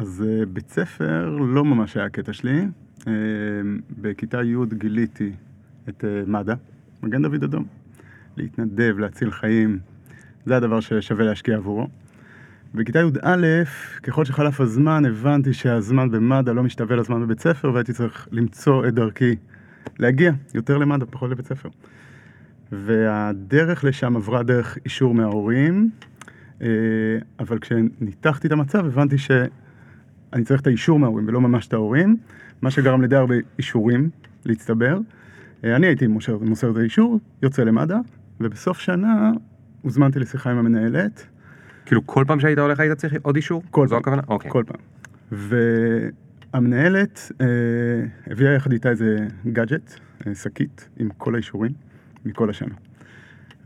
אז uh, בית ספר לא ממש היה הקטע שלי. Uh, בכיתה י' גיליתי את uh, מד"א, מגן דוד אדום. להתנדב, להציל חיים, זה הדבר ששווה להשקיע עבורו. בכיתה י"א, ככל שחלף הזמן, הבנתי שהזמן במד"א לא משתווה לזמן בבית ספר, והייתי צריך למצוא את דרכי להגיע יותר למד"א, פחות לבית ספר. והדרך לשם עברה דרך אישור מההורים, אה, אבל כשניתחתי את המצב הבנתי שאני צריך את האישור מההורים ולא ממש את ההורים, מה שגרם לדי הרבה אישורים להצטבר. אה, אני הייתי מוסר, מוסר את האישור, יוצא למד"א, ובסוף שנה הוזמנתי לשיחה עם המנהלת. כאילו כל פעם שהיית הולך היית צריך עוד אישור? כל זו פעם. הכוונה? אוקיי. כל פעם. והמנהלת אה, הביאה יחד איתה איזה גאדג'ט, אה, שקית, עם כל האישורים מכל השנה.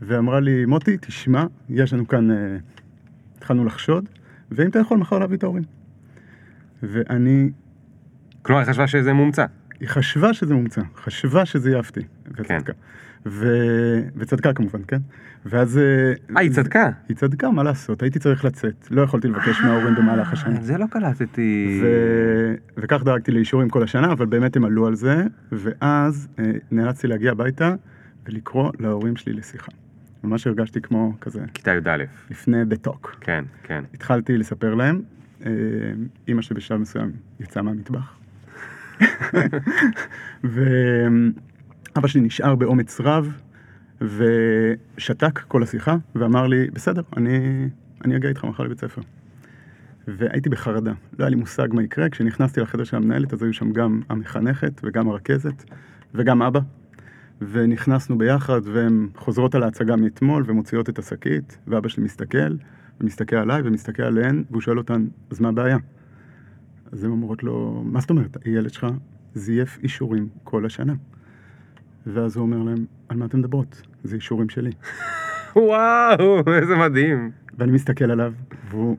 ואמרה לי, מוטי, תשמע, יש לנו כאן, אה, התחלנו לחשוד, ואם אתה יכול מחר להביא את ההורים. ואני, כלומר, היא חשבה שזה מומצא. היא חשבה שזה מומצא, חשבה שזה יפתי, וצדקה. ו... וצדקה כמובן, כן? ואז... אה, היא צדקה. היא צדקה, מה לעשות? הייתי צריך לצאת, לא יכולתי לבקש מההורים במהלך השנה. אה, זה לא קלטתי. ו... וכך דאגתי לאישורים כל השנה, אבל באמת הם עלו על זה, ואז אה, נאלצתי להגיע הביתה ולקרוא להורים שלי לשיחה. ממש הרגשתי כמו כזה, כיתה י"א. לפני talk. כן, כן. התחלתי לספר להם, אה, אימא שלי בשלב מסוים יצאה מהמטבח. ואבא שלי נשאר באומץ רב, ושתק כל השיחה, ואמר לי, בסדר, אני, אני אגיע איתך מחר לבית ספר. והייתי בחרדה, לא היה לי מושג מה יקרה. כשנכנסתי לחדר של המנהלת, אז היו שם גם המחנכת וגם הרכזת וגם אבא. ונכנסנו ביחד, והן חוזרות על ההצגה מאתמול ומוציאות את השקית, ואבא שלי מסתכל, ומסתכל עליי ומסתכל עליהן, והוא שואל אותן, אז מה הבעיה? אז הן אומרות לו, מה זאת אומרת? הילד שלך זייף אישורים כל השנה. ואז הוא אומר להם, על מה אתם מדברות? זה אישורים שלי. וואו, איזה מדהים. ואני מסתכל עליו, והוא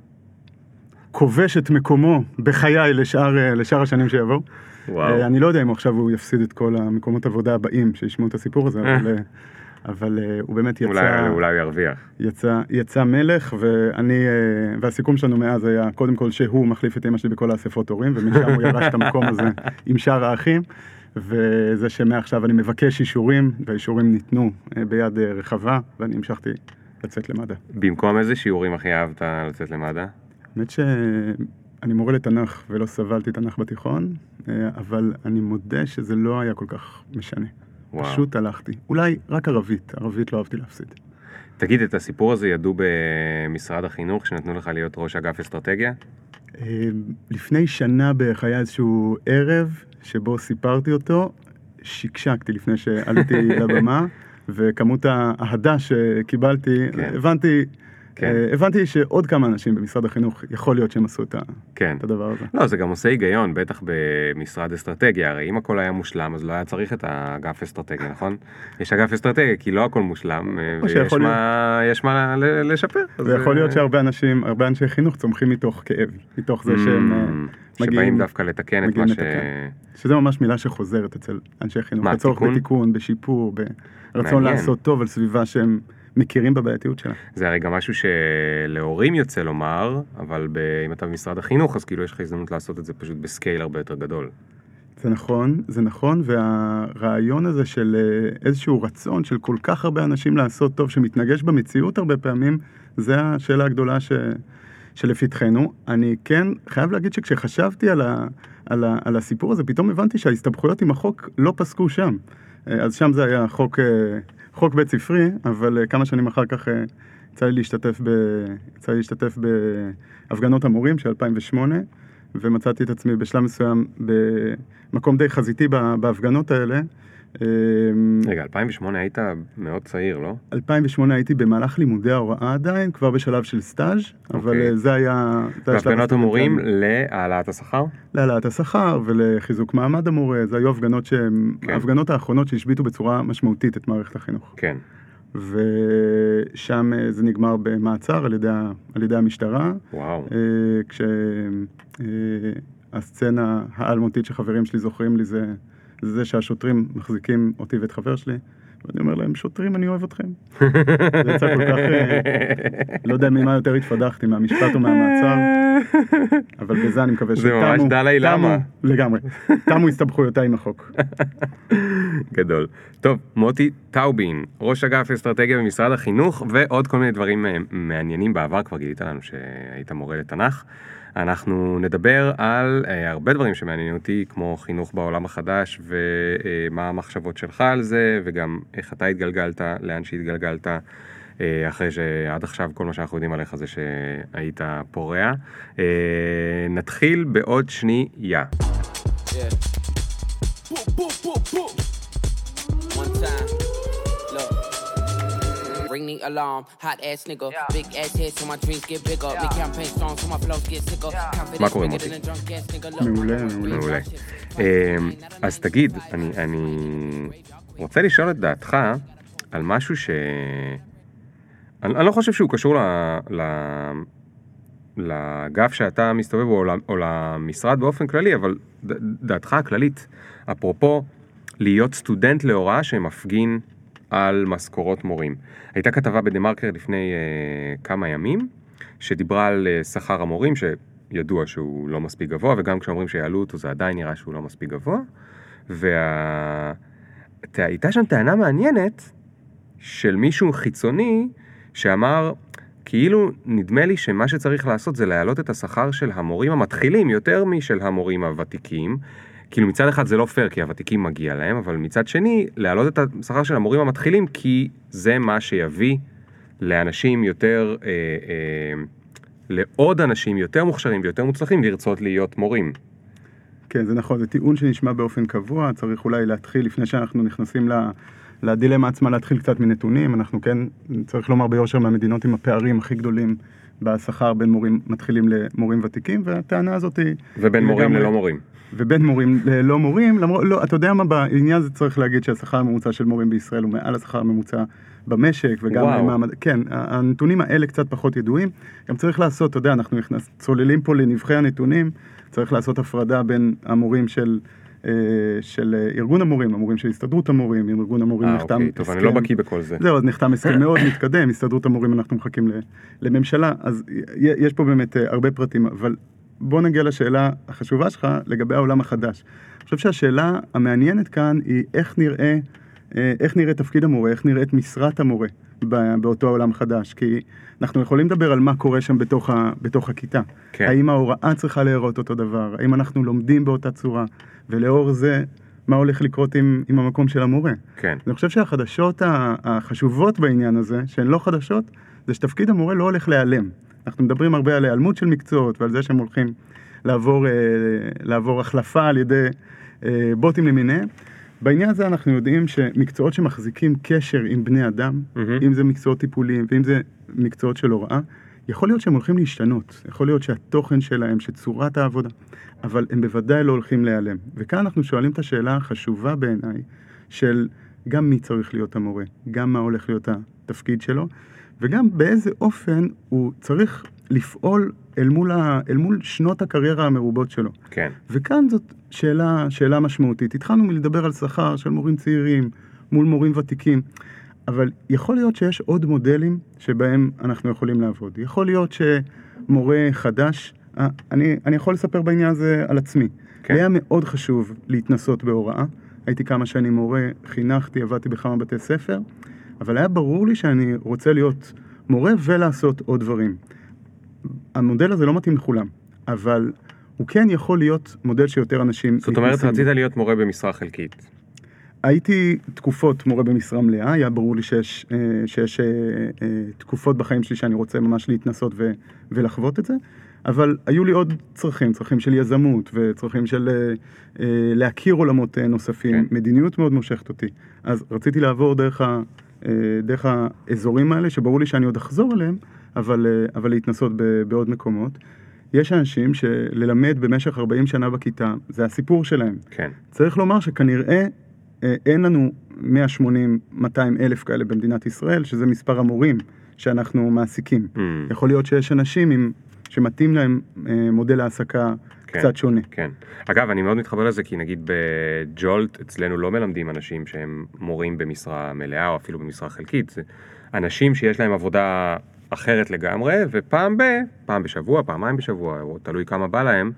כובש את מקומו בחיי לשאר, לשאר השנים שיבואו. וואו. אה, אני לא יודע אם עכשיו הוא יפסיד את כל המקומות עבודה הבאים שישמעו את הסיפור הזה, אבל, אה, אבל אה, הוא באמת יצא, אולי אולי הוא ירוויח. יצא, יצא מלך, ואני, אה, והסיכום שלנו מאז היה קודם כל שהוא מחליף את אמא שלי בכל האספות הורים, ומשם הוא ירש את המקום הזה עם שאר האחים, וזה שמעכשיו אני מבקש אישורים, והאישורים ניתנו אה, ביד רחבה, ואני המשכתי לצאת למד"א. במקום איזה שיעורים הכי אהבת לצאת למד"א? האמת שאני מורה לתנ"ך ולא סבלתי תנ"ך בתיכון, אבל אני מודה שזה לא היה כל כך משנה. וואו. פשוט הלכתי. אולי רק ערבית, ערבית לא אהבתי להפסיד. תגיד, את הסיפור הזה ידעו במשרד החינוך שנתנו לך להיות ראש אגף אסטרטגיה? אה, לפני שנה בערך היה איזשהו ערב שבו סיפרתי אותו, שקשקתי לפני שעליתי לבמה, וכמות האהדה שקיבלתי, כן. הבנתי, כן. אה, הבנתי שעוד כמה אנשים במשרד החינוך, יכול להיות שהם עשו את ה- כן. את הדבר הזה. לא, זה גם עושה היגיון, בטח במשרד אסטרטגיה, הרי אם הכל היה מושלם, אז לא היה צריך את האגף אסטרטגיה, נכון? יש אגף אסטרטגיה, כי לא הכל מושלם, אה, ויש מה, יש מה לשפר. אז, ויכול להיות אה, שהרבה אנשים, הרבה אנשי חינוך צומחים מתוך כאב, מתוך זה שהם Mm, שבאים מגיעים, דווקא לתקן את מה ש... לתקן. שזה ממש מילה שחוזרת אצל אנשי חינוך, מה, בצורך תיקון? בתיקון, בשיפור, ברצון מעניין. לעשות טוב על סביבה שהם מכירים בבעייתיות שלה. זה הרי גם משהו שלהורים יוצא לומר, אבל ב... אם אתה במשרד החינוך, אז כאילו יש לך הזדמנות לעשות את זה פשוט בסקייל הרבה יותר גדול. זה נכון, זה נכון, והרעיון הזה של אה, איזשהו רצון של כל כך הרבה אנשים לעשות טוב, שמתנגש במציאות הרבה פעמים, זה השאלה הגדולה ש... שלפתחנו. אני כן חייב להגיד שכשחשבתי על, ה... על, ה... על הסיפור הזה, פתאום הבנתי שההסתבכויות עם החוק לא פסקו שם. אה, אז שם זה היה חוק, אה, חוק בית ספרי, אבל אה, כמה שנים אחר כך אה, יצא לי להשתתף, ב... יצא לי להשתתף בהפגנות המורים של 2008. ומצאתי את עצמי בשלב מסוים במקום די חזיתי בהפגנות האלה. אמ, רגע, 2008 היית מאוד צעיר, לא? 2008 הייתי במהלך לימודי ההוראה עדיין, כבר בשלב של סטאז', אבל אוקיי. אה, זה היה... בהפגנות המורים. להעלאת השכר? להעלאת השכר ולחיזוק מעמד המורה, זה היו הפגנות שהן, כן. ההפגנות האחרונות שהשביתו בצורה משמעותית את מערכת החינוך. כן. ושם אה, זה נגמר במעצר על ידי, על ידי המשטרה. וואו. כשהסצנה האלמותית שחברים שלי זוכרים לי זה, זה זה שהשוטרים מחזיקים אותי ואת חבר שלי ואני אומר להם, שוטרים, אני אוהב אתכם. זה יצא כל כך, אה, לא יודע ממה יותר התפדחתי, מהמשפט או מהמעצר, אבל בזה אני מקווה זה ממש שתמו, תמו- למה. לגמרי, תמו הסתבכויותיי עם החוק. גדול. טוב, מוטי טאובין, ראש אגף אסטרטגיה במשרד החינוך, ועוד כל מיני דברים אה, מעניינים בעבר, כבר גילית לנו שהיית מורה לתנ"ך. אנחנו נדבר על אה, הרבה דברים שמעניינים אותי, כמו חינוך בעולם החדש, ומה המחשבות שלך על זה, וגם איך אתה התגלגלת, לאן שהתגלגלת, אה, אחרי שעד עכשיו כל מה שאנחנו יודעים עליך זה שהיית פורע. אה, נתחיל בעוד שנייה. Yeah. Boop, boop, boop, boop. One time. Ring the alarm, hot ass nigga. Big ass head so my dreams get bigger. Big campaign strong so my flows get sicker. Confidence מה קורה, bigger מוטי? than a drunk ass nigga. Look. מעולה, מעולה. מעולה. אז תגיד, אני, אני רוצה לשאול את דעתך על משהו ש... אני, אני לא חושב שהוא קשור ל... ל... לאגף שאתה מסתובב או, או למשרד באופן כללי, אבל ד, דעתך הכללית, אפרופו להיות סטודנט להוראה שמפגין על משכורות מורים. הייתה כתבה בדה מרקר לפני אה, כמה ימים, שדיברה על אה, שכר המורים, שידוע שהוא לא מספיק גבוה, וגם כשאומרים שיעלו אותו זה עדיין נראה שהוא לא מספיק גבוה. והייתה שם טענה מעניינת של מישהו חיצוני שאמר, כאילו נדמה לי שמה שצריך לעשות זה להעלות את השכר של המורים המתחילים יותר משל המורים הוותיקים. כאילו מצד אחד זה לא פייר כי הוותיקים מגיע להם, אבל מצד שני להעלות את השכר של המורים המתחילים כי זה מה שיביא לאנשים יותר, אה, אה, לעוד אנשים יותר מוכשרים ויותר מוצלחים לרצות להיות מורים. כן, זה נכון, זה טיעון שנשמע באופן קבוע, צריך אולי להתחיל, לפני שאנחנו נכנסים ל- לדילמה עצמה, להתחיל קצת מנתונים. אנחנו כן, צריך לומר ביושר, מהמדינות עם הפערים הכי גדולים בשכר בין מורים מתחילים למורים ותיקים, והטענה הזאת היא... ובין מורים לגמרי- ללא מורים. ובין מורים ללא מורים, למרות, לא, אתה יודע מה, בעניין הזה צריך להגיד שהשכר הממוצע של מורים בישראל הוא מעל השכר הממוצע במשק, וגם. מעמד, כן, הנתונים האלה קצת פחות ידועים. גם צריך לעשות, אתה יודע, אנחנו נכנס, צוללים פה לנבחי הנתונים, צריך לעשות הפרדה בין המורים של, אה, של אה, ארגון המורים, למורים של הסתדרות המורים, עם ארגון המורים אה, נחתם אוקיי, טוב, אני לא בקיא בכל זה. זהו, אז נחתם הסכם מאוד מתקדם, הסתדרות המורים אנחנו מחכים לממשלה, אז יש פה באמת הרבה פרטים, אבל בוא נגיע לשאלה החשובה שלך לגבי העולם החדש. אני חושב שהשאלה המעניינת כאן היא איך נראה, אה, איך נראה תפקיד המורה, איך נראית משרת המורה באותו עולם חדש, כי אנחנו יכולים לדבר על מה קורה שם בתוך, ה, בתוך הכיתה. כן. האם ההוראה צריכה להיראות אותו דבר, האם אנחנו לומדים באותה צורה, ולאור זה, מה הולך לקרות עם, עם המקום של המורה. כן. אני חושב שהחדשות החשובות בעניין הזה, שהן לא חדשות, זה שתפקיד המורה לא הולך להיעלם. אנחנו מדברים הרבה על היעלמות של מקצועות ועל זה שהם הולכים לעבור, אה, לעבור החלפה על ידי אה, בוטים למיניהם. בעניין הזה אנחנו יודעים שמקצועות שמחזיקים קשר עם בני אדם, מהמם. אם זה מקצועות טיפוליים ואם זה מקצועות של הוראה, יכול להיות שהם הולכים להשתנות, יכול להיות שהתוכן שלהם, שצורת העבודה, אבל הם בוודאי לא הולכים להיעלם. וכאן אנחנו שואלים את השאלה החשובה בעיניי, של גם מי צריך להיות המורה, גם מה הולך להיות התפקיד שלו, וגם באיזה אופן הוא צריך לפעול אל מול, ה, אל מול שנות הקריירה המרובות שלו. כן. וכאן זאת שאלה, שאלה משמעותית. התחלנו מלדבר על שכר של מורים צעירים מול מורים ותיקים, אבל יכול להיות שיש עוד מודלים שבהם אנחנו יכולים לעבוד. יכול להיות שמורה חדש, אה, אני, אני יכול לספר בעניין הזה על עצמי. כן. היה מאוד חשוב להתנסות בהוראה. הייתי כמה שנים מורה, חינכתי, עבדתי בכמה בתי ספר, אבל היה ברור לי שאני רוצה להיות מורה ולעשות עוד דברים. המודל הזה לא מתאים לכולם, אבל הוא כן יכול להיות מודל שיותר אנשים... זאת אומרת. רצית להיות מורה במשרה חלקית. הייתי תקופות מורה במשרה מלאה, היה ברור לי שיש, אה, שיש אה, אה, תקופות בחיים שלי שאני רוצה ממש להתנסות ו, ולחוות את זה, אבל היו לי עוד צרכים, צרכים של יזמות וצרכים של להכיר עולמות נוספים, כן. מדיניות מאוד מושכת אותי. אז רציתי לעבור דרך, ה, דרך האזורים האלה, שברור לי שאני עוד אחזור אליהם, אבל, אה, אבל להתנסות ב, בעוד מקומות. יש אנשים שללמד במשך 40 שנה בכיתה, זה הסיפור שלהם. כן. צריך לומר שכנראה אה, אין לנו 180-200 אלף כאלה במדינת ישראל, שזה מספר המורים שאנחנו מעסיקים. Mm. יכול להיות שיש אנשים עם שמתאים להם אה, מודל העסקה כן. קצת שונה. כן. אגב, אני מאוד מתחבר לזה, כי נגיד בג'ולט, אצלנו לא מלמדים אנשים שהם מורים במשרה מלאה, או אפילו במשרה חלקית. זה אנשים שיש להם עבודה אחרת לגמרי, ופעם ב... פעם בשבוע, פעמיים בשבוע, או תלוי כמה בא להם,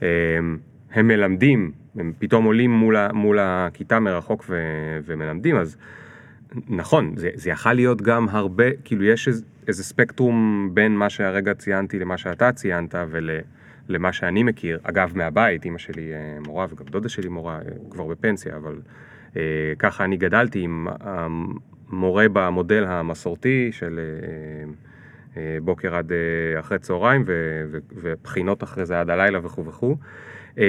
הם, הם מלמדים, הם פתאום עולים מול, ה, מול הכיתה מרחוק ו, ומלמדים, אז נכון, זה, זה יכול להיות גם הרבה, כאילו יש איזה, איזה ספקטרום בין מה שהרגע ציינתי למה שאתה ציינת ולמה שאני מכיר, אגב מהבית, אימא שלי אה, מורה וגם דודה שלי מורה, אה, כבר בפנסיה, אבל אה, ככה אני גדלתי עם המורה במודל המסורתי של אה, אה, בוקר עד אה, אחרי צהריים ו, ו, ובחינות אחרי זה עד הלילה וכו' וכו'. אה,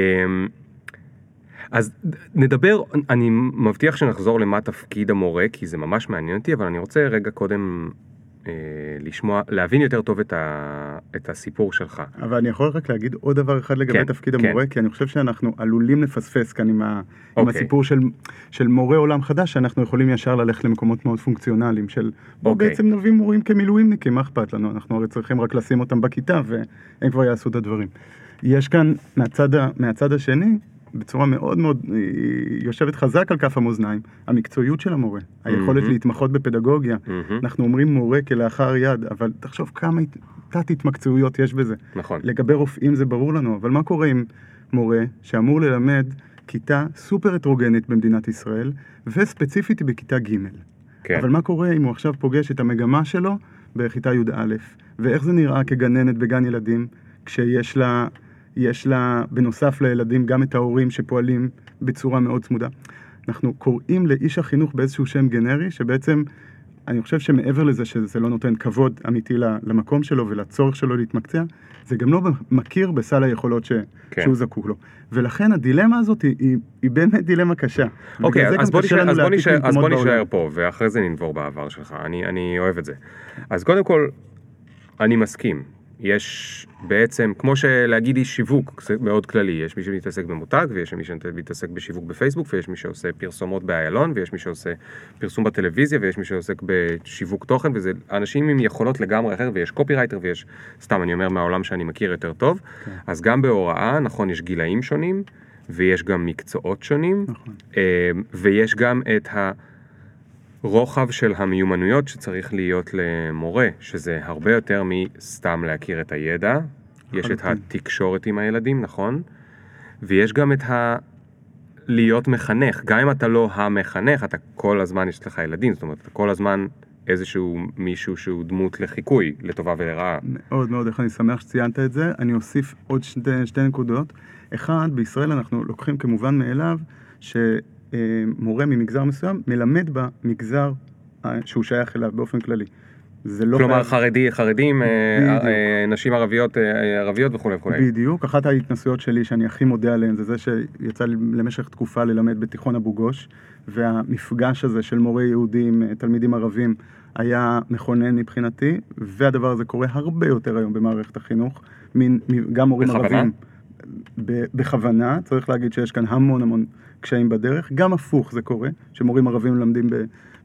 אז נדבר, אני מבטיח שנחזור למה תפקיד המורה, כי זה ממש מעניין אותי, אבל אני רוצה רגע קודם אה, לשמוע, להבין יותר טוב את, ה, את הסיפור שלך. אבל אני יכול רק להגיד עוד דבר אחד לגבי כן, תפקיד כן. המורה, כי אני חושב שאנחנו עלולים לפספס כאן עם, ה, עם אוקיי. הסיפור של, של מורה עולם חדש, שאנחנו יכולים ישר ללכת למקומות מאוד פונקציונליים, של בוא אוקיי. בעצם נביא מורים כמילואימניקים, מה אכפת לנו? אנחנו הרי צריכים רק לשים אותם בכיתה והם כבר יעשו את הדברים. יש כאן מהצד, מהצד השני, בצורה מאוד מאוד, היא יושבת חזק על כף המאזניים, המקצועיות של המורה, היכולת מהמם. להתמחות בפדגוגיה. מהמם. אנחנו אומרים מורה כלאחר יד, אבל תחשוב כמה הת- תת-התמקצועיות יש בזה. נכון. לגבי רופאים זה ברור לנו, אבל מה קורה עם מורה שאמור ללמד כיתה סופר הטרוגנית במדינת ישראל, וספציפית בכיתה ג'. כן. אבל מה קורה אם הוא עכשיו פוגש את המגמה שלו בכיתה י"א, ואיך זה נראה כגננת בגן ילדים, כשיש לה, יש לה בנוסף לילדים גם את ההורים שפועלים בצורה מאוד צמודה. אנחנו קוראים לאיש החינוך באיזשהו שם גנרי, שבעצם אני חושב שמעבר לזה שזה לא נותן כבוד אמיתי למקום שלו ולצורך שלו להתמקצע, זה גם לא מכיר בסל היכולות ש... כן. שהוא זקוק לו. ולכן הדילמה הזאת היא, היא, היא באמת דילמה קשה. אוקיי, אז בוא נשאר, אז בוא נשאר, אז בוא. נישאר פה, ואחרי זה ננבור בעבר שלך, אני, אני אוהב את זה. אז קודם כל, אני מסכים. יש בעצם, כמו שלהגיד איש שיווק, זה מאוד כללי, יש מי שמתעסק במותג, ויש מי שמתעסק בשיווק בפייסבוק, ויש מי שעושה פרסומות באיילון, ויש מי שעושה פרסום בטלוויזיה, ויש מי שעוסק בשיווק תוכן, וזה אנשים עם יכולות לגמרי אחר, ויש קופירייטר, ויש, סתם אני אומר מהעולם שאני מכיר יותר טוב, כן. אז גם בהוראה, נכון, יש גילאים שונים, ויש גם מקצועות שונים, נכון. אה, ויש גם את הרוחב של המיומנויות שצריך להיות למורה, שזה הרבה יותר מסתם להכיר את הידע, יש את. התקשורת עם הילדים, נכון? ויש גם את ה... להיות מחנך, גם אם אתה לא המחנך, אתה כל הזמן יש לך ילדים, זאת אומרת, אתה כל הזמן איזשהו מישהו שהוא דמות לחיקוי, לטובה ולרעה. מאוד מאוד, איך אני שמח שציינת את זה. אני אוסיף עוד שתי, שתי נקודות. אחד, בישראל אנחנו לוקחים כמובן מאליו שמורה ממגזר מסוים מלמד במגזר אה, שהוא שייך אליו באופן כללי. זה לא כלומר, חייב- חרדי, חרדים, אה, בדיוק. אה, נשים ערביות, אה, ערביות וכולי וכולי. בדיוק, אחת ההתנסויות שלי שאני הכי מודה עליהן זה זה שיצא לי למשך תקופה ללמד בתיכון אבו גוש והמפגש הזה של מורה יהודי עם אה, תלמידים ערבים היה מכונן מבחינתי והדבר הזה קורה הרבה יותר היום במערכת החינוך, מין, גם מורים בכוונה? ערבים. בכוונה, צריך להגיד שיש כאן המון המון קשיים בדרך, גם הפוך זה קורה, שמורים ערבים מלמדים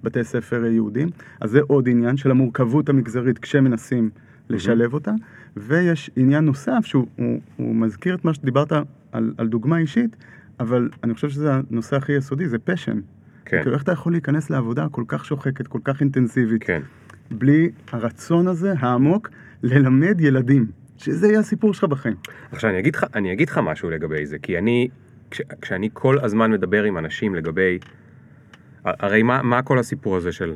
בבתי ספר יהודים, אז זה עוד עניין של המורכבות המגזרית כשמנסים לשלב אותה, ויש עניין נוסף שהוא הוא, הוא מזכיר את מה שדיברת על, על דוגמה אישית, אבל אני חושב שזה הנושא הכי יסודי, זה פשן. כן. כאילו איך אתה יכול להיכנס לעבודה כל כך שוחקת, כל כך אינטנסיבית, כן. בלי הרצון הזה העמוק ללמד ילדים, שזה יהיה הסיפור שלך בחיים. עכשיו אני אגיד לך, אני אגיד לך משהו לגבי זה, כי אני, כש, כשאני כל הזמן מדבר עם אנשים לגבי, הרי מה, מה כל הסיפור הזה של,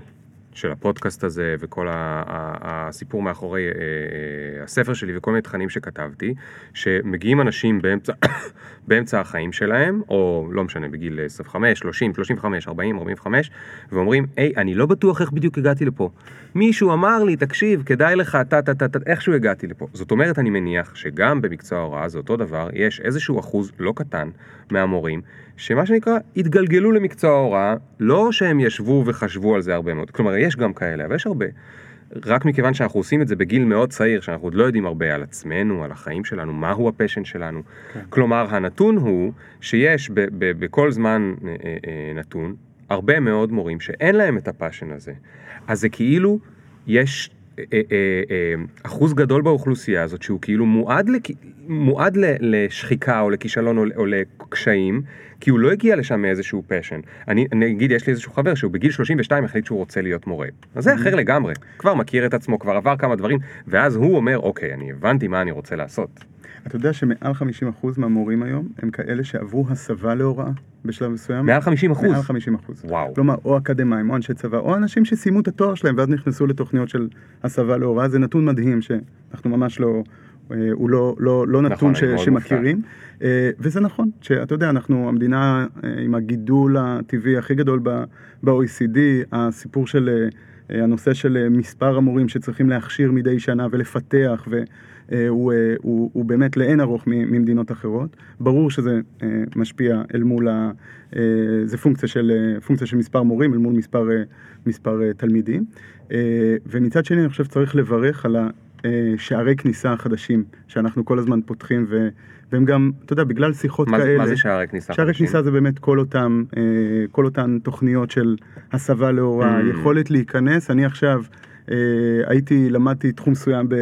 של הפודקאסט הזה וכל הסיפור מאחורי אה, אה, הספר שלי וכל מיני תכנים שכתבתי, שמגיעים אנשים באמצע, באמצע החיים שלהם, או לא משנה, בגיל 25, 30, 35, 40, 45, ואומרים, היי, אני לא בטוח איך בדיוק הגעתי לפה. מישהו אמר לי, תקשיב, כדאי לך, טה טה טה טה, איכשהו הגעתי לפה. זאת אומרת, אני מניח שגם במקצוע ההוראה זה אותו דבר, יש איזשהו אחוז לא קטן מהמורים, שמה שנקרא, התגלגלו למקצוע ההוראה, לא שהם ישבו וחשבו על זה הרבה מאוד, כלומר, יש גם כאלה, אבל יש הרבה. רק מכיוון שאנחנו עושים את זה בגיל מאוד צעיר, שאנחנו עוד לא יודעים הרבה על עצמנו, על החיים שלנו, מהו ה passion שלנו. כן. כלומר, הנתון הוא שיש ב- ב- בכל זמן אה, אה, אה, נתון, הרבה מאוד מורים שאין להם את ה passion הזה. אז זה כאילו, יש אחוז גדול באוכלוסייה הזאת שהוא כאילו מועד, לכ... מועד. לשחיקה או לכישלון או, או לקשיים, כי הוא לא הגיע לשם מאיזשהו פשן. אני, אני אגיד, יש לי איזשהו חבר שהוא בגיל 32 החליט שהוא רוצה להיות מורה. אז זה אחר לגמרי, כבר מכיר את עצמו, כבר עבר כמה דברים, ואז הוא אומר, אוקיי, אני הבנתי מה אני רוצה לעשות. אתה יודע שמעל 50% מהמורים היום הם כאלה שעברו הסבה להוראה בשלב מסוים? מעל 50 אחוז? מעל 50 אחוז. וואו. כלומר, או אקדמאים, או אנשי צבא, או אנשים שסיימו את התואר שלהם ואז נכנסו לתוכניות של הסבה להוראה. זה נתון מדהים שאנחנו ממש לא... אה, הוא לא, לא, לא נתון ש, אני מאוד שמכירים, אה, וזה נכון, שאתה יודע, אנחנו המדינה אה, עם הגידול הטבעי הכי גדול ב-OECD, הסיפור של הנושא של מספר המורים שצריכים להכשיר מדי שנה ולפתח, והוא אה, הוא, הוא באמת לאין ארוך ממדינות אחרות. ברור שזה משפיע אל מול, ה, זה פונקציה של, פונקציה של מספר מורים אל מול מספר, מספר תלמידים. ומצד שני אני חושב שצריך לברך על השערי כניסה החדשים שאנחנו כל הזמן פותחים, ו, והם גם, אתה יודע, בגלל שיחות מה, כאלה... מה זה שערי כניסה? שערי חדשים? כניסה זה באמת כל אותם, אה, כל אותן תוכניות של הסבה להוראה, Mm. יכולת להיכנס, אני עכשיו אה, הייתי, למדתי תחום מסוים ב,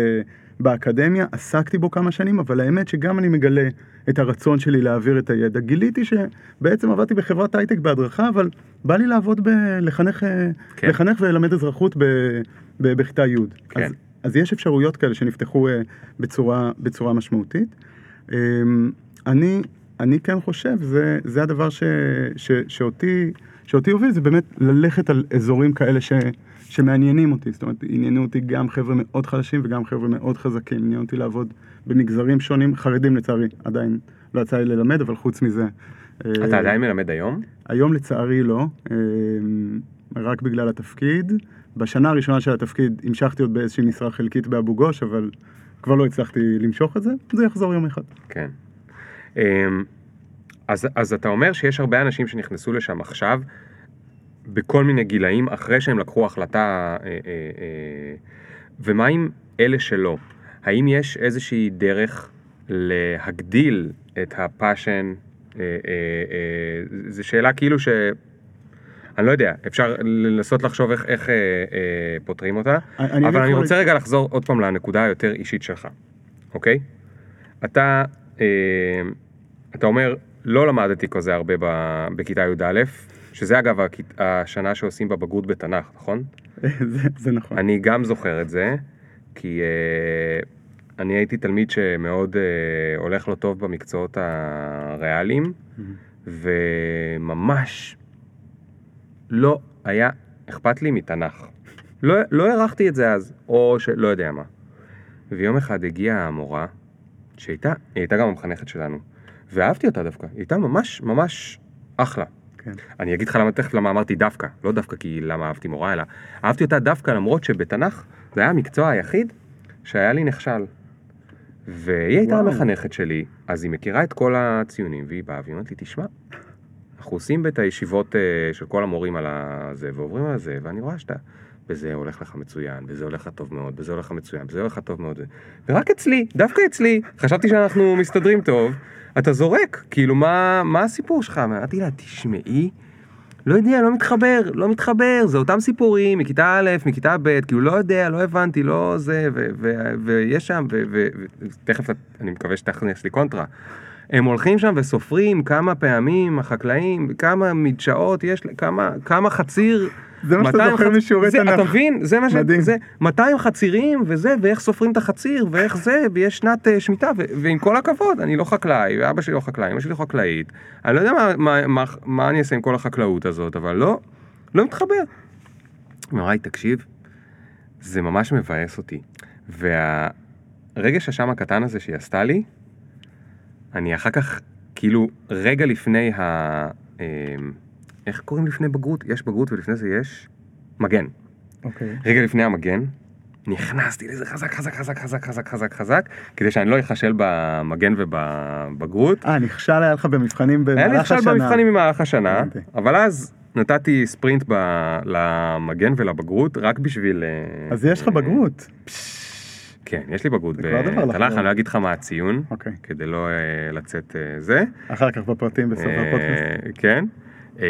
באקדמיה, עסקתי בו כמה שנים, אבל האמת שגם אני מגלה את הרצון שלי להעביר את הידע. גיליתי שבעצם עבדתי בחברת הייטק בהדרכה, אבל בא לי לעבוד ב... לחנך, אה, כן. לחנך וללמד אזרחות ב, ב, בכיתה י'. כן. אז, אז יש אפשרויות כאלה שנפתחו אה, בצורה, בצורה משמעותית. אה, אני, אני כן חושב, זה, זה הדבר ש, ש, שאותי, שאותי הוביל, זה באמת ללכת על אזורים כאלה ש, שמעניינים אותי. זאת אומרת, עניינו אותי גם חבר'ה מאוד חלשים וגם חבר'ה מאוד חזקים. עניין אותי לעבוד במגזרים שונים, חרדים לצערי, עדיין לא יצא לי ללמד, אבל חוץ מזה... אה, אתה עדיין מלמד היום? היום לצערי לא, אה, רק בגלל התפקיד. בשנה הראשונה של התפקיד המשכתי עוד באיזושהי משרה חלקית באבו גוש, אבל כבר לא הצלחתי למשוך את זה, זה יחזור יום אחד. כן. אמ, אז, אז אתה אומר שיש הרבה אנשים שנכנסו לשם עכשיו, בכל מיני גילאים, אחרי שהם לקחו החלטה, אה, אה, אה, ומה עם אלה שלא? האם יש איזושהי דרך להגדיל את הפאשן? אה, אה, אה, זו שאלה כאילו ש... אני לא יודע, אפשר לנסות לחשוב איך, איך אה, אה, פותרים אותה, אני- אבל אני יכול- רוצה רגע לחזור עוד פעם לנקודה היותר אישית שלך, אוקיי? אתה, אה, אתה אומר, לא למדתי כזה הרבה ב- בכיתה י"א, שזה אגב השנה שעושים בבגרות בתנ"ך, נכון? זה, זה נכון. אני גם זוכר את זה, כי אה, אני הייתי תלמיד שמאוד אה, הולך לו טוב במקצועות הריאליים, וממש לא היה אכפת לי מתנ"ך. לא, לא הערכתי את זה אז, או שלא יודע מה. ויום אחד הגיעה המורה, שהייתה, היא הייתה גם המחנכת שלנו, ואהבתי אותה דווקא, היא הייתה ממש ממש אחלה. כן. אני אגיד לך למה תכף למה אמרתי דווקא, לא דווקא כי למה אהבתי מורה, אלא אהבתי אותה דווקא למרות שבתנ"ך זה היה המקצוע היחיד שהיה לי נכשל. והיא הייתה וואו. המחנכת שלי, אז היא מכירה את כל הציונים, והיא באה והיא אומרת לי, תשמע, אנחנו עושים את הישיבות אה, של כל המורים על הזה, ועוברים על זה, ואני רואה שאתה, בזה הולך לך מצוין, בזה הולך לך טוב מאוד, בזה הולך לך מצוין, בזה הולך לך טוב מאוד. ורק אצלי, דווקא אצלי, חשבתי שאנחנו מסתדרים טוב, אתה זורק, כאילו, מה, מה הסיפור שלך? אמרתי לה, תשמעי, לא יודע, לא מתחבר, לא מתחבר, זה אותם סיפורים מכיתה א', מכיתה ב', כאילו לא יודע, לא הבנתי, לא זה, ויש שם, ותכף אני מקווה שתכניס לי קונטרה. הם הולכים שם וסופרים כמה פעמים החקלאים, כמה מדשאות יש, כמה, כמה חציר. זה מה שאתה 200 זוכר חצ- משיעורי תנ"ך. אתה מבין? זה מה ש... מדהים. זה 200 חצירים וזה, ואיך סופרים את החציר, ואיך זה, ויש שנת אה, שמיטה, ו- ועם כל הכבוד, אני לא חקלאי, ואבא שלי לא חקלאי, אמא שלי לא חקלאית, אני לא יודע מה, מה, מה, מה אני אעשה עם כל החקלאות הזאת, אבל לא, לא מתחבר. לי, תקשיב, זה ממש מבאס אותי. והרגש השם הקטן הזה שהיא עשתה לי, אני אחר כך, כאילו, רגע לפני ה... אה, איך קוראים לפני בגרות? יש בגרות ולפני זה יש מגן. אוקיי. רגע לפני המגן, נכנסתי לזה חזק, חזק, חזק, חזק, חזק, חזק, חזק, כדי שאני לא אכשל במגן ובבגרות. אה, נכשל היה לך במבחנים היה לי במהלך נכשל השנה. במבחנים במהלך השנה, הבנתי. אבל אז נתתי ספרינט ב- למגן ולבגרות רק בשביל... אה, אז יש לך בגרות. כן, יש לי בגרות בתנ"ך. אני לא אגיד לך מה הציון, אוקיי. כדי לא אה, לצאת אה, זה. אחר כך בפרטים בסוף אה, הפודקאסט. כן. אה,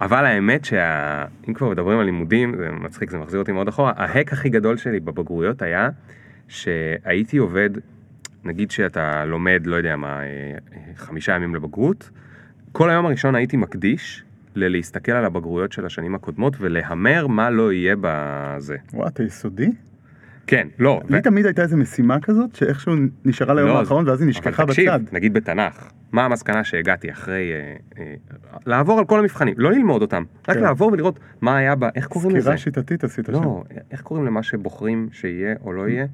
אבל האמת שה... אם כבר מדברים על לימודים, זה מצחיק, זה מחזיר אותי מאוד אחורה, ההק הכי גדול שלי בבגרויות היה שהייתי עובד, נגיד שאתה לומד, לא יודע מה, חמישה ימים לבגרות, כל היום הראשון הייתי מקדיש ללהסתכל על הבגרויות של השנים הקודמות ולהמר מה לא יהיה בזה. וואו, אתה יסודי? כן, לא. לי תמיד הייתה איזו משימה כזאת, שאיכשהו נשארה ליום לא, האחרון ואז היא נשכחה תקשיב, בצד. נגיד בתנ"ך, מה המסקנה שהגעתי אחרי... אה, אה, לעבור על כל המבחנים, לא ללמוד אותם, רק כן. לעבור ולראות מה היה בה, איך קוראים לזה. סקירה שיטתית עשית שם. לא, איך קוראים למה שבוחרים שיהיה או לא יהיה?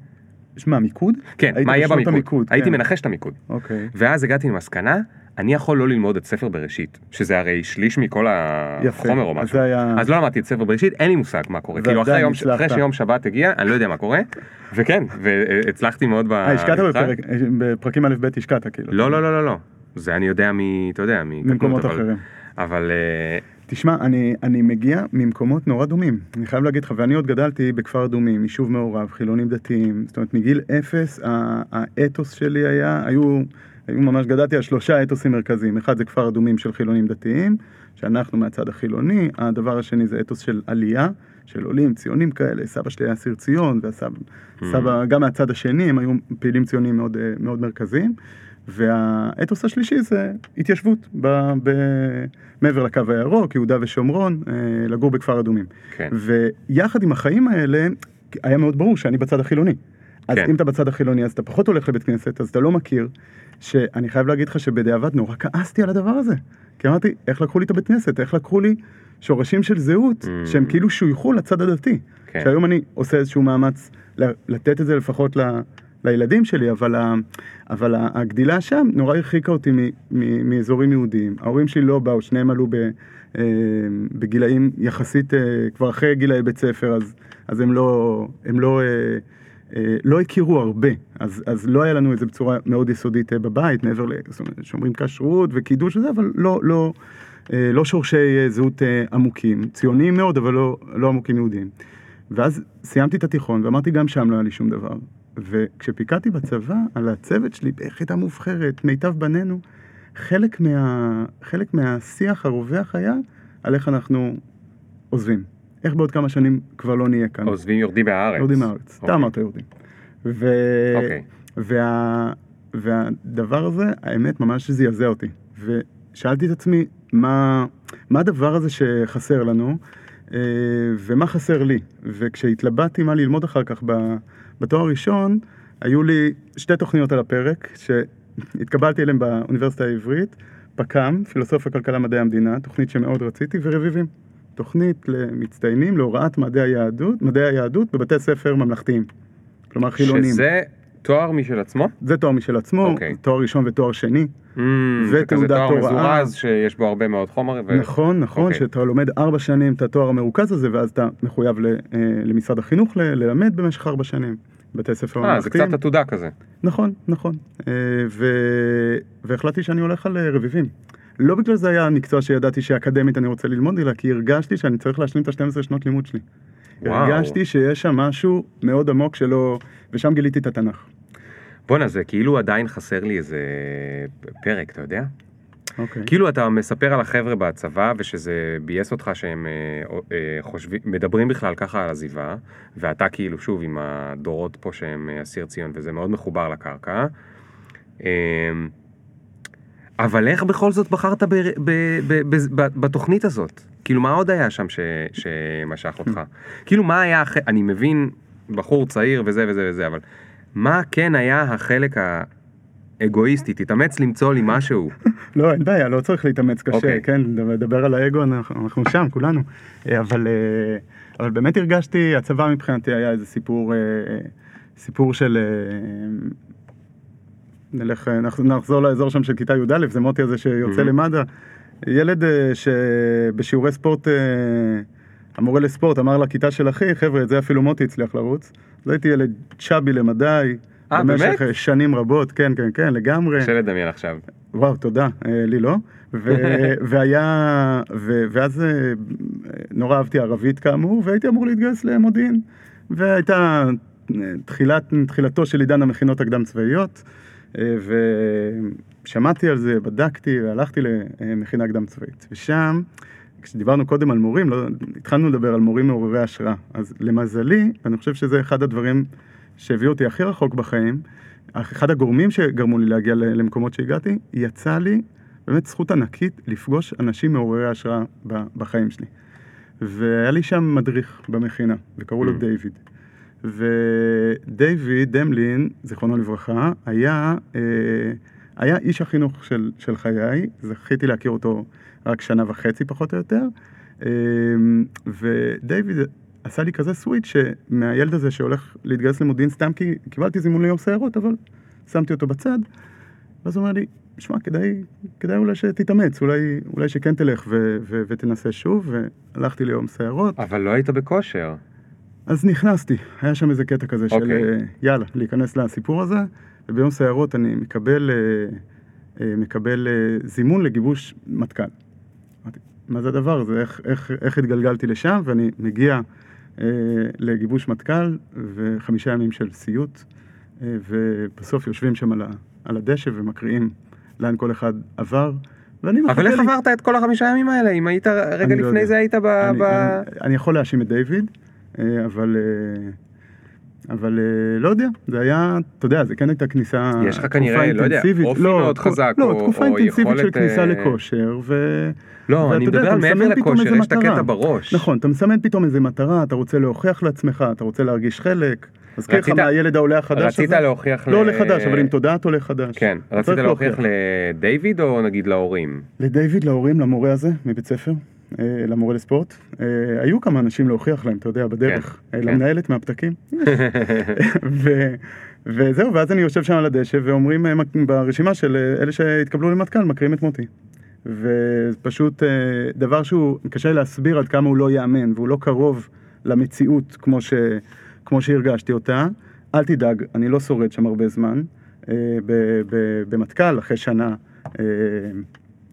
שמע, מיקוד? כן, מה יהיה במיקוד? המיקוד, הייתי כן. מנחש את המיקוד. אוקיי. ואז הגעתי למסקנה, אני יכול לא ללמוד את ספר בראשית, שזה הרי שליש מכל. החומר או משהו. היה... אז לא למדתי את ספר בראשית, אין לי מושג מה קורה. כאילו אחרי יום-. אחרי שיום שבת הגיע, אני לא יודע מה קורה, וכן, והצלחתי מאוד ב... אה, השקעת. בפרק- בפרקים א' ב' השקעת כאילו. לא, לא, לא, לא, לא. זה אני יודע מ... אתה יודע, ממקומות אבל- אחרים. אבל אה, תשמע, אני, אני מגיע ממקומות נורא דומים, אני חייב להגיד לך, ואני עוד גדלתי בכפר אדומים, יישוב מעורב, חילונים דתיים, זאת אומרת מגיל אפס האתוס שלי היה, היו ממש, גדלתי על שלושה אתוסים מרכזיים, אחד זה כפר אדומים של חילונים דתיים, שאנחנו מהצד החילוני, הדבר השני זה אתוס של עלייה, של עולים, ציונים כאלה, סבא שלי היה אסיר ציון, והסבא, סבא, גם מהצד השני, הם היו פעילים ציונים מאוד, אה, מאוד מרכזיים. והאתוס השלישי זה התיישבות ב, ב, מעבר לקו הירוק, יהודה ושומרון, אה, לגור בכפר אדומים. כן. ויחד עם החיים האלה, היה מאוד ברור שאני בצד החילוני. אז כן. אם אתה בצד החילוני, אז אתה פחות הולך לבית כנסת, אז אתה לא מכיר, שאני חייב להגיד לך שבדיעבד נורא כעסתי על הדבר הזה. כי אמרתי, איך לקחו לי את הבית כנסת? איך לקחו לי שורשים של זהות, Mm. שהם כאילו שויכו לצד הדתי. כן. שהיום אני עושה איזשהו מאמץ לתת את זה לפחות ל... לילדים שלי, אבל, ה, אבל הגדילה שם נורא הרחיקה אותי מ, מ, מאזורים יהודיים. ההורים שלי לא באו, שניהם עלו ב, אה, בגילאים יחסית, אה, כבר אחרי גילאי בית ספר, אז, אז הם לא, הם לא, אה, לא הכירו הרבה. אז, אז לא היה לנו את זה בצורה מאוד יסודית אה, בבית, מעבר ל... זאת אומרת, שומרים כשרות וקידוש וזה, אבל לא, לא, אה, לא שורשי אה, זהות אה, עמוקים, ציוניים מאוד, אבל לא, לא עמוקים יהודיים. ואז סיימתי את התיכון ואמרתי גם שם לא היה לי שום דבר. וכשפיקדתי בצבא על הצוות שלי ביחידה מובחרת, מיטב בנינו, חלק, מה, חלק מהשיח הרווח היה על איך אנחנו עוזבים. איך בעוד כמה שנים כבר לא נהיה כאן. עוזבים יורדים מהארץ. יורדים מהארץ. אתה אוקיי. אמרת יורדים. ו... אוקיי. וה... והדבר הזה, האמת, ממש זעזע אותי. ושאלתי את עצמי, מה, מה הדבר הזה שחסר לנו, אה, ומה חסר לי? וכשהתלבטתי מה ללמוד אחר כך בתואר הראשון, היו לי שתי תוכניות על הפרק, שהתקבלתי אליהן באוניברסיטה העברית, פק"ם, פילוסופיה, כלכלה, מדעי המדינה, תוכנית שמאוד רציתי, ורביבים. תוכנית למצטיינים להוראת מדעי היהדות, מדעי היהדות בבתי ספר ממלכתיים. כלומר חילונים. שזה תואר משל עצמו? זה תואר משל עצמו, אוקיי. תואר ראשון ותואר שני. Mm, זה כזה ותעודת תואר הוראה. מזורז שיש בו הרבה מאוד חומר. ו- נכון, נכון, אוקיי. שאתה לומד ארבע שנים את התואר המרוכז הזה, ואז אתה מחויב ל- אה, למשרד החינוך ל- ללמד במשך ארבע שנים. בתי ספר אה, זה ממלכתיים. קצת עתודה כזה. נכון, נכון. אה, ו- והחלטתי שאני הולך על אה, רביבים. לא בגלל זה היה המקצוע שידעתי שאקדמית אני רוצה ללמוד, אלא כי הרגשתי שאני צריך להשלים את ה-12 שנות לימוד שלי. וואו. הרגשתי שיש שם משהו מאוד עמוק שלא... ושם גיליתי את התנ"ך. בואנה, זה כאילו עדיין חסר לי איזה פרק, אתה יודע? אוקיי. כאילו אתה מספר על החבר'ה בצבא ושזה ביאס אותך שהם אה, אה, חושבים, מדברים בכלל ככה על עזיבה ואתה כאילו שוב עם הדורות פה שהם אה, אסיר ציון וזה מאוד מחובר לקרקע. אה, אבל איך בכל זאת בחרת ב, ב, ב, בתוכנית הזאת? כאילו מה עוד היה שם ש, שמשך אותך? כאילו מה היה, הח- אני מבין בחור צעיר וזה וזה וזה אבל מה כן היה החלק האגואיסטי? תתאמץ למצוא לי משהו. לא, אין בעיה, לא צריך להתאמץ קשה, אוקיי. כן, לדבר על האגו, אנחנו, אנחנו שם, כולנו. אה, אבל, אה, אבל באמת הרגשתי, הצבא מבחינתי היה איזה סיפור, אה, סיפור של... נלך, אה, נח- נחזור לאזור שם של כיתה י"א, זה מוטי הזה שיוצא Mhm. למד"א. ילד אה, שבשיעורי ספורט, אה, המורה לספורט אמר לכיתה של אחי, חבר'ה, את זה אפילו מוטי הצליח לרוץ. אז הייתי ילד צ'אבי למדי. אה, במשך באמת? אה, שנים רבות, כן, כן, כן, לגמרי. קשה לדמיין עכשיו. וואו, תודה, לי לא. ו- והיה, ו- ואז נורא אהבתי ערבית כאמור, והייתי אמור להתגייס למודיעין. והייתה תחילת, תחילתו של עידן המכינות הקדם צבאיות, ושמעתי על זה, בדקתי והלכתי למכינה קדם צבאית. ושם, כשדיברנו קודם על מורים, לא, התחלנו לדבר על מורים מעוררי השראה. אז למזלי, אני חושב שזה אחד הדברים שהביאו אותי הכי רחוק בחיים, אחד הגורמים שגרמו לי להגיע למקומות שהגעתי, יצא לי באמת זכות ענקית לפגוש אנשים מעוררי השראה בחיים שלי. והיה לי שם מדריך במכינה, וקראו לו mm. דיוויד. ודייוויד דמלין, זיכרונו לברכה, היה, אה, היה איש החינוך של, של חיי, זכיתי להכיר אותו רק שנה וחצי פחות או יותר, אה, ודייוויד עשה לי כזה סוויץ' שמהילד הזה שהולך להתגייס למודיעין סתם כי קיבלתי זימון ליום סיירות, אבל שמתי אותו בצד, ואז הוא אומר לי, שמע, כדאי, כדאי אולי שתתאמץ, אולי, אולי שכן תלך ו, ו, ותנסה שוב, והלכתי ליום סיירות. אבל לא היית בכושר. אז נכנסתי, היה שם איזה קטע כזה okay. של אוקיי. אה, יאללה, להיכנס לסיפור הזה, וביום סיירות אני מקבל, אה, אה, מקבל זימון לגיבוש מטכ"ל. מה זה הדבר הזה, איך, איך, איך התגלגלתי לשם, ואני מגיע אה, לגיבוש מטכ"ל, וחמישה ימים של סיוט, אה, ובסוף יושבים שם על, ה, על הדשא ומקריאים לאן כל אחד עבר. ואני מחכה לי... אבל איך עברת את כל החמישה ימים האלה? אם היית רגע לא לפני לא זה היית ב... אני, ב... אני, אני יכול להאשים את דיוויד, אבל... אה, אבל אה, לא יודע, זה היה, אתה יודע, זה כן הייתה כניסה, יש לך כנראה, לא יודע, אופי לא, מאוד חזק, לא, או, תקופה או אינטנסיבית של כניסה לכושר, ו... לא, אני מדבר מעבר לכושר, יש את הקטע בראש. נכון, אתה מסמן פתאום איזה מטרה, אתה רוצה להוכיח לעצמך, אתה רוצה להרגיש חלק. מזכיר לך מהילד העולה החדש הזה? רצית להוכיח לא עולה חדש, אבל עם תודעת עולה חדש. כן, רצית להוכיח לדיוויד או נגיד להורים? לדיוויד, להורים, למורה הזה מבית ספר. אה, למורה לספורט. אה, היו כמה אנשים להוכיח להם, אתה יודע, בדרך. כן, אה, כן. למנהלת מהפתקים. וזהו, ואז אני יושב שם על הדשא ואומרים ברשימה של אלה שהתקבלו למטכ"ל, מקריאים את מוטי. ופשוט דבר שהוא קשה להסביר עד כמה הוא לא ייאמן והוא לא קרוב למציאות כמו, ש, כמו שהרגשתי אותה. אל תדאג, אני לא שורד שם הרבה זמן. במטכ"ל, אחרי שנה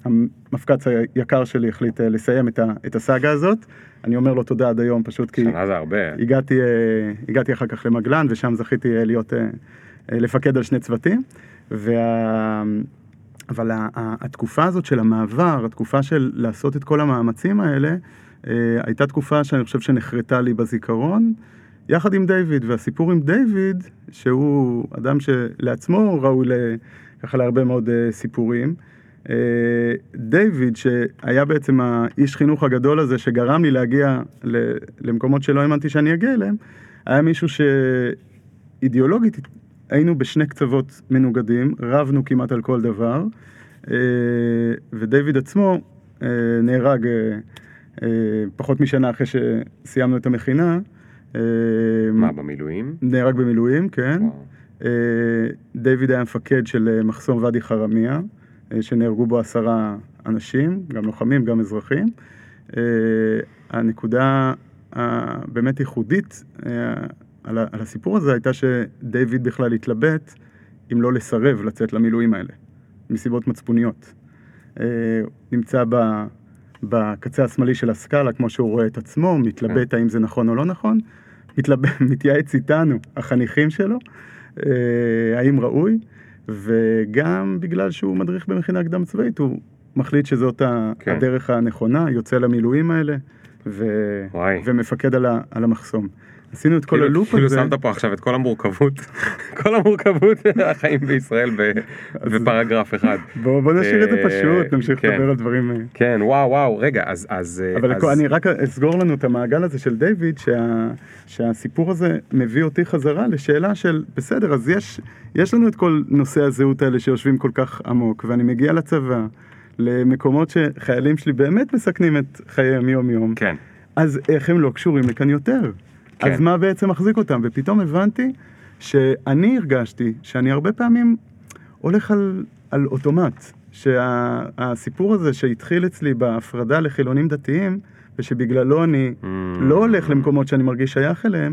המפקץ היקר שלי החליט אה, לסיים את, ה, את הסאגה הזאת. אני אומר לו תודה עד היום פשוט כי... שנה זה הרבה. הגעתי, אה, הגעתי אחר כך למגלן ושם זכיתי אה, להיות, לפקד על שני צוותים. וה... אבל התקופה הזאת של המעבר, התקופה של לעשות את כל המאמצים האלה, הייתה תקופה שאני חושב שנחרטה לי בזיכרון, יחד עם דיוויד, והסיפור עם דיוויד, שהוא אדם שלעצמו ראוי ככה להרבה מאוד סיפורים. אה, דיוויד, שהיה בעצם האיש חינוך הגדול הזה שגרם לי להגיע למקומות שלא האמנתי שאני אגיע אליהם, היה מישהו שאידיאולוגית היינו בשני קצוות מנוגדים, רבנו כמעט על כל דבר, אה, ודייוויד עצמו אה, נהרג פחות משנה אחרי שסיימנו את המכינה. מה, במילואים? נהרג במילואים, כן. דיוויד היה מפקד של מחסום ואדי חרמיה. אה, שנהרגו בו עשרה אנשים, גם לוחמים, גם אזרחים. אה, הנקודה הבאמת ייחודית אה, על הסיפור הזה הייתה שדייוויד בכלל התלבט אם לא לסרב לצאת למילואים האלה, מסיבות מצפוניות. נמצא בקצה השמאלי של הסקאלה, כמו שהוא רואה את עצמו, מתלבט האם זה נכון או לא נכון, מתלבט, מתייעץ איתנו, החניכים שלו, האם ראוי. וגם בגלל שהוא מדריך במכינה קדם צבאית, הוא מחליט שזאת כן. הדרך הנכונה, יוצא למילואים האלה, ו... ומפקד על, ה... על המחסום. עשינו את כל כאילו, הלופ כאילו הזה. כאילו שמת פה עכשיו את כל המורכבות, כל המורכבות החיים בישראל בפרגרף אחד. בוא, בוא נשאיר את זה אה, פשוט, נמשיך כן. לדבר על דברים. אה. כן, וואו, וואו, רגע, אז... אז אבל אז... אני רק אסגור לנו את המעגל הזה של דיוויד, שה, שהסיפור הזה מביא אותי חזרה לשאלה של, בסדר, אז יש, יש לנו את כל נושא הזהות האלה שיושבים כל כך עמוק, ואני מגיע לצבא, למקומות שחיילים שלי באמת מסכנים את חייהם יום-יום. כן. אז איך הם לא קשורים לכאן יותר? כן. אז מה בעצם מחזיק אותם? ופתאום הבנתי שאני הרגשתי שאני הרבה פעמים הולך על, על אוטומט. שהסיפור הזה שהתחיל אצלי בהפרדה לחילונים דתיים, ושבגללו אני mm. לא הולך למקומות שאני מרגיש שייך אליהם,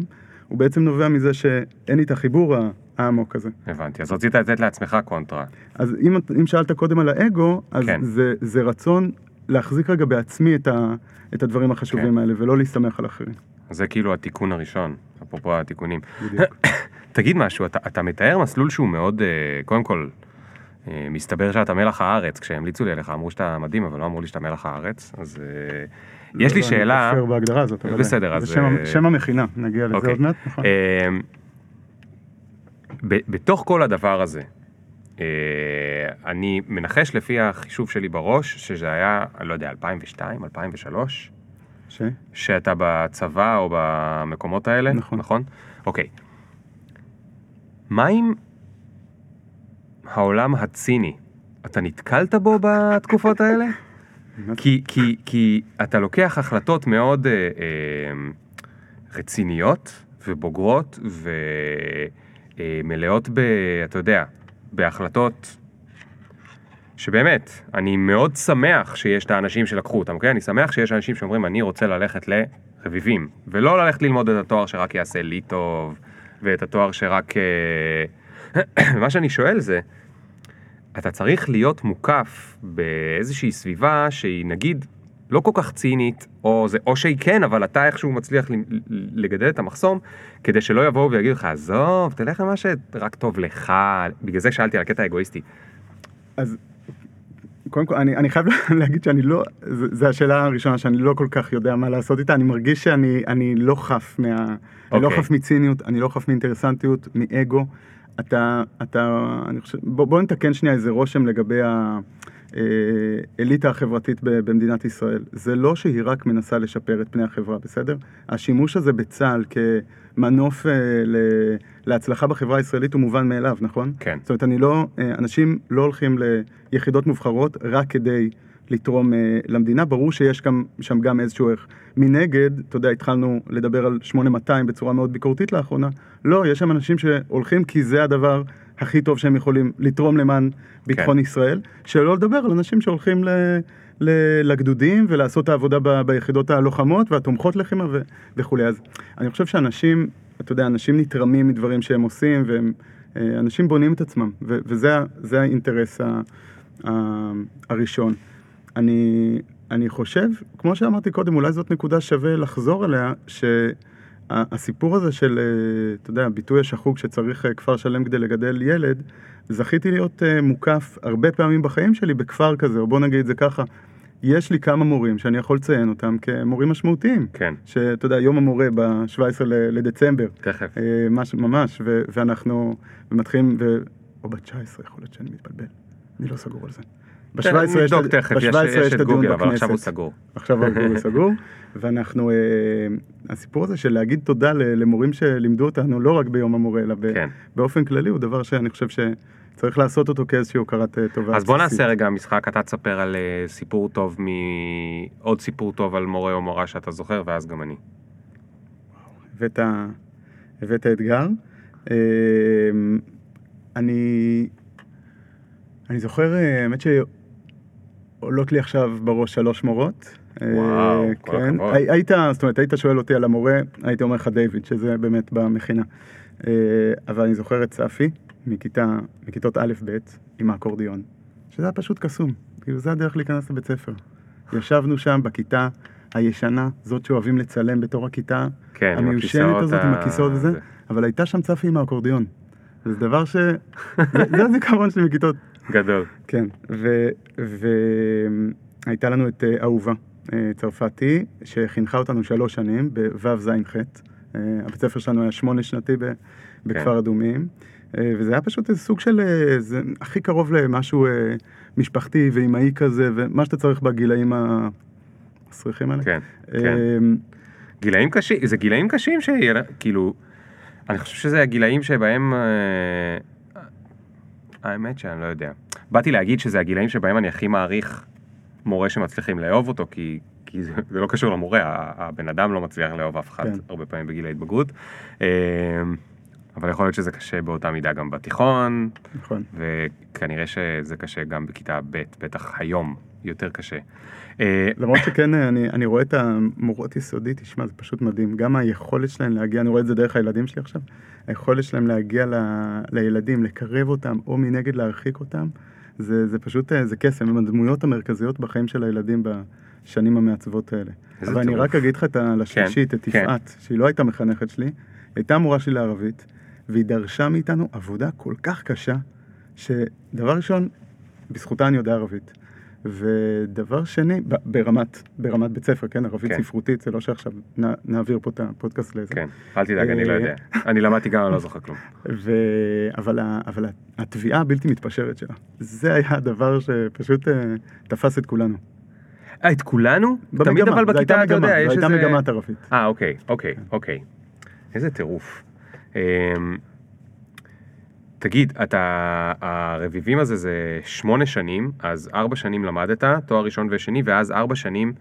הוא בעצם נובע מזה שאין לי את החיבור העמוק הזה. הבנתי, אז רצית לתת לעצמך קונטרה. אז אם, אם שאלת קודם על האגו, אז כן. זה, זה רצון להחזיק רגע בעצמי את, ה, את הדברים החשובים כן. האלה, ולא להסתמך על אחרים. זה כאילו התיקון הראשון, אפרופו התיקונים. בדיוק. תגיד משהו, אתה, אתה מתאר מסלול שהוא מאוד, אה, קודם כל, אה, מסתבר שאתה מלח הארץ, כשהמליצו לי עליך אמרו שאתה מדהים, אבל לא אמרו לי שאתה מלח הארץ, אז אה, יש לי לא, שאלה, אני כופר בהגדרה הזאת. בסדר, אז, שם- אה, שם המכינה, נגיע לזה אוקיי. עוד מעט, נכון? ב- בתוך כל הדבר הזה, אה, אני מנחש לפי החישוב שלי בראש, שזה היה, אני לא יודע, 2002, 2003, ש? שאתה בצבא או במקומות האלה, נכון. נכון? אוקיי. מה עם העולם הציני? אתה נתקלת בו בתקופות האלה? כי, כי, כי אתה לוקח החלטות מאוד אה, אה, רציניות ובוגרות ומלאות ב... אתה יודע, בהחלטות שבאמת, אני מאוד שמח שיש את האנשים שלקחו אותם, אוקיי? אני שמח שיש אנשים שאומרים, אני רוצה ללכת לרביבים, ולא ללכת ללמוד את התואר שרק יעשה לי טוב, ואת התואר שרק... אה, מה שאני שואל זה, אתה צריך להיות מוקף באיזושהי סביבה שהיא נגיד לא כל כך צינית, או, זה, או שהיא כן, אבל אתה איכשהו מצליח לגדל את המחסום, כדי שלא יבואו ויגידו לך, עזוב, תלך למה שרק טוב לך, בגלל זה שאלתי על הקטע האגואיסטי. אז קודם כל, אני, אני חייב להגיד שאני לא, זו השאלה הראשונה שאני לא כל כך יודע מה לעשות איתה, אני מרגיש שאני אני לא חף מה... אני לא אוקיי. חף מציניות, אני לא חף מאינטרסנטיות, מאגו. אתה, אתה, אני חושב, בוא, בוא נתקן שנייה איזה רושם לגבי האליטה החברתית ב- במדינת ישראל. זה לא שהיא רק מנסה לשפר את פני החברה, בסדר? השימוש הזה בצה"ל כמנוף אה, להצלחה בחברה הישראלית הוא מובן מאליו, נכון? כן. זאת אומרת, אני לא, אה, אנשים לא הולכים ליחידות מובחרות רק כדי לתרום אה, למדינה, ברור שיש גם, שם גם איזשהו ערך. מנגד, אתה יודע, התחלנו לדבר על 8200 בצורה מאוד ביקורתית לאחרונה, לא, יש שם אנשים שהולכים כי זה הדבר הכי טוב שהם יכולים לתרום למען ביטחון כן. ישראל, שלא לדבר על אנשים שהולכים ל... ל- לגדודים ולעשות את העבודה ב- ביחידות הלוחמות והתומכות לחימה ו- וכולי. אז אני חושב שאנשים, אתה יודע, אנשים נתרמים מדברים שהם עושים והם, אה, אנשים בונים את עצמם, ו- וזה האינטרס ה- ה- הראשון. אני, אני חושב, כמו שאמרתי קודם, אולי זאת נקודה שווה לחזור אליה, שהסיפור הזה של, אה, אתה יודע, הביטוי השחוק שצריך אה, כפר שלם כדי לגדל ילד, זכיתי להיות אה, מוקף הרבה פעמים בחיים שלי בכפר כזה, או בוא נגיד את זה ככה. יש לי כמה מורים שאני יכול לציין אותם כמורים משמעותיים. כן, שאתה יודע, יום המורה ב-17 לדצמבר, תכף. אה, מש, ממש, ו- ואנחנו מתחילים, ו... או ב-19, יכול להיות שאני מתבלבל, אני לא סגור על זה. ב-17 יש, תכף, יש- ב-17 יש את גוגל, אבל עכשיו הוא בכנסת. סגור. עכשיו הוא סגור, ואנחנו, אה, הסיפור הזה של להגיד תודה למורים שלימדו אותנו, לא רק ביום המורה, אלא כן. באופן כללי, הוא דבר שאני חושב שצריך לעשות אותו כאיזושהי הוקרת אה, טובה. אז בוא. נעשה רגע משחק, אתה תספר על אה, סיפור טוב מ... עוד סיפור טוב על מורה או מורה שאתה זוכר, ואז גם אני. הבאת, הבאת אתגר. אני, אני זוכר, האמת שעולות לי עכשיו בראש שלוש מורות. אה, וואו, כל כן. הכבוד. הי- היית, זאת אומרת, היית שואל אותי על המורה, הייתי אומר לך דיוויד, שזה באמת במכינה. אה, אבל אני זוכר את ספי, מכיתה, מכיתות א'-ב', עם האקורדיון, שזה היה פשוט קסום. כאילו, זה הדרך להיכנס לבית ספר. ישבנו שם בכיתה הישנה, זאת שאוהבים לצלם בתור הכיתה כן, עם המיושנת הזאת, עם ה- הכיסאות וזה, זה. אבל הייתה שם צפי עם האקורדיון. זה דבר ש... זה- זה הזיכרון שלי מכיתות. גדול. כן, והייתה לנו את אה, אהובה אה, צרפתי, שחינכה אותנו שלוש שנים בו"ז-ח'. אה, הבית ספר שלנו היה שמונה שנתי בכפר כן. אדומים, וזה היה פשוט איזה סוג של, זה הכי קרוב למשהו משפחתי ואימהי כזה, ומה שאתה צריך בגילאים המסריחים האלה. כן, כן. גילאים קשים, זה גילאים קשים שכאילו, אני חושב שזה הגילאים שבהם, האמת שאני לא יודע. באתי להגיד שזה הגילאים שבהם אני הכי מעריך מורה שמצליחים לאהוב אותו, כי, כי זה, זה לא קשור למורה, הבן אדם לא מצליח לאהוב אף אחד כן. הרבה פעמים בגיל ההתבגרות. אה, אבל יכול להיות שזה קשה באותה מידה גם בתיכון, נכון. וכנראה שזה קשה גם בכיתה ב', בטח היום יותר קשה. אה, למרות שכן, אני, אני רואה את המורות יסודי, תשמע, זה פשוט מדהים. גם היכולת שלהם להגיע, אני רואה את זה דרך הילדים שלי עכשיו, היכולת שלהם להגיע ל, לילדים, לקרב אותם, או מנגד להרחיק אותם, זה, זה פשוט, אה, זה קסם, הם הדמויות המרכזיות בחיים של הילדים בשנים המעצבות האלה. אבל אני. רק אגיד לך את ה- לשלישית, את כן. יפעת, שהיא לא הייתה מחנכת שלי, הייתה המורה שלי לערבית, והיא דרשה מאיתנו עבודה כל כך קשה, שדבר ראשון, בזכותה אני יודע ערבית. ודבר שני, ברמת, ברמת בית ספר, כן, ערבית כן. ספרותית, זה לא שעכשיו נ, נעביר פה את הפודקאסט לזה. כן, אל תדאג, אני לא אה, יודע. אני למדתי גם, אני לא זוכר כלום. ו... אבל, ה... אבל התביעה הבלתי מתפשרת שלה, זה היה הדבר שפשוט אה, תפס את כולנו. אה, את כולנו? תמיד במגמה, אבל זו הייתה בכיתה, אתה יודע, זו יש הייתה איזה... מגמת ערבית. אה, אוקיי, אוקיי, אוקיי. איזה טירוף. תגיד, אתה, הרביבים הזה זה שמונה שנים, אז ארבע שנים למדת, תואר ראשון ושני, ואז ארבע שנים,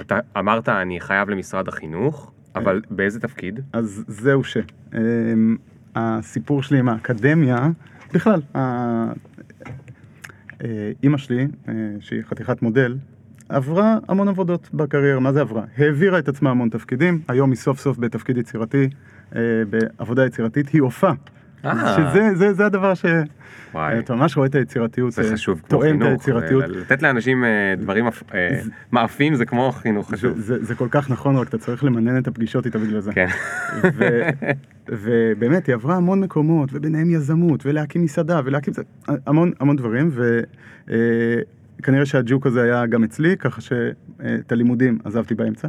אתה אמרת, אני חייב למשרד החינוך, אבל באיזה תפקיד? אז זהו ש... אמ, הסיפור שלי עם האקדמיה, בכלל, אה, אימא שלי, אה, שהיא חתיכת מודל, עברה המון עבודות בקריירה, מה זה עברה? העבירה את עצמה המון תפקידים, היום היא סוף סוף בתפקיד יצירתי, אה, בעבודה יצירתית, היא הופעה. אה. שזה זה, זה הדבר ש... וואי. אתה ממש רואה את היצירתיות, זה אה, חשוב כמו תואם את חינוך, היצירתיות. לתת לאנשים אה, דברים אפ- אה, מאפים זה כמו חינוך חשוב. זה, זה, זה כל כך נכון, רק אתה צריך למנן את הפגישות איתה בגלל זה. כן. ו, ובאמת, היא עברה המון מקומות, וביניהם יזמות, ולהקים מסעדה, ולהקים המון, המון דברים, וכנראה שהג'וק הזה היה גם אצלי, ככה שאת הלימודים עזבתי באמצע.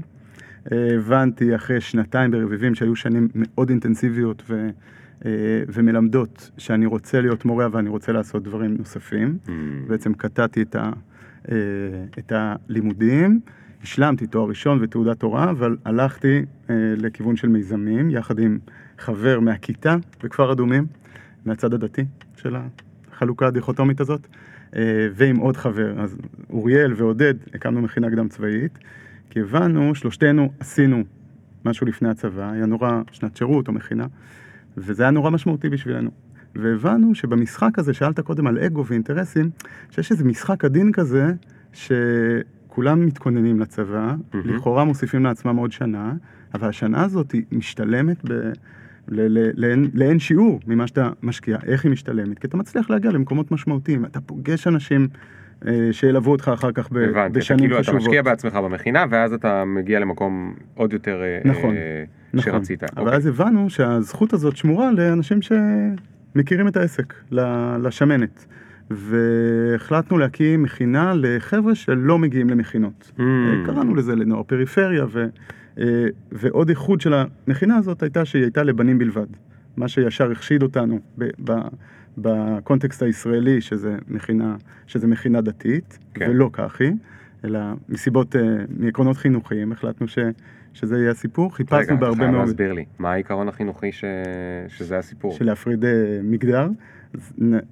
אה, הבנתי אחרי שנתיים ברביבים שהיו שנים מאוד אינטנסיביות ו, אה, ומלמדות שאני רוצה להיות מורה ואני רוצה לעשות דברים נוספים. Mm. בעצם קטעתי את, ה, אה, את הלימודים, השלמתי תואר ראשון ותעודת הוראה, אבל הלכתי אה, לכיוון של מיזמים, יחד עם חבר מהכיתה בכפר אדומים, מהצד הדתי של החלוקה הדיכוטומית הזאת, אה, ועם עוד חבר, אז אוריאל ועודד, הקמנו מכינה קדם צבאית, כי הבנו, שלושתנו עשינו משהו לפני הצבא, היה נורא שנת שירות או מכינה, וזה היה נורא משמעותי בשבילנו. והבנו שבמשחק הזה, שאלת קודם על אגו ואינטרסים, שיש איזה משחק עדין כזה, שכולם מתכוננים לצבא, מהמם. לכאורה מוסיפים לעצמם עוד שנה, אבל השנה הזאת היא משתלמת ב... ל- ל- לאין- לאין שיעור ממה שאתה משקיע, איך היא משתלמת, כי אתה מצליח להגיע למקומות משמעותיים, אתה פוגש אנשים אה, שילוו אותך אחר כך ב- הבנתי, אתה בשנים כאילו אתה חשובות. משקיע בעצמך במכינה, ואז אתה מגיע למקום עוד יותר אה, נכון, אה, נכון. שרצית. אבל אוקיי. אז הבנו שהזכות הזאת שמורה לאנשים שמכירים את העסק, לשמנת. והחלטנו להקים מכינה לחבר'ה שלא מגיעים למכינות. Mm. אה, קראנו לזה לנוער פריפריה, ו, אה, ועוד איחוד של המכינה הזאת הייתה שהיא הייתה לבנים בלבד. מה שישר החשיד אותנו ב, ב, בקונטקסט הישראלי, שזה מכינה, שזה מכינה דתית, כן. כן. ולא כך היא, אלא מסיבות, אה, מעקרונות חינוכיים, החלטנו ש, שזה יהיה הסיפור. חיפשנו רגע, אתה בהרבה חייב מאוד... להסביר לי, מה העיקרון החינוכי ש- שזה הסיפור? של להפריד אה, מגדר.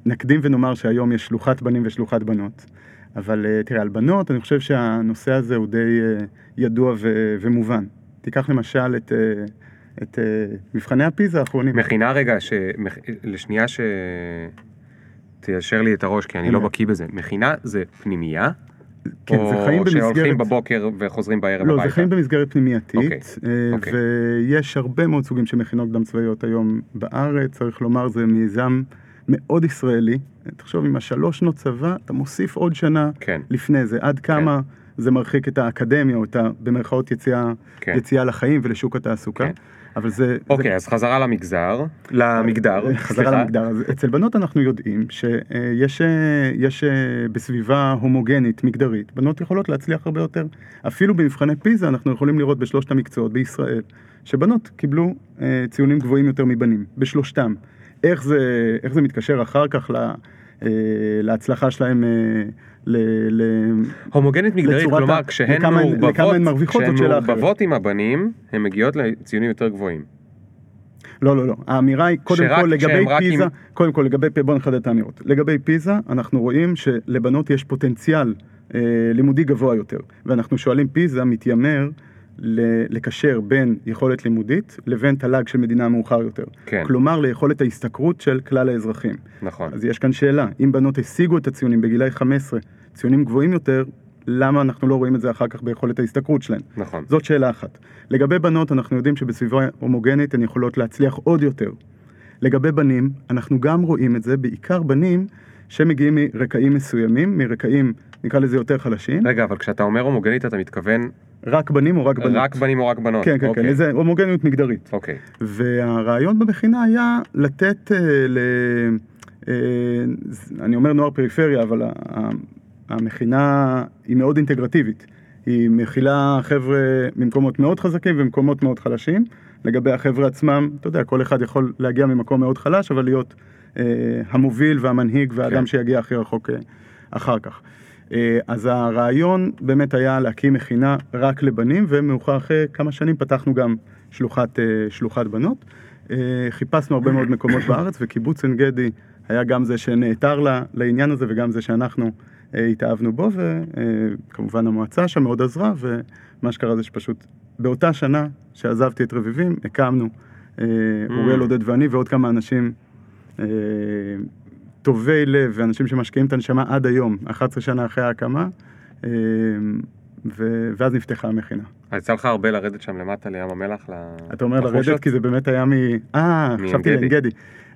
נקדים ונאמר שהיום יש שלוחת בנים ושלוחת בנות. אבל אה, תראה, על בנות אני חושב שהנושא הזה הוא די אה, ידוע ו- ומובן. תיקח למשל את, את מבחני הפיזה האחרונים. מכינה רגע, ש... מח- לשנייה ש... תיישר לי את הראש, כי אני לא בקיא בזה. מכינה זה פנימייה? כן, או זה חיים במסגרת... שהולכים בבוקר וחוזרים בערב לא, הביתה? זה חיים במסגרת פנימייתית, אוקיי, אה, אוקיי. ויש הרבה מאוד סוגים של מכינות קדם צבאיות היום בארץ, צריך לומר, זה מיזם מאוד ישראלי. תחשוב, עם השלוש שנות צבא, אתה מוסיף עוד שנה כן. לפני זה, עד כמה זה מרחיק את האקדמיה, או את ה... במרכאות יציאה, כן. יציאה לחיים ולשוק התעסוקה. כן. אבל זה... אוקיי, זה... אז חזרה למגזר, למגדר, חזרה סליחה. למגדר. אז אצל בנות אנחנו יודעים שיש אה, יש, אה, בסביבה הומוגנית, מגדרית, בנות יכולות להצליח הרבה יותר. אפילו במבחני פיזה אנחנו יכולים לראות בשלושת המקצועות בישראל, שבנות קיבלו אה, ציונים גבוהים יותר מבנים, בשלושתם. איך זה, איך זה מתקשר אחר כך ל, אה, להצלחה שלהם אה, ל, ל, הומוגנית מגדרית, כלומר כשהן מעורבבות, עם הבנים, הן מגיעות לציונים יותר גבוהים. לא, לא, לא. האמירה היא, קודם כל, לגבי פיזה, עם- קודם כל, לגבי, בוא נחדד את האמירות. לגבי פיזה, אנחנו רואים שלבנות יש פוטנציאל אה, לימודי גבוה יותר. ואנחנו שואלים, פיזה מתיימר לקשר בין יכולת לימודית לבין תל"ג של מדינה מאוחר יותר. כן. כלומר, ליכולת ההשתכרות של כלל האזרחים. נכון. אז יש כאן שאלה, אם בנות השיגו את הציונים בגילאי 15, ציונים גבוהים יותר, למה אנחנו לא רואים את זה אחר כך ביכולת ההשתכרות שלהן? נכון. זאת שאלה אחת. לגבי בנות, אנחנו יודעים שבסביבה הומוגנית הן יכולות להצליח עוד יותר. לגבי בנים, אנחנו גם רואים את זה, בעיקר בנים שמגיעים מרקעים מסוימים, מרקעים נקרא לזה יותר חלשים. רגע, אבל כשאתה אומר הומוגנית אתה מתכוון רק בנים או רק בנות? רק בנים או רק בנות? כן, כן, אוקיי. כן, זה הומוגניות מגדרית. אוקיי. והרעיון במכינה היה לתת אה, ל... אה, אני אומר נוער פריפריה, אבל ה- ה- המכינה היא מאוד אינטגרטיבית. היא מכילה חבר'ה ממקומות מאוד חזקים ומקומות מאוד חלשים. לגבי החבר'ה עצמם, אתה יודע, כל אחד יכול להגיע ממקום מאוד חלש, אבל להיות אה, המוביל והמנהיג והאדם כן. שיגיע הכי רחוק אה, אחר כך. אה, אז הרעיון באמת היה להקים מכינה רק לבנים, ומאוחר אחרי כמה שנים פתחנו גם שלוחת, אה, שלוחת בנות. אה, חיפשנו הרבה מאוד מקומות בארץ, וקיבוץ עין גדי היה גם זה שנעתר לה- לעניין הזה, וגם זה שאנחנו אה, התאהבנו בו, וכמובן המועצה שם מאוד עזרה, ומה שקרה זה שפשוט באותה שנה שעזבתי את רביבים, הקמנו, אה, אוריאל עודד ואני ועוד כמה אנשים אה, טובי לב ואנשים שמשקיעים את הנשמה עד היום, 11 שנה אחרי ההקמה, אה, ו- ואז נפתחה המכינה. אז יצא לך הרבה לרדת שם למטה לים המלח? אתה אומר לחושות? לרדת כי זה באמת היה מ... אה, חשבתי. לעין גדי.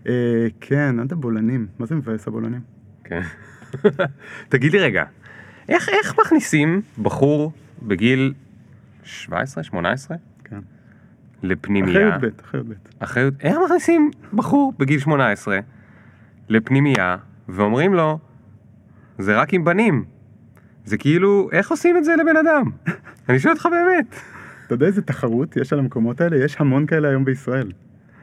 אה, כן, עד הבולענים. מה זה מבאס הבולענים? כן. תגיד לי רגע, איך, איך מכניסים בחור בגיל 17, 18 כן. לפנימייה? אחרי י"ב, אחרי י"ב. אחרי... איך מכניסים בחור בגיל 18 לפנימייה ואומרים לו, זה רק עם בנים. זה כאילו, איך עושים את זה לבן אדם? אני שואל אותך באמת. אתה יודע איזה תחרות יש על המקומות האלה? יש המון כאלה היום בישראל.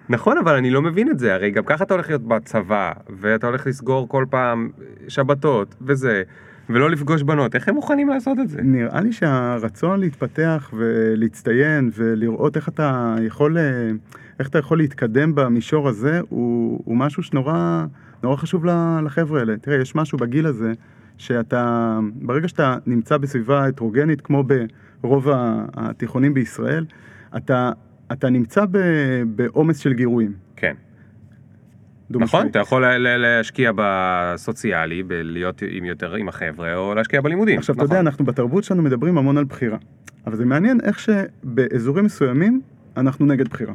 נכון, אבל אני לא מבין את זה, הרי גם ככה אתה הולך להיות בצבא, ואתה הולך לסגור כל פעם שבתות, וזה, ולא לפגוש בנות, איך הם מוכנים לעשות את זה? נראה לי שהרצון להתפתח ולהצטיין ולראות איך אתה יכול, אה, איך אתה יכול להתקדם במישור הזה הוא, הוא משהו שנורא נורא חשוב לחבר'ה האלה. תראה, יש משהו בגיל הזה שאתה, ברגע שאתה נמצא בסביבה הטרוגנית כמו ברוב התיכונים בישראל, אתה, אתה נמצא בעומס של גירויים. כן. נכון, משמעי. אתה יכול לה- לה- להשקיע בסוציאלי, בלהיות עם יותר עם החבר'ה, או להשקיע בלימודים. עכשיו, אתה נכון. יודע, אנחנו בתרבות שלנו מדברים המון על בחירה. אבל זה מעניין איך שבאזורים מסוימים אנחנו נגד בחירה.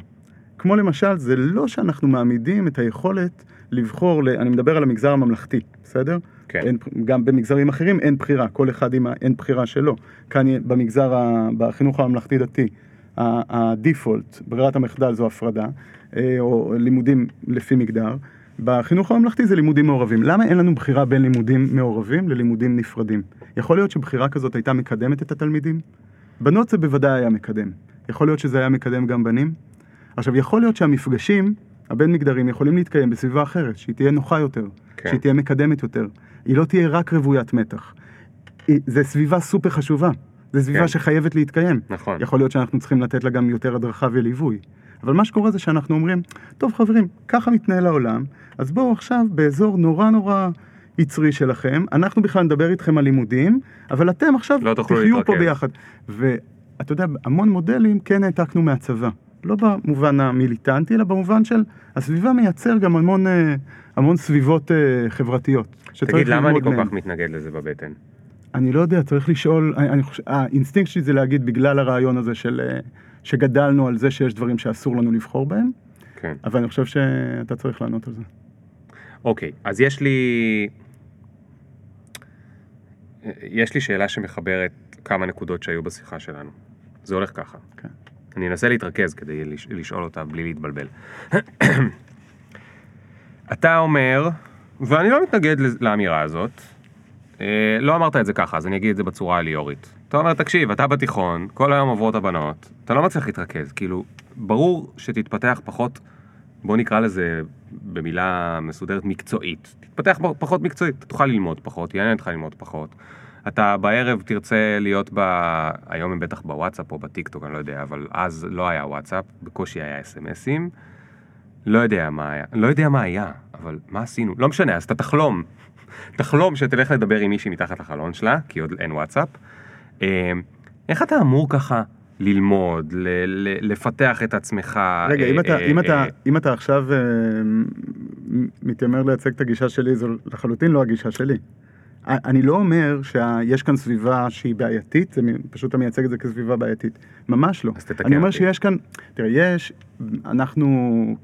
כמו למשל, זה לא שאנחנו מעמידים את היכולת לבחור, ל... אני מדבר על המגזר הממלכתי, בסדר? כן. אין, גם במגזרים אחרים אין בחירה, כל אחד עם האין בחירה שלו. כאן במגזר, ה... בחינוך הממלכתי-דתי, ה- הדיפולט, ברירת המחדל זו הפרדה, אה, או לימודים לפי מגדר. בחינוך הממלכתי זה לימודים מעורבים. למה אין לנו בחירה בין לימודים מעורבים ללימודים נפרדים? יכול להיות שבחירה כזאת הייתה מקדמת את התלמידים? בנות זה בוודאי היה מקדם. יכול להיות שזה היה מקדם גם בנים? עכשיו, יכול להיות שהמפגשים הבין מגדרים יכולים להתקיים בסביבה אחרת, שהיא תהיה נוחה יותר, כן. שהיא תהיה מקדמת יותר. היא לא תהיה רק רוויית מתח. היא- זה סביבה סופר חשובה. זו סביבה כן. שחייבת להתקיים. נכון. יכול להיות שאנחנו צריכים לתת לה גם יותר הדרכה וליווי. אבל מה שקורה זה שאנחנו אומרים, טוב חברים, ככה מתנהל העולם, אז בואו עכשיו באזור נורא נורא יצרי שלכם, אנחנו בכלל נדבר איתכם על לימודים, אבל אתם עכשיו לא תחיו פה להתרכז. ביחד. ואתה יודע, המון מודלים כן העתקנו מהצבא. לא במובן המיליטנטי, אלא במובן של הסביבה מייצר גם המון, אה, המון סביבות אה, חברתיות. תגיד, למה אני כל. כך מתנגד לזה בבטן? אני לא יודע, צריך לשאול, אני, אני חושב, האינסטינקט שלי זה להגיד בגלל הרעיון הזה של, אה, שגדלנו על זה שיש דברים שאסור לנו לבחור בהם, כן. אבל אני חושב שאתה צריך לענות על זה. אוקיי, אז יש לי... יש לי שאלה שמחברת כמה נקודות שהיו בשיחה שלנו. זה הולך ככה. כן. אני אנסה להתרכז כדי לש- לשאול אותה בלי להתבלבל. אתה אומר, ואני לא מתנגד לאמירה הזאת, אה, לא אמרת את זה ככה, אז אני אגיד את זה בצורה הליאורית. אתה אומר, תקשיב, אתה בתיכון, כל היום עוברות הבנות, אתה לא מצליח להתרכז, כאילו, ברור שתתפתח פחות, בוא נקרא לזה במילה מסודרת מקצועית. תתפתח פחות מקצועית, תוכל ללמוד פחות, יעניין אותך ללמוד פחות. אתה בערב תרצה להיות ב... היום הם בטח בוואטסאפ או בטיקטוק, אני לא יודע, אבל אז לא היה וואטסאפ, בקושי היה אס.אם.אסים. לא יודע מה היה, לא יודע מה היה, אבל מה עשינו? לא משנה, אז אתה תחלום. תחלום שתלך לדבר עם מישהי מתחת לחלון שלה, כי עוד אין וואטסאפ. אה, איך אתה אמור ככה ללמוד, ל- ל- לפתח את עצמך? רגע, אה, אם אתה, אה, אם אתה, אה, אם אתה עכשיו אה, מתיימר לייצג את הגישה שלי, זו לחלוטין לא הגישה שלי. אני לא אומר שיש כאן סביבה שהיא בעייתית, זה פשוט אתה מייצג את זה כסביבה בעייתית. ממש לא. אז תתקן אני אומר אותי. שיש כאן, תראה, יש, אנחנו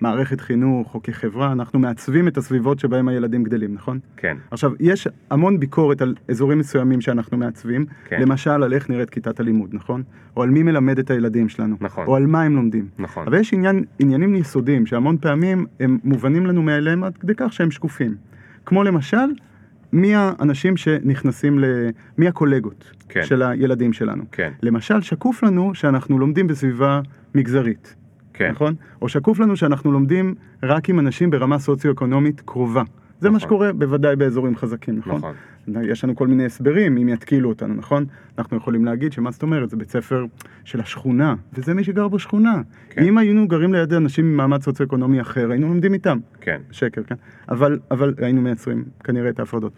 כמערכת חינוך או כחברה, אנחנו מעצבים את הסביבות שבהם הילדים גדלים, נכון? כן, עכשיו, יש המון ביקורת על אזורים מסוימים שאנחנו מעצבים, כן. למשל על איך נראית כיתת הלימוד, נכון? או על מי מלמד את הילדים שלנו, נכון. או על מה הם לומדים. נכון. אבל יש עניין, עניינים יסודיים שהמון פעמים הם מובנים לנו מאליהם עד כדי כך שהם שקופים. כמו למשל, מי האנשים שנכנסים ל... מי הקולגות כן. של הילדים שלנו. כן. למשל, שקוף לנו שאנחנו לומדים בסביבה מגזרית. כן. נכון? או שקוף לנו שאנחנו לומדים רק עם אנשים ברמה סוציו-אקונומית קרובה. זה מה נכון. שקורה בוודאי באזורים חזקים, נכון? נכון. יש לנו כל מיני הסברים אם יתקילו אותנו, נכון? אנחנו יכולים להגיד שמה זאת אומרת, זה בית ספר של השכונה, וזה מי שגר בשכונה. כן. אם היינו גרים ליד אנשים ממעמד סוציו-אקונומי אחר, היינו לומדים איתם. כן, שקר, כן? אבל, אבל היינו מייצרים כנראה את ההפרדות.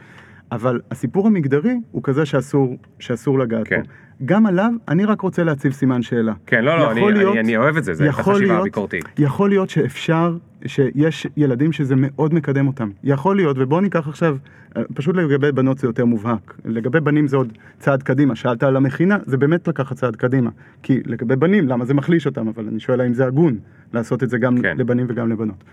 אבל הסיפור המגדרי הוא כזה שאסור, שאסור לגעת כן. פה. גם עליו, אני רק רוצה להציב סימן שאלה. כן, לא, לא, אני, יכול אני, להיות- אני אוהב את זה, זה החשיבה להיות- הביקורתית. יכול להיות שאפשר, שיש ילדים שזה מאוד מקדם אותם. יכול להיות, ובואו ניקח עכשיו, אה, פשוט לגבי בנות זה יותר מובהק. לגבי בנים זה עוד צעד קדימה. שאלת על המכינה, זה באמת לקחת צעד קדימה. כי לגבי בנים, למה זה מחליש אותם? אבל אני שואל האם זה הגון לעשות את זה גם כן. לבנים וגם לבנות.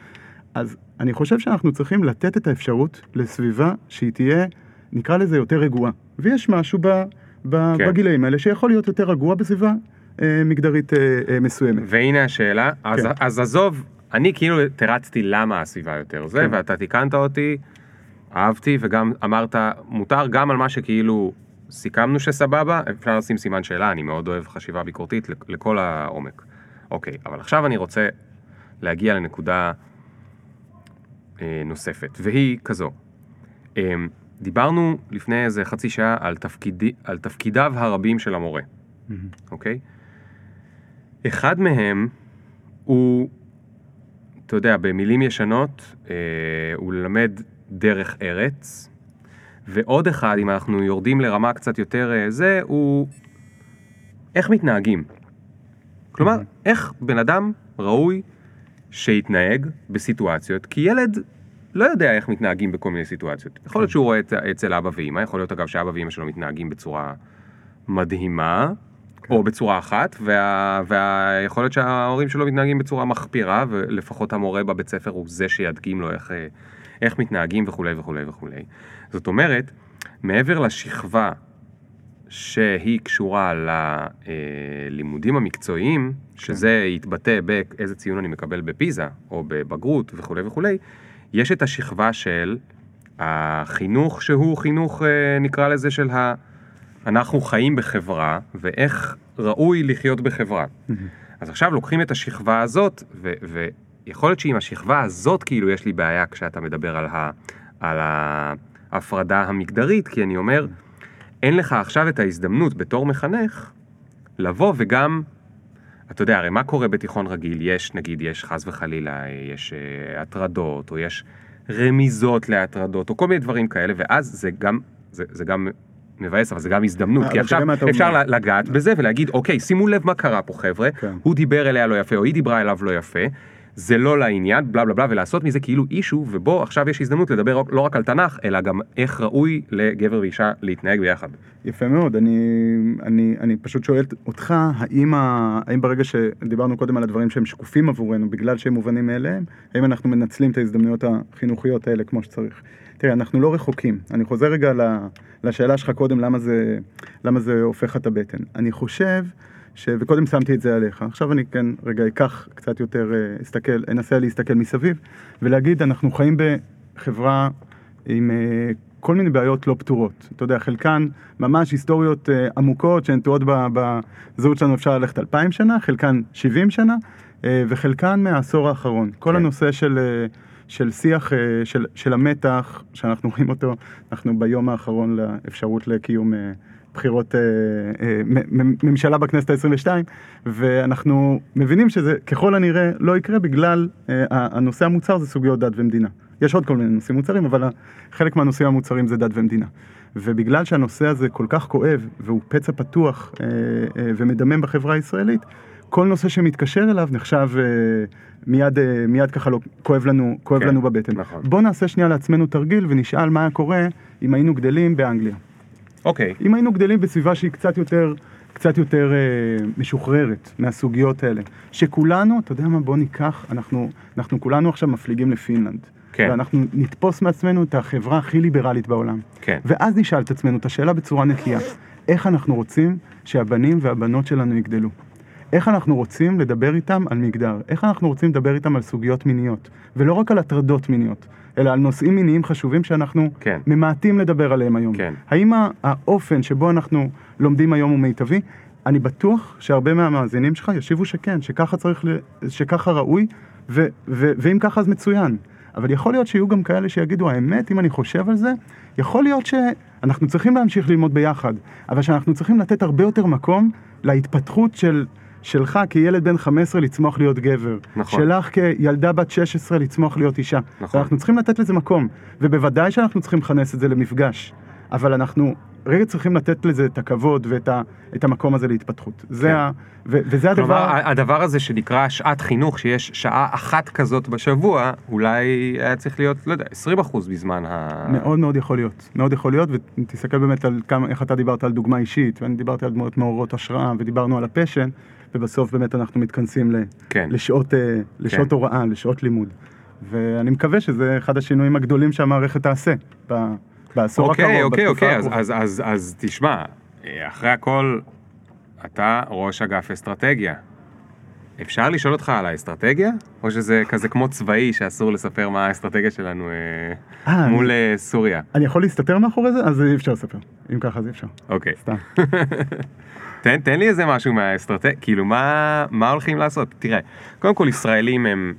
אז אני חושב שאנחנו צריכים לתת את האפשרות לסביבה שהיא תהיה, נקרא לזה יותר רגועה. ויש משהו ב, כן. בגילאים האלה שיכול להיות יותר רגוע בסביבה אה, מגדרית אה, אה, מסוימת. והנה השאלה, אז, כן. אז עזוב, אני כאילו תרצתי למה הסביבה יותר זה, כן. ואתה תיקנת אותי, אהבתי, וגם אמרת, מותר גם על מה שכאילו סיכמנו שסבבה, אפשר לשים סימן שאלה, אני מאוד אוהב חשיבה ביקורתית לכ- לכל העומק. אוקיי, אבל עכשיו אני רוצה להגיע לנקודה אה, נוספת, והיא כזו. אה, דיברנו לפני איזה חצי שעה על, תפקידי, על תפקידיו הרבים של המורה, אוקיי? אחד מהם הוא, אתה יודע, במילים ישנות, אה, הוא ללמד דרך ארץ, ועוד אחד, אם אנחנו יורדים לרמה קצת יותר אה, זה, הוא איך מתנהגים. כלומר, איך בן אדם ראוי שיתנהג בסיטואציות, כי ילד לא יודע איך מתנהגים בכל מיני סיטואציות. יכול להיות שהוא רואה את, אצל אבא ואמא, יכול להיות אגב שאבא ואמא שלו מתנהגים בצורה מדהימה, או בצורה אחת, וה, ויכול להיות שההורים שלו מתנהגים בצורה מחפירה, ולפחות המורה בבית ספר הוא זה שידגים לו איך, אה, איך מתנהגים וכולי וכולי וכולי. זאת אומרת, מעבר לשכבה שהיא קשורה ללימודים המקצועיים, שזה יתבטא באיזה ציון אני מקבל בפיזה, או בבגרות וכולי וכולי, יש את השכבה של החינוך שהוא חינוך, אה, נקרא לזה, של ה... אנחנו חיים בחברה, ואיך ראוי לחיות בחברה. אז עכשיו לוקחים את השכבה הזאת, ו- ויכול להיות שעם השכבה הזאת כאילו יש לי בעיה כשאתה מדבר על, ה- על ההפרדה המגדרית, כי אני אומר, אין לך עכשיו את ההזדמנות בתור מחנך לבוא וגם, אתה יודע, הרי מה קורה בתיכון רגיל? יש, נגיד, יש חס וחלילה, יש אה, הטרדות, או יש רמיזות להטרדות, או כל מיני דברים כאלה, ואז זה גם, זה, זה גם מבאס, אבל זה גם הזדמנות, אה, כי אבל עכשיו אפשר אומר. לגעת בזה ולהגיד, אוקיי, שימו לב מה קרה פה, חבר'ה, כן. הוא דיבר אליה לא יפה, או היא דיברה אליו לא יפה. זה לא לעניין, בלה בלה בלה, ולעשות מזה כאילו אישו, ובו עכשיו יש הזדמנות לדבר לא רק על תנ"ך, אלא גם איך ראוי לגבר ואישה להתנהג ביחד. יפה מאוד, אני, אני, אני פשוט שואל אותך, האם, ה, האם ברגע שדיברנו קודם על הדברים שהם שקופים עבורנו, בגלל שהם מובנים מאליהם, האם אנחנו מנצלים את ההזדמנויות החינוכיות האלה כמו שצריך? תראה, אנחנו לא רחוקים. אני חוזר רגע לשאלה שלך קודם, למה זה, למה זה הופך את הבטן. אני חושב, ש... וקודם שמתי את זה עליך, עכשיו אני כן רגע אקח קצת יותר, אה, אסתכל, אנסה להסתכל מסביב, ולהגיד, אנחנו חיים בחברה עם אה, כל מיני בעיות לא פתורות. אתה יודע, חלקן ממש היסטוריות אה, עמוקות שהן תועות ב- בזהות שלנו אפשר ללכת אלפיים שנה, חלקן שבעים שנה, וחלקן מהעשור האחרון. כל כן. הנושא של, של שיח, של, של המתח, שאנחנו רואים אותו, אנחנו ביום האחרון לאפשרות לקיום בחירות אה, אה, ממשלה בכנסת ה-22, ואנחנו מבינים שזה ככל הנראה לא יקרה בגלל אה, הנושא המוצר זה סוגיות דת ומדינה. יש עוד כל מיני נושאים מוצרים, אבל חלק מהנושאים המוצרים זה דת ומדינה. ובגלל שהנושא הזה כל כך כואב, והוא פצע פתוח אה, אה, ומדמם בחברה הישראלית, כל נושא שמתקשר אליו נחשב אה, מיד, אה, מיד ככה לא, כואב לנו, כואב כן, לנו בבטן. נכון. בוא נעשה שנייה לעצמנו תרגיל ונשאל מה היה קורה אם היינו גדלים באנגליה. אוקיי. אם היינו גדלים בסביבה שהיא קצת יותר, קצת יותר אה, משוחררת מהסוגיות האלה. שכולנו, אתה יודע מה, בוא ניקח, אנחנו, אנחנו כולנו עכשיו מפליגים לפינלנד. כן. ואנחנו נתפוס מעצמנו את החברה הכי ליברלית בעולם. כן. ואז נשאל את עצמנו את השאלה בצורה נקייה. איך אנחנו רוצים שהבנים והבנות שלנו יגדלו? איך אנחנו רוצים לדבר איתם על מגדר? איך אנחנו רוצים לדבר איתם על סוגיות מיניות? ולא רק על הטרדות מיניות, אלא על נושאים מיניים חשובים שאנחנו כן. ממעטים לדבר עליהם היום. כן. האם האופן שבו אנחנו לומדים היום הוא מיטבי? אני בטוח שהרבה מהמאזינים שלך ישיבו שכן, שככה צריך. שככה ראוי, ו... ו... ואם ככה אז מצוין. אבל יכול להיות שיהיו גם כאלה שיגידו, האמת, אם אני חושב על זה, יכול להיות שאנחנו צריכים להמשיך ללמוד ביחד, אבל שאנחנו צריכים לתת הרבה יותר מקום להתפתחות של... שלך כילד בן 15 לצמוח להיות גבר, נכון. שלך כילדה בת 16 לצמוח להיות אישה. נכון. ואנחנו צריכים לתת לזה מקום, ובוודאי שאנחנו צריכים לכנס את זה למפגש, אבל אנחנו רגע צריכים לתת לזה את הכבוד ואת ה, את המקום הזה להתפתחות. זה כן. ה, ו, וזה כלומר, הדבר... הדבר הזה שנקרא שעת חינוך, שיש שעה אחת כזאת בשבוע, אולי היה צריך להיות, לא יודע, 20% בזמן ה... מאוד מאוד יכול להיות, מאוד יכול להיות, ותסתכל באמת על כמה, איך אתה דיברת על דוגמה אישית, ואני דיברתי על דמויות מעוררות השראה, ודיברנו על הפשן, ובסוף באמת אנחנו מתכנסים ל, כן. לשעות, אה, לשעות כן. הוראה, לשעות לימוד. ואני מקווה שזה אחד השינויים הגדולים שהמערכת תעשה ב- בעשור אוקיי, הקרוב, אוקיי, בתקופה אוקיי, אז, הקרובה. אז, אז, אז תשמע, אה, אחרי הכל, אתה ראש אגף אסטרטגיה. אפשר לשאול אותך על האסטרטגיה? או שזה כזה כמו צבאי שאסור לספר מה האסטרטגיה שלנו אה, אה, מול אני- אה, סוריה? אני יכול להסתתר מאחורי זה? אז אי אפשר לספר. אם ככה אז אי אפשר. אוקיי. סתם. תן, תן לי איזה משהו מהאסטרטגיה, כאילו מה, מה הולכים לעשות? תראה, קודם כל ישראלים הם,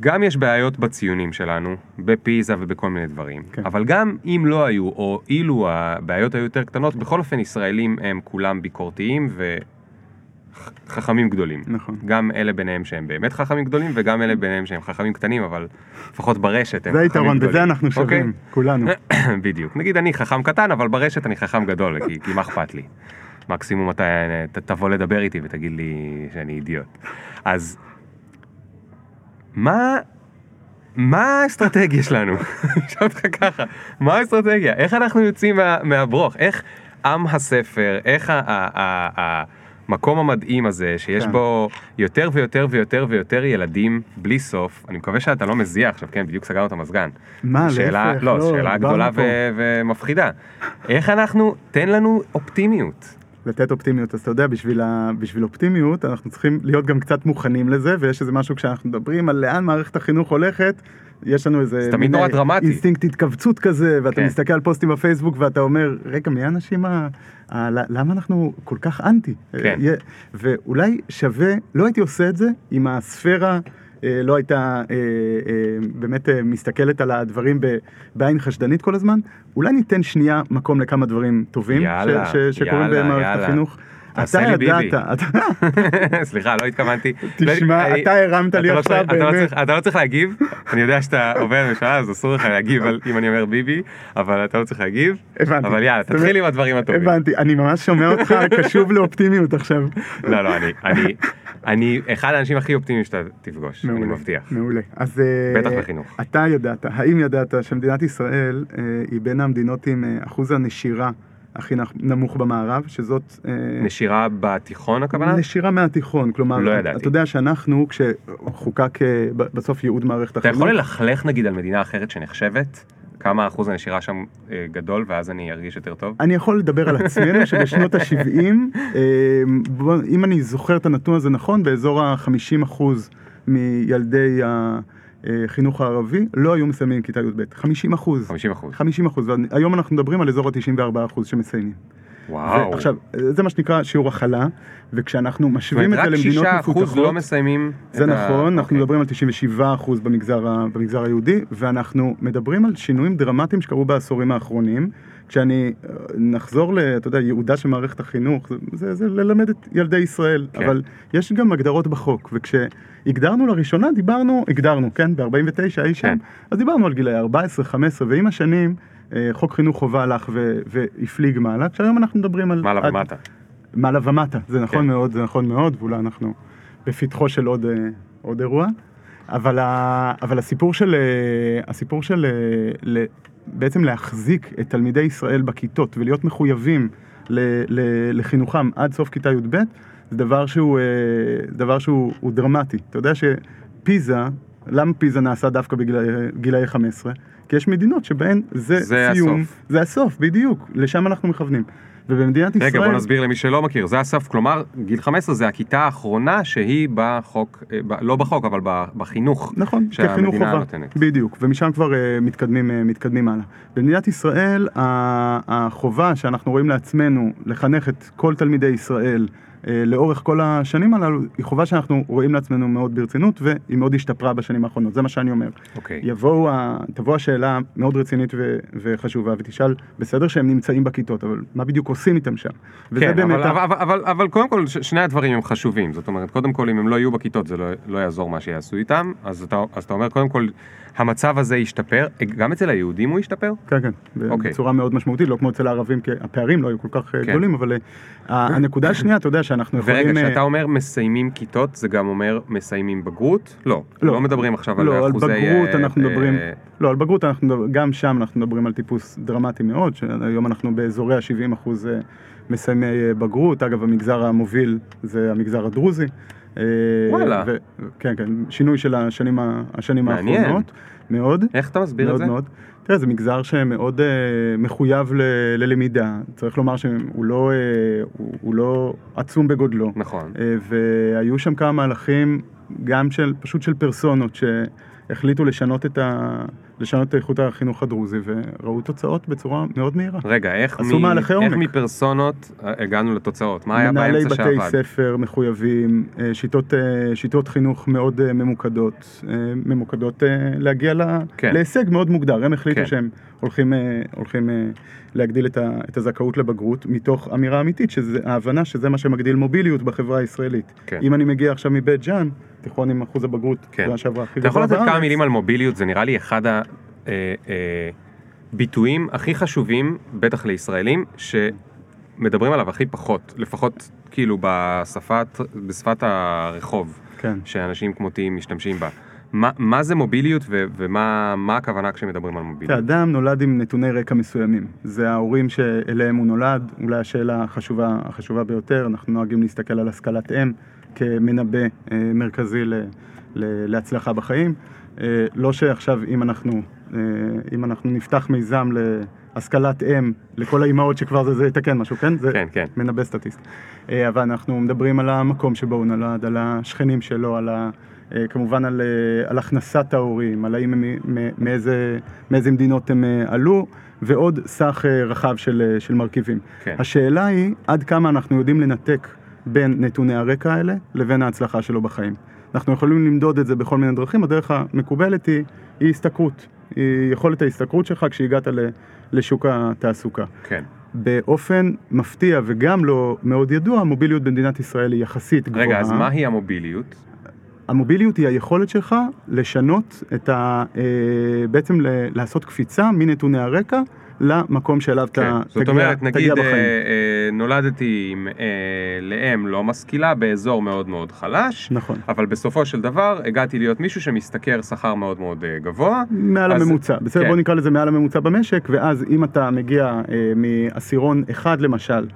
גם יש בעיות בציונים שלנו, בפיזה ובכל מיני דברים, כן. אבל גם אם לא היו, או אילו הבעיות היו יותר קטנות, בכל אופן ישראלים הם כולם ביקורתיים וחכמים גדולים. נכון. גם אלה ביניהם שהם באמת חכמים גדולים, וגם אלה ביניהם שהם חכמים קטנים, אבל לפחות ברשת הם זה חכמים היתרון, גדולים. בזה אנחנו אוקיי? שווים, כולנו. בדיוק. נגיד אני חכם קטן, אבל ברשת אני חכם גדול, כי, כי מה אכפת לי? מקסימום אתה ת, תבוא לדבר איתי ותגיד לי שאני אידיוט. אז מה, מה האסטרטגיה שלנו? אני אשאל אותך ככה, מה האסטרטגיה? איך אנחנו יוצאים מה, מהברוך? איך עם הספר, איך ה, ה, ה, המקום המדהים הזה, שיש כן. בו יותר ויותר ויותר ויותר ילדים בלי סוף, אני מקווה שאתה לא מזיע עכשיו, כן, בדיוק סגרנו את המזגן. מה, שאלה, להפך, לא, לא, שאלה גדולה. ו- ומפחידה. איך אנחנו, תן לנו אופטימיות. לתת אופטימיות. אז אתה יודע, בשביל, ה... בשביל אופטימיות אנחנו צריכים להיות גם קצת מוכנים לזה, ויש איזה משהו כשאנחנו מדברים על לאן מערכת החינוך הולכת, יש לנו איזה... זה תמיד נורא דרמטי. אינסטינקט התכווצות כזה, ואתה כן. מסתכל על פוסטים בפייסבוק ואתה אומר, רגע, מי האנשים ה... למה אנחנו כל כך אנטי? כן. ואולי שווה, לא הייתי עושה את זה אם הספירה... אה, לא הייתה אה, אה, באמת אה, מסתכלת על הדברים ב- בעין חשדנית כל הזמן, אולי ניתן שנייה מקום לכמה דברים טובים יאללה, ש- ש- שקורים יאללה, במערכת יאללה. החינוך. תעשה אתה. ידעת, סליחה, לא התכוונתי. תשמע, לא- אתה הרמת לי לא עכשיו, לא באמת. אתה לא צריך להגיב, אני יודע שאתה עובד בממשלה, אז אסור לך להגיב אם אני אומר ביבי, אבל אתה לא צריך להגיב. הבנתי. אבל יאללה, תתחיל עם הדברים הטובים. הבנתי, אני ממש שומע אותך קשוב לאופטימיות עכשיו. לא, לא, אני, אני, אני אחד האנשים הכי אופטימיים שאתה תפגוש, אני מבטיח. מעולה. אז אה, בטח בחינוך. אתה ידעת, האם ידעת שמדינת ישראל אה, היא בין המדינות עם אה, אחוז הנשירה הכי נמוך במערב, שזאת... אה, נשירה בתיכון הכוונה? נשירה מהתיכון, כלומר, לא ידעתי. אתה יודע שאנחנו, כשחוקק אה, בסוף ייעוד מערכת אתה החינוך, יכול ללכלך נגיד על מדינה אחרת שנחשבת? כמה אחוז הנשירה שם אה, גדול, ואז אני ארגיש יותר טוב? אני יכול לדבר על עצמנו שבשנות ה-70, אם אני זוכר את הנתון הזה נכון, באזור ה-50% מילדי החינוך הערבי לא היו מסיימים כיתה י"ב. 50%. 50 אחוז. 50 אחוז, והיום אנחנו מדברים על אזור ה-94 אחוז שמסיימים. וואו. עכשיו, זה מה שנקרא שיעור הכלה, וכשאנחנו משווים את זה רק למדינות שישה אחוז מפותחות, לא מסיימים זה את ה- נכון, אנחנו אוקיי. מדברים על 97 אחוז במגזר, ה- במגזר היהודי, ואנחנו מדברים על שינויים דרמטיים שקרו בעשורים האחרונים. כשאני אה, נחזור ל... אתה יודע, ייעודה של מערכת החינוך, זה, זה, זה ללמד את ילדי ישראל, כן. אבל יש גם הגדרות בחוק, וכשהגדרנו לראשונה, דיברנו, הגדרנו, כן, ב-49 אי שם, כן. אז דיברנו על גילאי 14, 15, ועם השנים, אה, חוק חינוך חובה הלך ו- והפליג מעלה, כשהיום אנחנו מדברים על... מעלה עד- ומטה. מעלה ומטה, זה נכון כן. מאוד, זה נכון מאוד, ואולי אנחנו בפתחו של עוד, אה, עוד אירוע. אבל, ה, אבל הסיפור של, הסיפור של ל, בעצם להחזיק את תלמידי ישראל בכיתות ולהיות מחויבים ל, ל, לחינוכם עד סוף כיתה י"ב, זה דבר שהוא, אה, דבר שהוא הוא דרמטי. אתה יודע שפיזה, למה פיזה נעשה דווקא בגילאי 15? כי יש מדינות שבהן זה, זה סיום, הסוף. זה הסוף, בדיוק, לשם אנחנו מכוונים. ובמדינת ישראל... רגע, בוא נסביר למי שלא מכיר, זה הסף, כלומר, גיל 15 זה הכיתה האחרונה שהיא בחוק, אה, לא בחוק, אבל בחינוך נכון, כחינוך חובה. נותנת. בדיוק, ומשם כבר uh, מתקדמים, uh, מתקדמים הלאה. במדינת ישראל, החובה שאנחנו רואים לעצמנו לחנך את כל תלמידי ישראל לאורך כל השנים הללו, היא חובה שאנחנו רואים לעצמנו מאוד ברצינות, והיא מאוד השתפרה בשנים האחרונות, זה מה שאני אומר. אוקיי. יבואו, תבוא השאלה מאוד רצינית ו- וחשובה, ותשאל, בסדר שהם נמצאים בכיתות, אבל מה בדיוק עושים איתם שם? כן, אבל, ה- אבל, אבל, אבל קודם כל, ש- שני הדברים הם חשובים. זאת אומרת, קודם כל, אם הם לא יהיו בכיתות, זה לא, לא יעזור מה שיעשו איתם. אז אתה, אז אתה אומר, קודם כל, המצב הזה ישתפר. גם אצל היהודים הוא ישתפר? כן, כן, אוקיי. בצורה מאוד משמעותית, לא כמו אצל הערבים, כי הפערים לא היו כל כך אה, כן. גדולים, אבל אה, הנקודה השנייה, אתה יודע שאנחנו יכולים... ורגע, אה, כשאתה אומר מסיימים כיתות, זה גם אומר מסיימים בגרות? לא. לא. לא מדברים עכשיו על לא, על אחוזי... בגרות אה, אנחנו אה, מדברים, לא, על בגרות אנחנו, מדבר- גם שם אנחנו מדברים על טיפוס דרמטי מאוד, שהיום אנחנו באזורי ה-70 אחוז מסיימי בגרות, אגב המגזר המוביל זה המגזר הדרוזי. אה, וואלה. ו- כן, כן, שינוי של השנים, השנים מעניין. האחרונות, מאוד. איך אתה מסביר את מאוד זה? מאוד. תראה, זה מגזר שמאוד אה, מחויב ל- ללמידה, צריך לומר שהוא לא, אה, הוא, הוא לא עצום בגודלו. נכון. אה, והיו שם כמה מהלכים, גם של, פשוט של פרסונות, שהחליטו לשנות את, ה, לשנות את איכות החינוך הדרוזי, וראו תוצאות בצורה מאוד מהירה. רגע, איך, עשו מ... מהלכי איך. מפרסונות אה, הגענו לתוצאות? מה היה מנהלי באמצע בתי שעבד? ספר מחויבים, אה, שיטות, אה, שיטות חינוך מאוד ממוקדות, ממוקדות להגיע ל- כן. להישג מאוד מוגדר. הם החליטו כן. שהם הולכים, הולכים להגדיל את, ה, את הזכאות לבגרות, מתוך אמירה אמיתית, שזה ההבנה שזה מה שמגדיל מוביליות בחברה הישראלית. כן. אם אני מגיע עכשיו מבית ג'אן, תיכון עם אחוז הבגרות, כן. שנה שעברה הכי אתה יכול לתת כמה. מילים על מוביליות? זה נראה לי אחד הביטויים הכי חשובים, בטח לישראלים, שמדברים עליו הכי פחות, לפחות כאילו בשפת, בשפת הרחוב, כן. שאנשים כמותי משתמשים בה. מה, מה זה מוביליות ו- ומה מה הכוונה כשמדברים על מוביליות? אדם נולד עם נתוני רקע מסוימים. זה ההורים שאליהם הוא נולד, אולי השאלה החשובה, החשובה ביותר, אנחנו נוהגים להסתכל על השכלת אם כמנבא אה, מרכזי ל, ל, להצלחה בחיים. אה, לא שעכשיו אם אנחנו, אה, אם אנחנו נפתח מיזם להשכלת אם לכל האימהות שכבר זה, זה יתקן משהו, כן? זה כן, כן. מנבא סטטיסט. אבל אנחנו מדברים על המקום שבו הוא נולד, על השכנים שלו, על ה... כמובן על, על הכנסת ההורים, על האם הם, מאיזה, מאיזה מדינות הם עלו, ועוד סך רחב של, של מרכיבים. כן. השאלה היא עד כמה אנחנו יודעים לנתק בין נתוני הרקע האלה לבין ההצלחה שלו בחיים. אנחנו יכולים למדוד את זה בכל מיני דרכים, הדרך המקובלת היא, היא השתכרות, היא יכולת ההשתכרות שלך כשהגעת ל- לשוק התעסוקה. כן. באופן מפתיע וגם לא מאוד ידוע, המוביליות במדינת ישראל היא יחסית גבוהה. רגע, אז מהי המוביליות? המוביליות היא היכולת שלך לשנות את ה... אה, בעצם לעשות קפיצה מנתוני הרקע למקום שאליו כן. אתה זאת תגיע, אומרת, תגיע נגיד אה, בחיים. אה, נולדתי עם, אה, לאם לא משכילה באזור מאוד מאוד חלש, נכון. אבל בסופו של דבר הגעתי להיות מישהו שמשתכר שכר מאוד מאוד אה, גבוה. מעל אז- הממוצע, בסדר, כן. בוא נקרא לזה מעל הממוצע במשק, ואז אם אתה מגיע אה, מעשירון אחד למשל,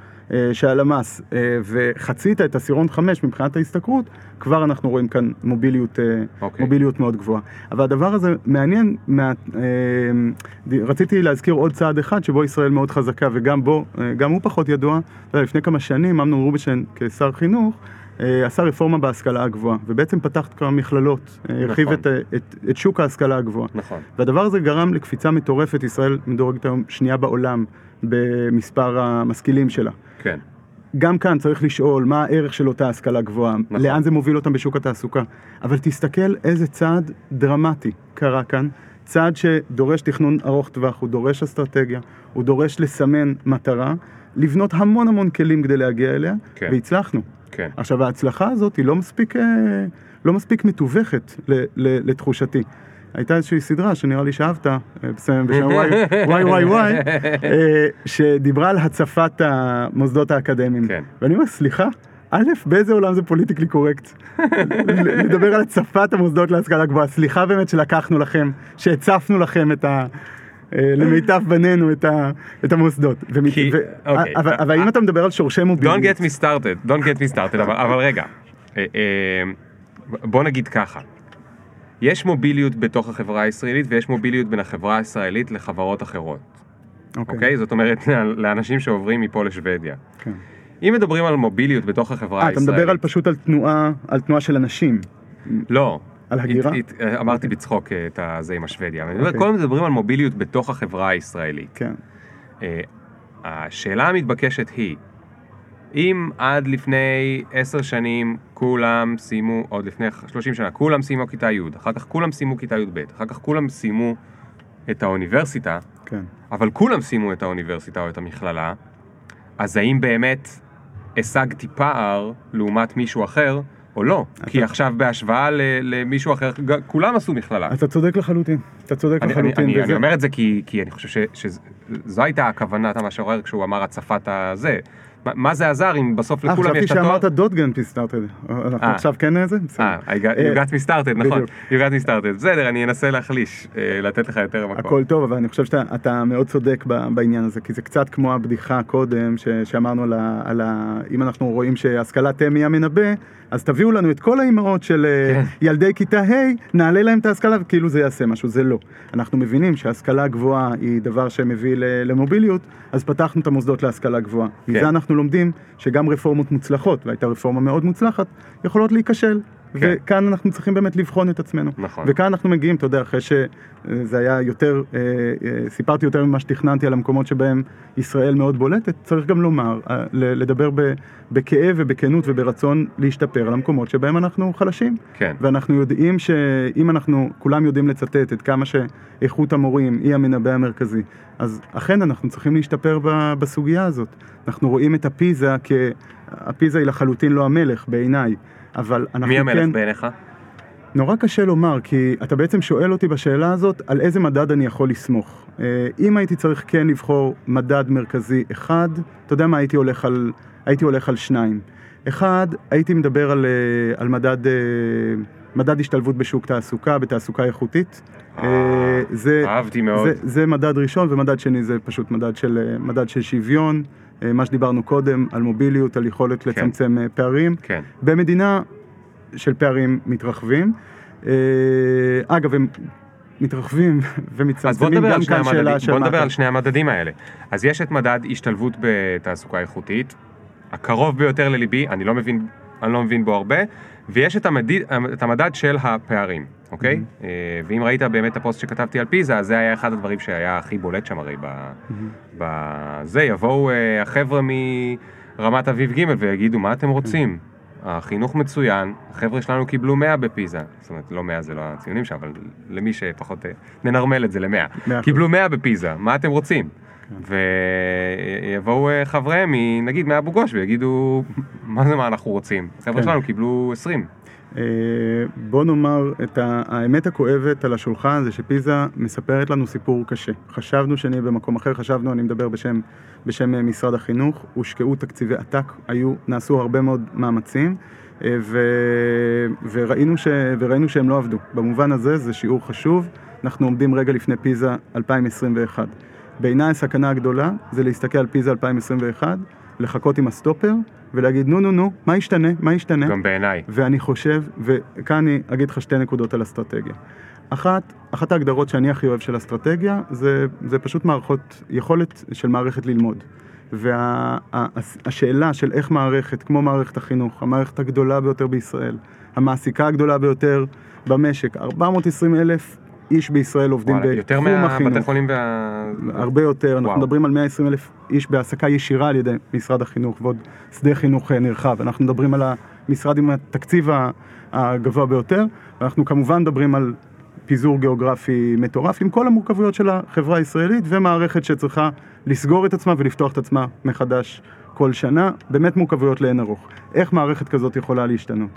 שהלמ"ס, אה, וחצית את עשירון חמש מבחינת ההשתכרות, כבר אנחנו רואים כאן מוביליות, אה, אוקיי. מוביליות מאוד גבוהה. אבל הדבר הזה מעניין, מה, אה, רציתי להזכיר עוד צעד אחד שבו ישראל מאוד חזקה, וגם בו, אה, גם הוא פחות ידוע. לפני כמה שנים אמנון רובינשטיין כשר חינוך, אה, עשה רפורמה בהשכלה הגבוהה, ובעצם פתח כמה מכללות, אה, הרחיב נכון. את, אה, את, את שוק ההשכלה הגבוהה. נכון. והדבר הזה גרם לקפיצה מטורפת, ישראל מדורגת היום שנייה בעולם במספר המשכילים שלה. כן. גם כאן צריך לשאול מה הערך של אותה השכלה גבוהה, נכון. לאן זה מוביל אותם בשוק התעסוקה. אבל תסתכל איזה צעד דרמטי קרה כאן, צעד שדורש תכנון ארוך טווח, הוא דורש אסטרטגיה, הוא דורש לסמן מטרה, לבנות המון המון כלים כדי להגיע אליה, כן. והצלחנו. כן. עכשיו ההצלחה הזאת היא לא מספיק, אה, לא מספיק מתווכת לתחושתי. הייתה איזושהי סדרה שנראה לי שאהבת, אה, בסדר, בשם וואי וואי וואי וואי, אה, שדיברה על הצפת המוסדות האקדמיים. כן. ואני אומר, סליחה, א', באיזה עולם זה פוליטיקלי קורקט? לדבר על הצפת המוסדות להשכלה גבוהה. סליחה באמת שלקחנו לכם, שהצפנו לכם את ה... אה, למיטב בנינו את, ה, את המוסדות. ומת- כי- ו- אוקיי. אבל, אבל אם אתה מדבר על שורשי מוביליות, Don't get me started, don't get me started, אבל, אבל רגע, בוא נגיד ככה, יש מוביליות בתוך החברה הישראלית ויש מוביליות בין החברה הישראלית לחברות אחרות, אוקיי? זאת אומרת, לאנשים שעוברים מפה לשוודיה. כן. אם מדברים על מוביליות בתוך החברה אה, אתה הישראלית, מדבר על פשוט על תנועה, על תנועה של אנשים. לא. על הגירה? הת- הת- אמרתי בצחוק אה, את הזה עם השוודיה. אבל אני אומר, אוקיי. קודם מדברים על מוביליות בתוך החברה הישראלית. כן. אה, השאלה המתבקשת היא, אם עד לפני עשר שנים כולם סיימו, עוד לפני 30 שנה, כולם סיימו כיתה י', אחר כך כולם סיימו כיתה י"ב, אחר כך כולם סיימו את האוניברסיטה, כן. אבל כולם סיימו את האוניברסיטה או את המכללה, אז האם באמת השגתי פער לעומת מישהו אחר, או לא? כי עכשיו בהשוואה ל- למישהו אחר, כולם עשו מכללה. אתה צודק לחלוטין. אתה צודק אני, אני, לחלוטין. אני, וזה- אני אומר את זה כי, כי אני חושב שזו הייתה הכוונת המשורר כשהוא אמר הצפת הזה. מה, זה עזר אם בסוף אה, לכולם חשבתי יש את התואר? שאמרת דוטגן פיסטארטד. אנחנו אה. עכשיו כן איזה? בסדר. אה, you got me started, נכון. You got me started. בסדר, אני אנסה להחליש, אה, לתת לך יותר מקום. הכל טוב, אבל אני חושב שאתה אתה מאוד צודק בעניין הזה, כי זה קצת כמו הבדיחה קודם, שאמרנו על ה, על ה... אם אנחנו רואים שהשכלת אם היא המנבא, אז תביאו לנו את כל האימהות של אה, כן. ילדי כיתה ה', נעלה להם את ההשכלה, וכאילו זה יעשה משהו, זה לא. אנחנו מבינים שהשכלה גבוהה היא דבר שמביא למוביליות, אז פתחנו את המוסדות להשכלה גבוהה. כן. מזה אנחנו לומדים שגם רפורמות מוצלחות, והייתה רפורמה מאוד מוצלחת, יכולות להיכשל. כן. וכאן אנחנו צריכים באמת לבחון את עצמנו. נכון. וכאן אנחנו מגיעים, אתה יודע, אחרי שזה היה יותר, אה, אה, סיפרתי יותר ממה שתכננתי על המקומות שבהם ישראל מאוד בולטת, צריך גם לומר, אה, ל- לדבר ב- בכאב ובכנות וברצון להשתפר על המקומות שבהם אנחנו חלשים. כן. ואנחנו יודעים שאם אנחנו, כולם יודעים לצטט את כמה שאיכות המורים היא המנבא המרכזי, אז אכן אנחנו צריכים להשתפר ב- בסוגיה הזאת. אנחנו רואים את הפיזה כ... הפיזה היא לחלוטין לא המלך בעיניי, אבל אנחנו מי כן... המלך בעיניך? נורא קשה לומר, כי אתה בעצם שואל אותי בשאלה הזאת על איזה מדד אני יכול לסמוך. אה, אם הייתי צריך כן לבחור מדד מרכזי אחד, אתה יודע מה, הייתי הולך על, הייתי הולך על שניים. אחד, הייתי מדבר על, אה, על מדד, אה, מדד השתלבות בשוק תעסוקה, בתעסוקה איכותית. אה, זה, אהבתי מאוד. זה, זה מדד ראשון, ומדד שני זה פשוט מדד של, מדד של שוויון, מה שדיברנו קודם, על מוביליות, על יכולת לצמצם אה, פערים. כן. במדינה של פערים מתרחבים. אה, אגב, הם מתרחבים ומצטמצמים גם כאן שאלה של בוא נדבר על שני המדדים האלה. אז יש את מדד השתלבות בתעסוקה איכותית, הקרוב ביותר לליבי, אני לא מבין, אני לא מבין בו הרבה, ויש את המדיד, את המדד של הפערים, אוקיי? Mm-hmm. אה, ואם ראית באמת את הפוסט שכתבתי על פיזה, אז זה היה אחד הדברים שהיה הכי בולט שם הרי. Mm-hmm. בזה, יבואו אה, החבר'ה מרמת אביב ג' ויגידו, מה אתם רוצים? החינוך מצוין, החבר'ה שלנו קיבלו 100 בפיזה, זאת אומרת, לא 100 זה לא הציונים שם, אבל למי שפחות, אה, ננרמל את זה ל-100. מאה אחוז. קיבלו 100 בפיזה, מה אתם רוצים? כן. ויבואו חבריהם, נגיד מאבו גוש, ויגידו, מה זה מה אנחנו רוצים? החבר'ה כן. שלנו קיבלו 20. בוא נאמר את האמת הכואבת על השולחן זה שפיזה מספרת לנו סיפור קשה. חשבנו שנהיה במקום אחר, חשבנו, אני מדבר בשם, בשם אה, משרד החינוך, הושקעו תקציבי עתק, היו, נעשו הרבה מאוד מאמצים. אה, ו... וראינו, ש... וראינו שהם לא עבדו. במובן הזה זה שיעור חשוב, אנחנו עומדים רגע לפני פיזה 2021. בעיניי הסכנה הגדולה זה להסתכל על פיזה 2021, לחכות עם הסטופר ולהגיד נו נו נו, מה ישתנה? מה ישתנה? גם בעיניי. ואני חושב, וכאן אני אגיד לך שתי נקודות על אסטרטגיה. אחת, אחת ההגדרות שאני הכי אוהב של אסטרטגיה זה, זה פשוט מערכות, יכולת של מערכת ללמוד. והשאלה של איך מערכת, כמו מערכת החינוך, המערכת הגדולה ביותר בישראל, המעסיקה הגדולה ביותר במשק, 420 אלף איש בישראל עובדים וואלה, יותר מהבתי. חולים וה... הרבה יותר, אנחנו וואו. מדברים על 120 אלף איש בהעסקה ישירה על ידי משרד החינוך ועוד שדה חינוך אה, נרחב. אנחנו מדברים על המשרד עם התקציב הגבוה ביותר, ואנחנו כמובן מדברים על פיזור גיאוגרפי מטורף עם כל המורכבויות של החברה הישראלית ומערכת שצריכה לסגור את עצמה ולפתוח את עצמה מחדש כל שנה, באמת מורכבויות לאין ארוך. איך מערכת כזאת יכולה להשתנות?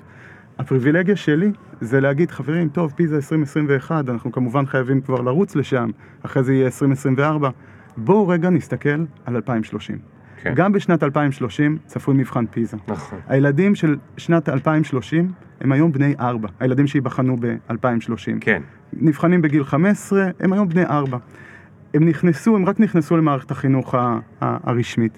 הפריבילגיה שלי זה להגיד, חברים, טוב, פיזה 2021, אנחנו כמובן חייבים כבר לרוץ לשם, אחרי זה יהיה 2024. בואו רגע נסתכל על 2030. כן. גם בשנת 2030 צפוי מבחן פיזה. נכון. הילדים של שנת 2030 הם היום בני 4, הילדים שייבחנו ב-2030. כן. נבחנים בגיל 15, הם היום בני 4. הם נכנסו, הם רק נכנסו למערכת החינוך הרשמית.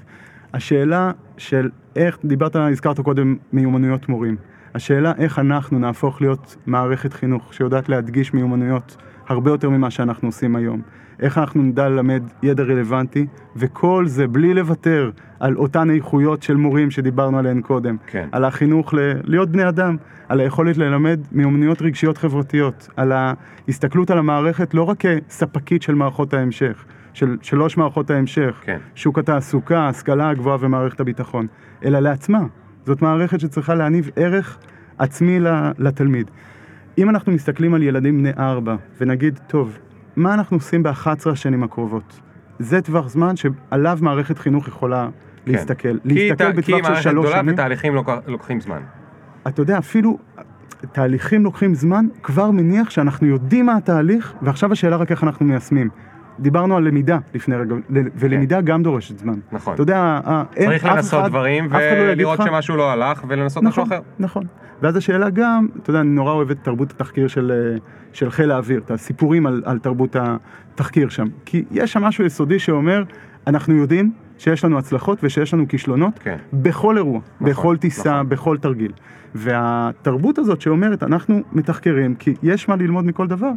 השאלה של איך, דיברת, הזכרת קודם מיומנויות מורים. השאלה איך אנחנו נהפוך להיות מערכת חינוך שיודעת להדגיש מיומנויות הרבה יותר ממה שאנחנו עושים היום. איך אנחנו נדע ללמד ידע רלוונטי, וכל זה בלי לוותר על אותן איכויות של מורים שדיברנו עליהן קודם. כן. על החינוך ל- להיות בני אדם, על היכולת ללמד מיומנויות רגשיות חברתיות, על ההסתכלות על המערכת לא רק כספקית של מערכות ההמשך, של שלוש מערכות ההמשך, כן. שוק התעסוקה, ההשכלה הגבוהה ומערכת הביטחון, אלא לעצמה. זאת מערכת שצריכה להניב ערך עצמי לתלמיד. אם אנחנו מסתכלים על ילדים בני ארבע ונגיד, טוב, מה אנחנו עושים ב-11 השנים הקרובות? זה טווח זמן שעליו מערכת חינוך יכולה כן. להסתכל. כי להסתכל ת- בטווח כי של מערכת שלוש גדולה שנים. ותהליכים לוק- לוקחים זמן. אתה יודע, אפילו תהליכים לוקחים זמן, כבר מניח שאנחנו יודעים מה התהליך, ועכשיו השאלה רק איך אנחנו מיישמים. דיברנו על למידה לפני רגע, ולמידה גם דורשת זמן. כן. נכון. אתה יודע, ה- אין- צריך אף לנסות אחד- דברים לא יגיד ולראות לך- שמשהו לא הלך ולנסות משהו נכון, אחר. נכון. ואז השאלה גם, אתה יודע, אני נורא אוהב את תרבות התחקיר של, אה, של חיל האוויר, את הסיפורים על, על תרבות התחקיר שם. כי יש שם משהו יסודי שאומר, אנחנו יודעים שיש לנו הצלחות ושיש לנו כישלונות כן. בכל אירוע, בכל טיסה, נכון. בכל תרגיל. והתרבות הזאת שאומרת, אנחנו מתחקרים כי יש מה ללמוד מכל דבר,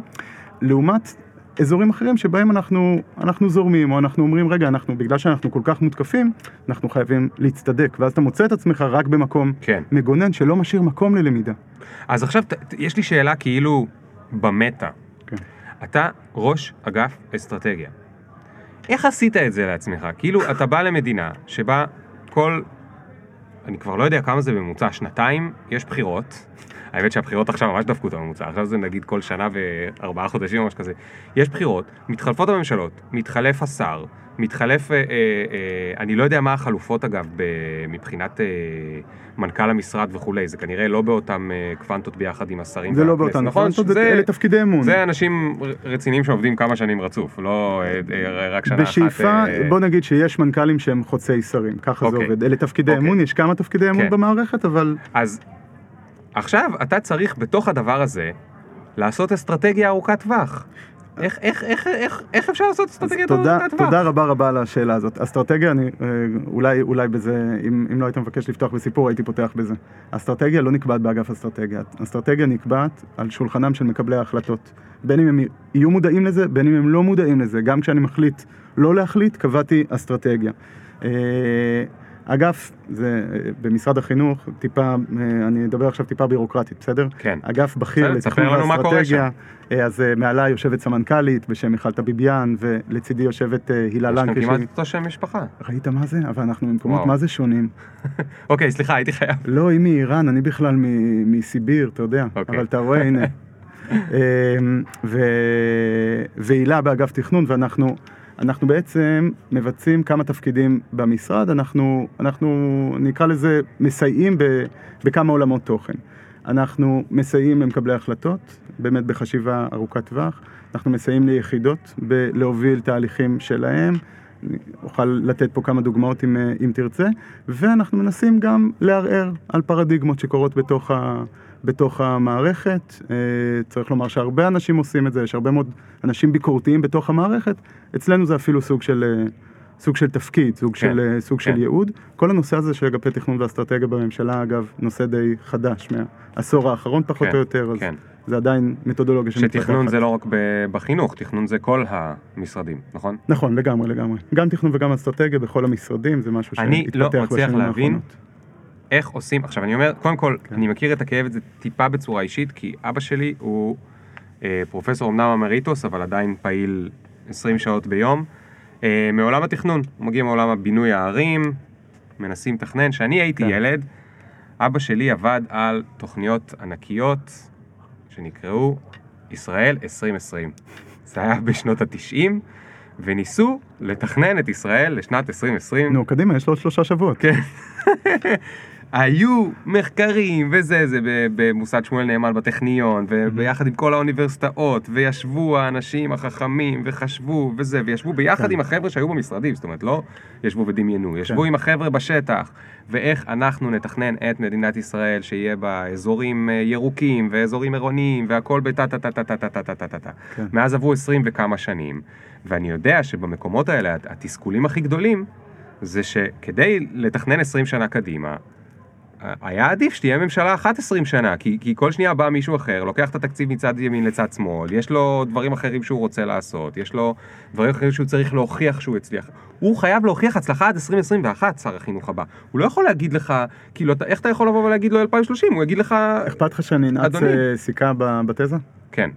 לעומת אזורים אחרים שבהם אנחנו, אנחנו זורמים, או אנחנו אומרים, רגע, אנחנו, בגלל שאנחנו כל כך מותקפים, אנחנו חייבים להצטדק, ואז אתה מוצא את עצמך רק במקום כן. מגונן שלא משאיר מקום ללמידה. אז עכשיו יש לי שאלה כאילו במטה. כן. אתה ראש אגף אסטרטגיה. איך עשית את זה לעצמך? כאילו, אתה בא למדינה שבה כל... אני כבר לא יודע כמה זה בממוצע, שנתיים, יש בחירות. האמת שהבחירות עכשיו ממש דפקו את הממוצע, עכשיו זה נגיד כל שנה וארבעה חודשים או משהו כזה. יש בחירות, מתחלפות הממשלות, מתחלף השר, מתחלף, אה, אה, אה, אני לא יודע מה החלופות אגב, ב, מבחינת אה, מנכ"ל המשרד וכולי, זה כנראה לא באותם אה, קוונטות ביחד עם השרים. זה לא באותן נכון? פונקציות, שזה- אלה תפקידי אמון. זה אנשים רציניים שעובדים כמה שנים רצוף, לא אה, אה, רק שנה אחת. בשאיפה, אה, בוא נגיד שיש מנכ"לים שהם חוצי שרים, ככה זה אוקיי. עובד. אלה תפקידי אוקיי. אמון, יש כמה תפקידי אמון כן. במערכת, אבל אז עכשיו אתה צריך בתוך הדבר הזה לעשות אסטרטגיה ארוכת טווח. איך, איך, איך, איך, איך אפשר לעשות אסטרטגיה ארוכת טווח? תודה רבה רבה על השאלה הזאת. אסטרטגיה, אני, אה, אולי, אולי בזה, אם, אם לא היית מבקש לפתוח בסיפור, הייתי פותח בזה. אסטרטגיה לא נקבעת באגף אסטרטגיה. אסטרטגיה נקבעת על שולחנם של מקבלי ההחלטות. בין אם הם יהיו מודעים לזה, בין אם הם לא מודעים לזה. גם כשאני מחליט לא להחליט, קבעתי אסטרטגיה. אגף, זה במשרד החינוך, טיפה, אה, אני אדבר עכשיו טיפה בירוקרטית, בסדר? כן. אגף בכיר לתכנון ואסטרטגיה, אה, אז אה, מעליי יושבת סמנכ"לית בשם מיכל טביביאן, ולצידי יושבת הילה יש לכם. כמעט אותו שם משפחה. ראית מה זה? אבל אנחנו ממקומות וואו. מה זה שונים. אוקיי, סליחה, הייתי חייב. לא, היא מאיראן, אני בכלל מסיביר, אתה יודע. אוקיי. אבל אתה רואה, הנה. אמ, והילה באגף תכנון, ואנחנו אנחנו בעצם מבצעים כמה תפקידים במשרד, אנחנו, אנחנו נקרא לזה מסייעים ב, בכמה עולמות תוכן. אנחנו מסייעים למקבלי החלטות, באמת בחשיבה ארוכת טווח, אנחנו מסייעים ליחידות בלהוביל תהליכים שלהם, אני אוכל לתת פה כמה דוגמאות אם, אם תרצה, ואנחנו מנסים גם לערער על פרדיגמות שקורות בתוך, ה, בתוך המערכת. אה, צריך לומר שהרבה אנשים עושים את זה, יש הרבה מאוד אנשים ביקורתיים בתוך המערכת, אצלנו זה אפילו סוג של, אה, סוג של תפקיד, סוג, כן, של, אה, סוג כן. של ייעוד. כל הנושא הזה של אגפי תכנון ואסטרטגיה בממשלה, אגב, נושא די חדש מהעשור האחרון פחות כן, או יותר, אז כן. זה עדיין מתודולוגיה שמתפתחת. שתכנון זה לא רק בחינוך, תכנון זה כל המשרדים, נכון? נכון, לגמרי, לגמרי. גם תכנון וגם אסטרטגיה בכל המשרדים, זה משהו אני שהתפתח לא בשנים מצליח האחרונות. להבין איך עושים, עכשיו אני אומר, קודם כל, כן. אני מכיר את הכאב הזה טיפה בצורה אישית, כי אבא שלי הוא אה, פרופסור אמנם אמריטוס, אבל עדיין פעיל 20 שעות ביום, אה, מעולם התכנון, הוא מגיע מעולם הבינוי הערים, מנסים לתכנן. כשאני הייתי כן. ילד, אבא שלי עבד על תוכניות ענקיות שנקראו ישראל 2020. זה היה בשנות ה-90, וניסו לתכנן את ישראל לשנת 2020. נו, קדימה, יש לו עוד שלושה שבועות. כן. היו מחקרים וזה, זה במוסד שמואל נאמן בטכניון, וביחד עם כל האוניברסיטאות, וישבו האנשים החכמים, וחשבו וזה, וישבו ביחד כן. עם החבר'ה שהיו במשרדים, זאת אומרת, לא ישבו ודמיינו, ישבו כן. עם החבר'ה בשטח, ואיך אנחנו נתכנן את מדינת ישראל, שיהיה בה אזורים אה, ירוקים, ואזורים עירוניים, והכל בטה טה טה טה טה טה טה טה טה. כן. מאז עברו עשרים וכמה שנים, ואני יודע שבמקומות האלה, התסכולים הכי גדולים, זה שכדי לתכנן 20 שנה קדימה, היה עדיף שתהיה ממשלה אחת 20 שנה, כי, כי כל שנייה בא מישהו אחר, לוקח את התקציב מצד ימין לצד שמאל, יש לו דברים אחרים שהוא רוצה לעשות, יש לו דברים אחרים שהוא צריך להוכיח שהוא הצליח. הוא חייב להוכיח הצלחה עד 2021, שר החינוך הבא. הוא לא יכול להגיד לך, כאילו, איך אתה יכול לבוא ולהגיד לו 2030? הוא יגיד לך... אכפת לך שאני אנעץ. אה, סיכה בתזה? כן,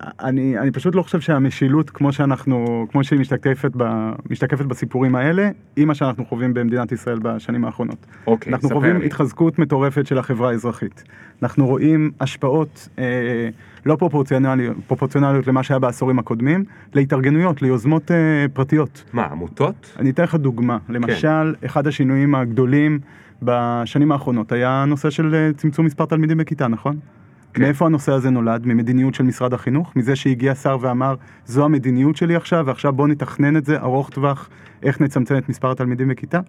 אני, אני פשוט לא חושב שהמשילות כמו שאנחנו, כמו שהיא משתקפת, ב, משתקפת בסיפורים האלה, היא מה שאנחנו חווים במדינת ישראל בשנים האחרונות. אוקיי, אנחנו חווים לי. התחזקות מטורפת של החברה האזרחית. אנחנו רואים השפעות אה, לא פרופורציונליות, פרופורציונליות למה שהיה בעשורים הקודמים, להתארגנויות, ליוזמות אה, פרטיות. מה, עמותות? אני אתן לך דוגמה. למשל, אחד השינויים הגדולים בשנים האחרונות היה הנושא של אה, צמצום מספר תלמידים בכיתה, נכון? כן. מאיפה הנושא הזה נולד? ממדיניות של משרד החינוך? מזה שהגיע שר ואמר, זו המדיניות שלי עכשיו, ועכשיו בואו נתכנן את זה ארוך טווח, איך נצמצם את מספר התלמידים בכיתה?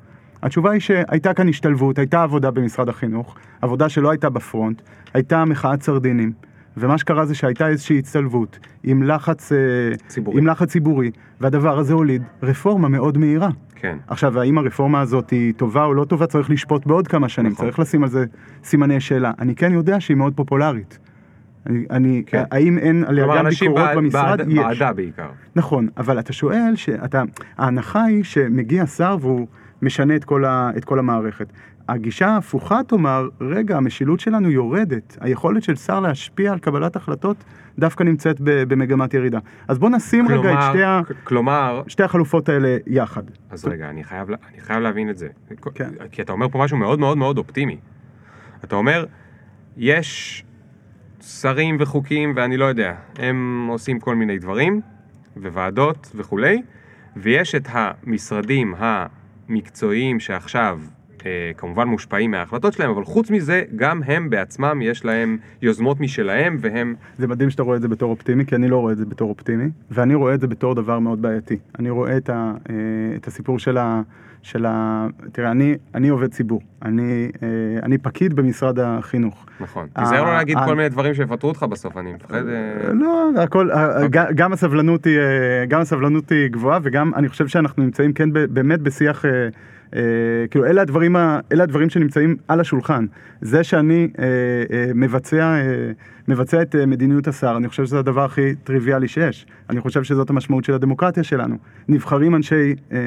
התשובה היא שהייתה כאן השתלבות, הייתה עבודה במשרד החינוך, עבודה שלא הייתה בפרונט, הייתה מחאת סרדינים, ומה שקרה זה שהייתה איזושהי הצטלבות עם לחץ, אה, ציבורי. עם לחץ ציבורי, והדבר הזה הוליד רפורמה מאוד מהירה. כן. עכשיו, האם הרפורמה הזאת היא טובה או לא טובה, צריך לשפוט בעוד כמה שנים, נכון. צריך לשים על זה סימני שאלה. אני כן יודע שהיא מאוד פופולרית. אני, אני כן. האם אין עליה גם ביקורות בעד- במשרד? בעד- יש. בעדה בעיקר. נכון, אבל אתה שואל, שאתה, ההנחה היא שמגיע שר והוא משנה את כל, ה, את כל המערכת. הגישה ההפוכה תאמר, רגע, המשילות שלנו יורדת, היכולת של שר להשפיע על קבלת החלטות דווקא נמצאת במגמת ירידה. אז בוא נשים רגע את כלומר, שתי, ה, כלומר, שתי החלופות האלה יחד. אז רגע, אני חייב, אני חייב להבין את זה. כן. כי אתה אומר פה משהו מאוד מאוד מאוד אופטימי. אתה אומר, יש שרים וחוקים ואני לא יודע, הם עושים כל מיני דברים, וועדות וכולי, ויש את המשרדים המקצועיים שעכשיו אה, כמובן מושפעים מההחלטות שלהם, אבל חוץ מזה, גם הם בעצמם יש להם יוזמות משלהם, והם... זה מדהים שאתה רואה את זה בתור אופטימי, כי אני לא רואה את זה בתור אופטימי, ואני רואה את זה בתור דבר מאוד בעייתי. אני רואה את, ה, אה, את הסיפור של ה... של ה... תראה, אני, אני עובד ציבור, אני, אה, אני פקיד במשרד החינוך. נכון. אה, תיזהר לא להגיד אה, כל מיני דברים שיפטרו אותך בסוף, אני מפחד... אה, לא, הכל, אוקיי. גם הסבלנות היא, אה, גבוהה, וגם אני חושב שאנחנו נמצאים כן באמת בשיח, אה, כאילו אלה הדברים, ה- אלה הדברים שנמצאים על השולחן. זה שאני אה, אה, מבצע, אה, מבצע את אה, מדיניות השר, אני חושב שזה הדבר הכי טריוויאלי שיש. אני חושב שזאת המשמעות של הדמוקרטיה שלנו. נבחרים אנשי, אה,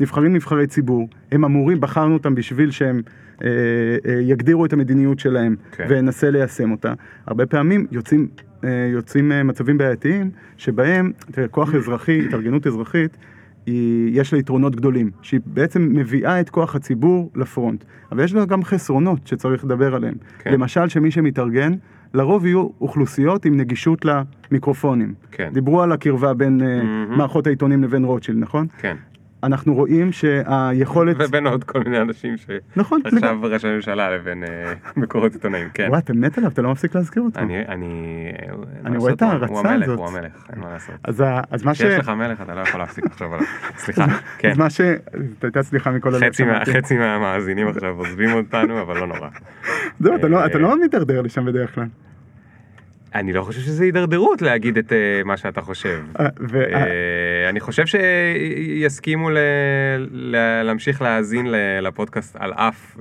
נבחרים נבחרי ציבור, הם אמורים, בחרנו אותם בשביל שהם אה, אה, יגדירו את המדיניות שלהם כן. וננסה ליישם אותה. הרבה פעמים יוצאים, אה, יוצאים אה, מצבים בעייתיים שבהם, תראה, כוח אזרחי, התארגנות אזרחית, היא, יש לה יתרונות גדולים, שהיא בעצם מביאה את כוח הציבור לפרונט. אבל יש לה גם חסרונות שצריך לדבר עליהם. כן. למשל, שמי שמתארגן, לרוב יהיו אוכלוסיות עם נגישות למיקרופונים. כן. דיברו על הקרבה בין מהמם. מערכות העיתונים לבין רוטשילד, נכון? כן. אנחנו רואים שהיכולת... ובין עוד כל מיני אנשים נכון, שעכשיו ראש הממשלה לבין אה, מקורות עיתונאים, כן. וואי, אתה מת עליו, אתה לא מפסיק להזכיר אותו. אני, אני, אני רואה את ההערצה הוא המלך, הזאת. הוא המלך, אין מה לעשות. אז, אז מה ש... כשיש לך מלך אתה לא יכול להפסיק לחשוב עליו. סליחה, כן. אז מה ש... הייתה סליחה מכל הלב חצי מהמאזינים עכשיו עוזבים אותנו, אבל לא נורא. זהו, אתה לא- אה, לא מתדרדר לשם בדרך כלל. אני לא חושב שזה הידרדרות להגיד את אה, מה שאתה חושב. אה, אה, אני חושב שיסכימו להמשיך להאזין לפודקאסט על אף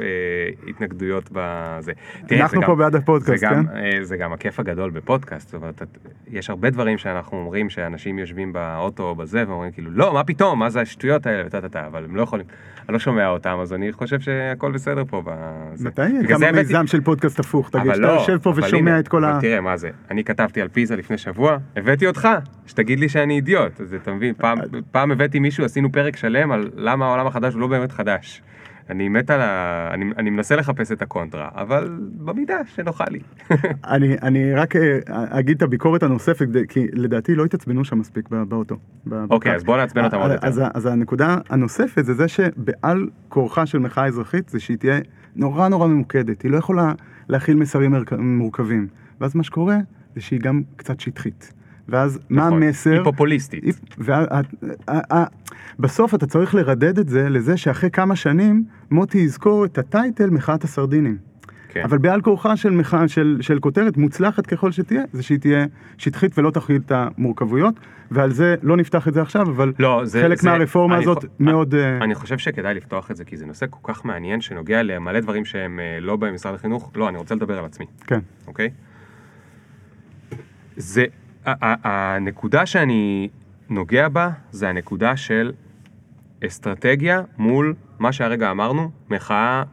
התנגדויות בזה. אנחנו פה בעד הפודקאסט, כן? זה גם הכיף הגדול בפודקאסט, זאת אומרת, יש הרבה דברים שאנחנו אומרים שאנשים יושבים באוטו או בזה ואומרים כאילו לא, מה פתאום, מה זה השטויות האלה וטה טה טה, אבל הם לא יכולים, אני לא שומע אותם, אז אני חושב שהכל בסדר פה. מתי גם זה הבאתי- מיזם של פודקאסט הפוך? תגיד, שאתה לא, יושב פה ושומע את כל ה... תראה מה זה, אני כתבתי על פיזה לפני שבוע, הבאתי אותך, שתגיד לי שאני אידיוט, אז אתה מבין, פעם, פעם הבאתי מישהו, עשינו פרק שלם על למה העולם החדש הוא לא באמת חדש. אני מת על ה... אני, אני מנסה לחפש את הקונטרה, אבל במידה שנוחה לי. אני, אני רק אה, אגיד את הביקורת הנוספת, כי לדעתי לא התעצבנו שם מספיק בא- באוטו. אוקיי, בפקק. אז בוא נעצבן אותם עוד אה, יותר. אז, אז הנקודה הנוספת זה זה שבעל כורחה של מחאה אזרחית זה שהיא תהיה נורא נורא ממוקדת, היא לא יכולה להכיל מסרים מורכבים. ואז מה שקורה, זה שהיא גם קצת שטחית. ואז מה נכון. המסר? היא פופוליסטית. היא- וה- ה- ה- ה- בסוף אתה צריך לרדד את זה לזה שאחרי כמה שנים מוטי יזכור את הטייטל מחאת הסרדינים. כן. אבל בעל כורחה של, מחא, של, של כותרת מוצלחת ככל שתהיה, זה שהיא תהיה שטחית ולא תכיל את המורכבויות, ועל זה לא נפתח את זה עכשיו, אבל לא, זה... חלק זה, מהרפורמה אני הזאת חו- מאוד... אה, אני חושב שכדאי לפתוח את זה, כי זה נושא כל כך מעניין שנוגע למלא דברים שהם אה, לא במשרד החינוך. לא, אני רוצה לדבר על עצמי, כן, אוקיי? זה... הנקודה שאני נוגע בה, זה הנקודה של אסטרטגיה מול מה שהרגע אמרנו, מחאה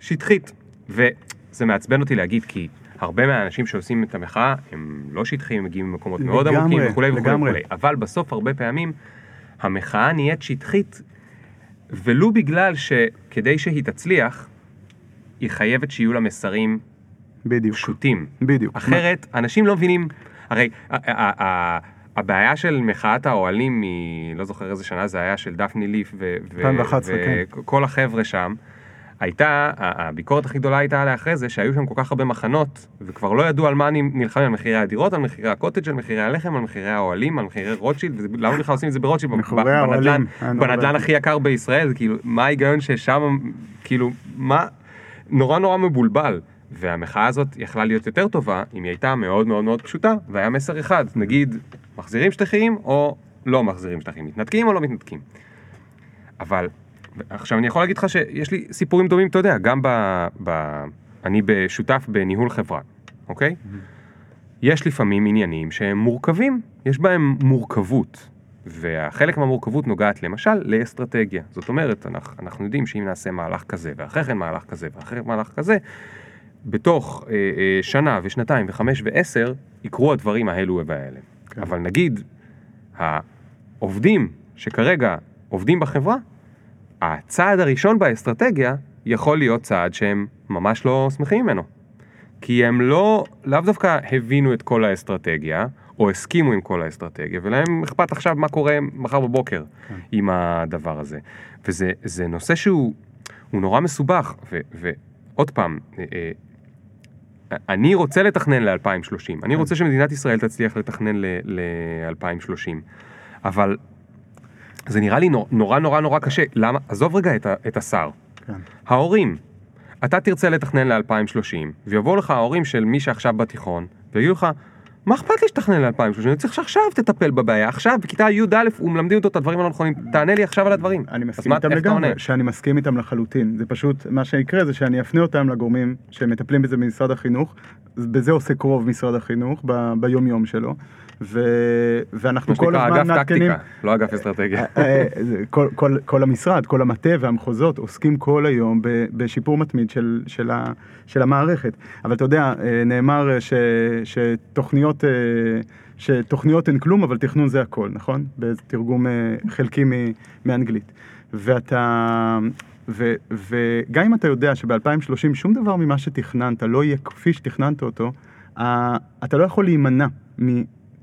שטחית. וזה מעצבן אותי להגיד, כי הרבה מהאנשים שעושים את המחאה הם לא שטחיים, הם מגיעים ממקומות מאוד לגמרי, עמוקים וכולי. וכולי. אבל בסוף הרבה פעמים המחאה נהיית שטחית, ולו בגלל שכדי שהיא תצליח, היא חייבת שיהיו לה מסרים בדיוק. פשוטים. בדיוק. אחרת, אנשים לא מבינים, הרי הבעיה של מחאת האוהלים היא, לא זוכר איזה שנה זה היה, של דפני ליף ו- ו- 2011, כן. וכל החבר'ה שם, הייתה, הביקורת הכי גדולה הייתה עליה אחרי זה, שהיו שם כל כך הרבה מחנות, וכבר לא ידעו על מה אני נלחם, על מחירי הדירות, על מחירי הקוטג', על מחירי הלחם, על מחירי האוהלים, על מחירי רוטשילד, וזה- למה בכלל עושים את זה ברוטשילד? בנדל"ן- נורא בנדל"ן. הכי יקר בישראל, כאילו, מה ההיגיון ששם, כאילו, מה, נורא נורא מבולבל. והמחאה הזאת יכלה להיות יותר טובה אם היא הייתה מאוד מאוד מאוד פשוטה, והיה מסר אחד, נגיד, מחזירים שטחים או לא מחזירים שטחים, מתנתקים או לא מתנתקים. אבל, עכשיו אני יכול להגיד לך שיש לי סיפורים דומים, אתה יודע, גם ב... ב אני שותף בניהול חברה, אוקיי? יש לפעמים עניינים שהם מורכבים, יש בהם מורכבות. והחלק מהמורכבות נוגעת למשל לאסטרטגיה. זאת אומרת, אנחנו, אנחנו יודעים שאם נעשה מהלך כזה, ואחרי כן מהלך כזה, ואחרי כן מהלך כזה, בתוך אה, אה, שנה ושנתיים וחמש ועשר יקרו הדברים האלו והאלה. כן. אבל נגיד, העובדים שכרגע עובדים בחברה, הצעד הראשון באסטרטגיה יכול להיות צעד שהם ממש לא שמחים ממנו. כי הם לא, לאו דווקא הבינו את כל האסטרטגיה, או הסכימו עם כל האסטרטגיה, ולהם אכפת עכשיו מה קורה מחר בבוקר כן. עם הדבר הזה. וזה זה נושא שהוא הוא נורא מסובך, ו, ועוד פעם, אה, אה, אני רוצה לתכנן ל-2030, אני רוצה שמדינת ישראל תצליח לתכנן ל-2030, אבל זה נראה לי נור- נורא נורא נורא קשה, למה? עזוב רגע את, את השר, כן. ההורים, אתה תרצה לתכנן ל-2030, ויבואו לך ההורים של מי שעכשיו בתיכון, ויגידו לך, מה אכפת לי שתכנן ל-2030? אני צריך שעכשיו תטפל בבעיה, עכשיו, בכיתה י"א, ומלמדים אותו את הדברים הלא נכונים, תענה לי עכשיו על הדברים. אני מסכים איתם לגמרי? שאני מסכים איתם לחלוטין. זה פשוט, מה שיקרה זה שאני אפנה אותם לגורמים שמטפלים בזה במשרד החינוך, בזה עוסק רוב משרד החינוך ב- ביום יום שלו, ו... ואנחנו מה כל שנקרא הזמן אגף מעדכנים, טקטיקה, לא אגף אסטרטגיה. אה, זה- כל, כל, כל המשרד, כל המטה והמחוזות עוסקים כל היום בשיפור מתמיד של, של, ה, של המערכת. אבל אתה יודע, אה, נאמר אה, ש, שתוכניות, אה, שתוכניות הן כלום, אבל תכנון זה הכל, נכון? בתרגום אה, חלקי מ- מאנגלית. ואתה... ו, וגם אם אתה יודע שב-2030 שום דבר ממה שתכננת לא יהיה כפי שתכננת אותו, אתה לא יכול להימנע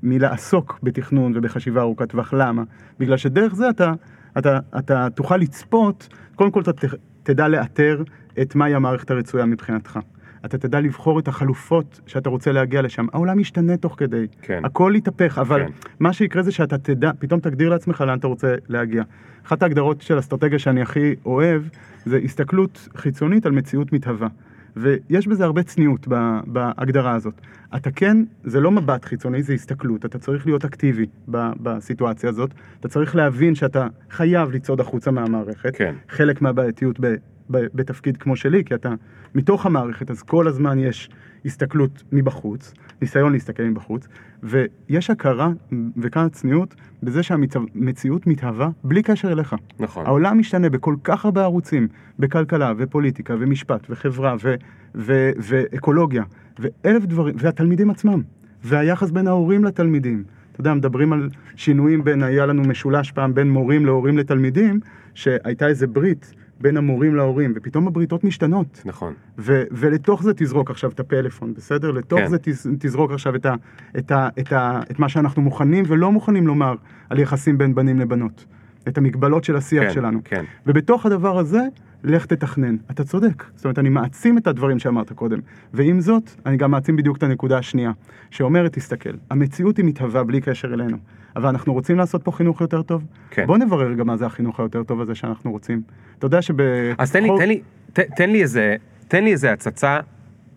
מלעסוק בתכנון ובחשיבה ארוכת טווח. למה? בגלל שדרך זה אתה, אתה, אתה תוכל לצפות, קודם כל אתה ת- תדע לאתר את מהי המערכת הרצויה מבחינתך. אתה תדע לבחור את החלופות שאתה רוצה להגיע לשם. העולם ישתנה תוך כדי. כן. הכל יתהפך, אבל כן. מה שיקרה זה שאתה תדע, פתאום תגדיר לעצמך לאן אתה רוצה להגיע. אחת ההגדרות של אסטרטגיה שאני הכי אוהב, זה הסתכלות חיצונית על מציאות מתהווה. ויש בזה הרבה צניעות בהגדרה הזאת. אתה כן, זה לא מבט חיצוני, זה הסתכלות. אתה צריך להיות אקטיבי בסיטואציה הזאת. אתה צריך להבין שאתה חייב לצעוד החוצה מהמערכת. כן. חלק מהבעייתיות ב, ב, בתפקיד כמו שלי, כי אתה מתוך המערכת, אז כל הזמן יש הסתכלות מבחוץ, ניסיון להסתכל מבחוץ, ויש הכרה, וכאן הצניעות, בזה שהמציאות מתהווה בלי קשר אליך. נכון. העולם משתנה בכל כך הרבה ערוצים, בכלכלה ופוליטיקה ומשפט וחברה ו- ו- ואקולוגיה, ואלף דברים, והתלמידים עצמם, והיחס בין ההורים לתלמידים. אתה יודע, מדברים על שינויים בין, היה לנו משולש פעם בין מורים להורים לתלמידים, שהייתה איזה ברית בין המורים להורים, ופתאום הבריתות משתנות. נכון. ו- ולתוך זה תזרוק עכשיו את הפלאפון, בסדר? לתוך כן. זה תז- תזרוק עכשיו את, ה- את, ה- את, ה- את מה שאנחנו מוכנים ולא מוכנים לומר על יחסים בין בנים לבנות. את המגבלות של השיח כן, שלנו. כן. ובתוך הדבר הזה, לך תתכנן. אתה צודק. זאת אומרת, אני מעצים את הדברים שאמרת קודם. ועם זאת, אני גם מעצים בדיוק את הנקודה השנייה, שאומרת, תסתכל, המציאות היא מתהווה בלי קשר אלינו. אבל אנחנו רוצים לעשות פה חינוך יותר טוב? כן. בוא נברר גם מה זה החינוך היותר טוב הזה שאנחנו רוצים. אתה יודע שב... אז תן לי, תן לי, ת, תן לי איזה, תן לי איזה הצצה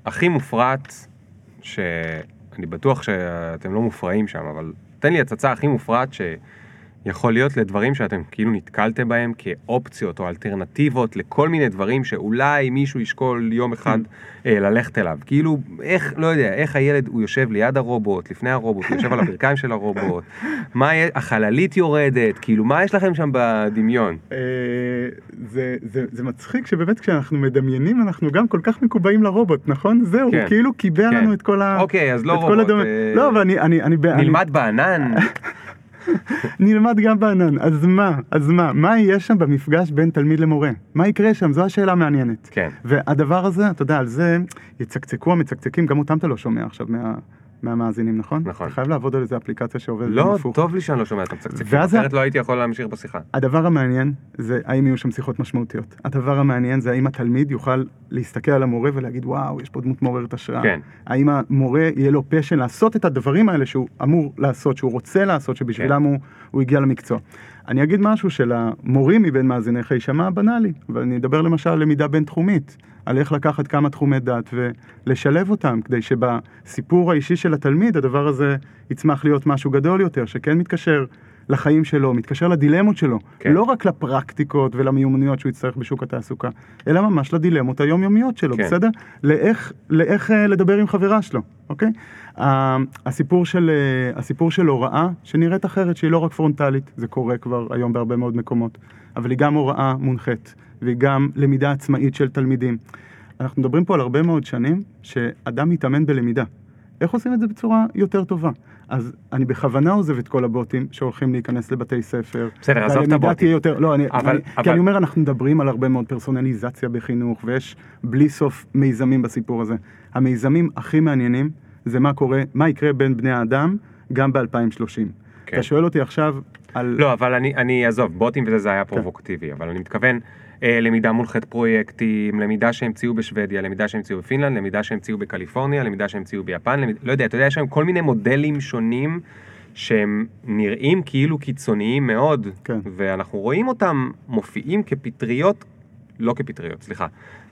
הכי מופרעת, שאני בטוח שאתם לא מופרעים שם, אבל תן לי הצצה הכי מופרעת שיכול להיות לדברים שאתם כאילו נתקלתם בהם כאופציות או אלטרנטיבות לכל מיני דברים שאולי מישהו ישקול יום אחד אה, ללכת אליו. כאילו, איך, לא יודע, איך הילד, הוא יושב ליד הרובוט, לפני הרובוט, הוא יושב על הברכיים של הרובוט, מה, החללית יורדת, כאילו, מה יש לכם שם בדמיון? אה, זה, זה, זה מצחיק שבאמת כשאנחנו מדמיינים אנחנו גם כל כך מקובעים לרובוט, נכון? זהו, כן. כאילו קיבע כן. לנו את כל ה... אוקיי, אז לא רובוט, הדומה- אה, לא, אבל אני, אני, אני, אני, נלמד בענן? נלמד גם בענן, אז מה, אז מה, מה יהיה שם במפגש בין תלמיד למורה? מה יקרה שם? זו השאלה המעניינת. כן. והדבר הזה, אתה יודע, על זה יצקצקו המצקצקים, גם אותם אתה לא שומע עכשיו מה, מהמאזינים, נכון? נכון. אתה חייב לעבוד על איזה אפליקציה שעובדת לא, הפוך. טוב לי שאני לא שומע את המצקצקים, ואז אחרת לא הייתי יכול להמשיך בשיחה. הדבר המעניין זה האם יהיו שם שיחות משמעותיות. הדבר המעניין זה האם התלמיד יוכל להסתכל על המורה ולהגיד וואו, יש פה דמות מעוררת השראה. כן. האם המורה יהיה לו פשן לעשות את הדברים האלה שהוא אמור לעשות, שהוא רוצה לעשות, שבשבילם כן. הוא, הוא הגיע למקצוע. אני אגיד משהו שלמורים מבין מאזיניך יישמע בנאלי, ואני אדבר למשל על למידה בינתחומית, על איך לקחת כמה תחומי דת ולשלב אותם, כדי שבסיפור האישי של התלמיד הדבר הזה יצמח להיות משהו גדול יותר, שכן מתקשר לחיים שלו, מתקשר לדילמות שלו, כן. לא רק לפרקטיקות ולמיומנויות שהוא יצטרך בשוק התעסוקה, אלא ממש לדילמות היומיומיות שלו, כן. בסדר? לאיך, לאיך אה, לדבר עם חברה שלו, אוקיי? הסיפור של, אה, הסיפור של הוראה שנראית אחרת, שהיא לא רק פרונטלית, זה קורה כבר היום בהרבה מאוד מקומות, אבל היא גם הוראה מונחית, והיא גם למידה עצמאית של תלמידים. אנחנו מדברים פה על הרבה מאוד שנים שאדם מתאמן בלמידה. איך עושים את זה בצורה יותר טובה? אז אני בכוונה עוזב את כל הבוטים שהולכים להיכנס לבתי ספר. בסדר, עזוב את והלמידה הבוטים. תהיה יותר, לא, אני, אבל- אני, אבל- כי אני אומר, אנחנו מדברים על הרבה מאוד פרסונליזציה בחינוך, ויש בלי סוף מיזמים בסיפור הזה. המיזמים הכי מעניינים זה מה קורה, מה יקרה בין בני האדם גם ב-2030. כן. אתה שואל אותי עכשיו על... לא, אבל אני, אני עזוב, בוטים וזה זה כן. היה פרובוקטיבי, אבל אני מתכוון אה, למידה מונחית פרויקטים, למידה שהמציאו בשוודיה, למידה שהמציאו בפינלנד, למידה שהמציאו בקליפורניה, למידה שהמציאו ביפן, למיד... לא יודע, אתה יודע, יש היום כל מיני מודלים שונים שהם נראים כאילו קיצוניים מאוד, כן. ואנחנו רואים אותם מופיעים כפטריות, לא כפטריות, סליחה,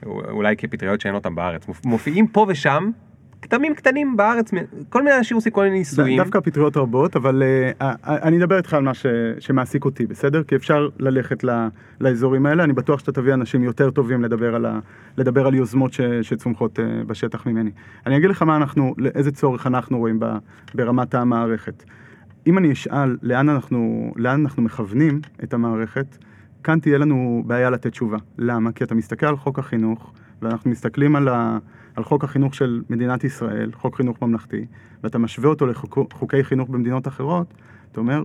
אולי כפטריות שאין אותם בארץ, מופ- מופיעים פה ושם. כתמים קטנים בארץ, כל מיני אנשים עושים כל מיני ניסויים. דווקא פטריות רבות, אבל uh, אני אדבר איתך על מה ש, שמעסיק אותי, בסדר? כי אפשר ללכת ל, לאזורים האלה, אני בטוח שאתה תביא אנשים יותר טובים לדבר על, ה, לדבר על יוזמות ש, שצומחות uh, בשטח ממני. אני אגיד לך מה אנחנו, איזה צורך אנחנו רואים ב, ברמת המערכת. אם אני אשאל לאן אנחנו, לאן אנחנו מכוונים את המערכת, כאן תהיה לנו בעיה לתת תשובה. למה? כי אתה מסתכל על חוק החינוך, ואנחנו מסתכלים על, ה, על חוק החינוך של מדינת ישראל, חוק חינוך ממלכתי, ואתה משווה אותו לחוקי חינוך במדינות אחרות, אתה אומר,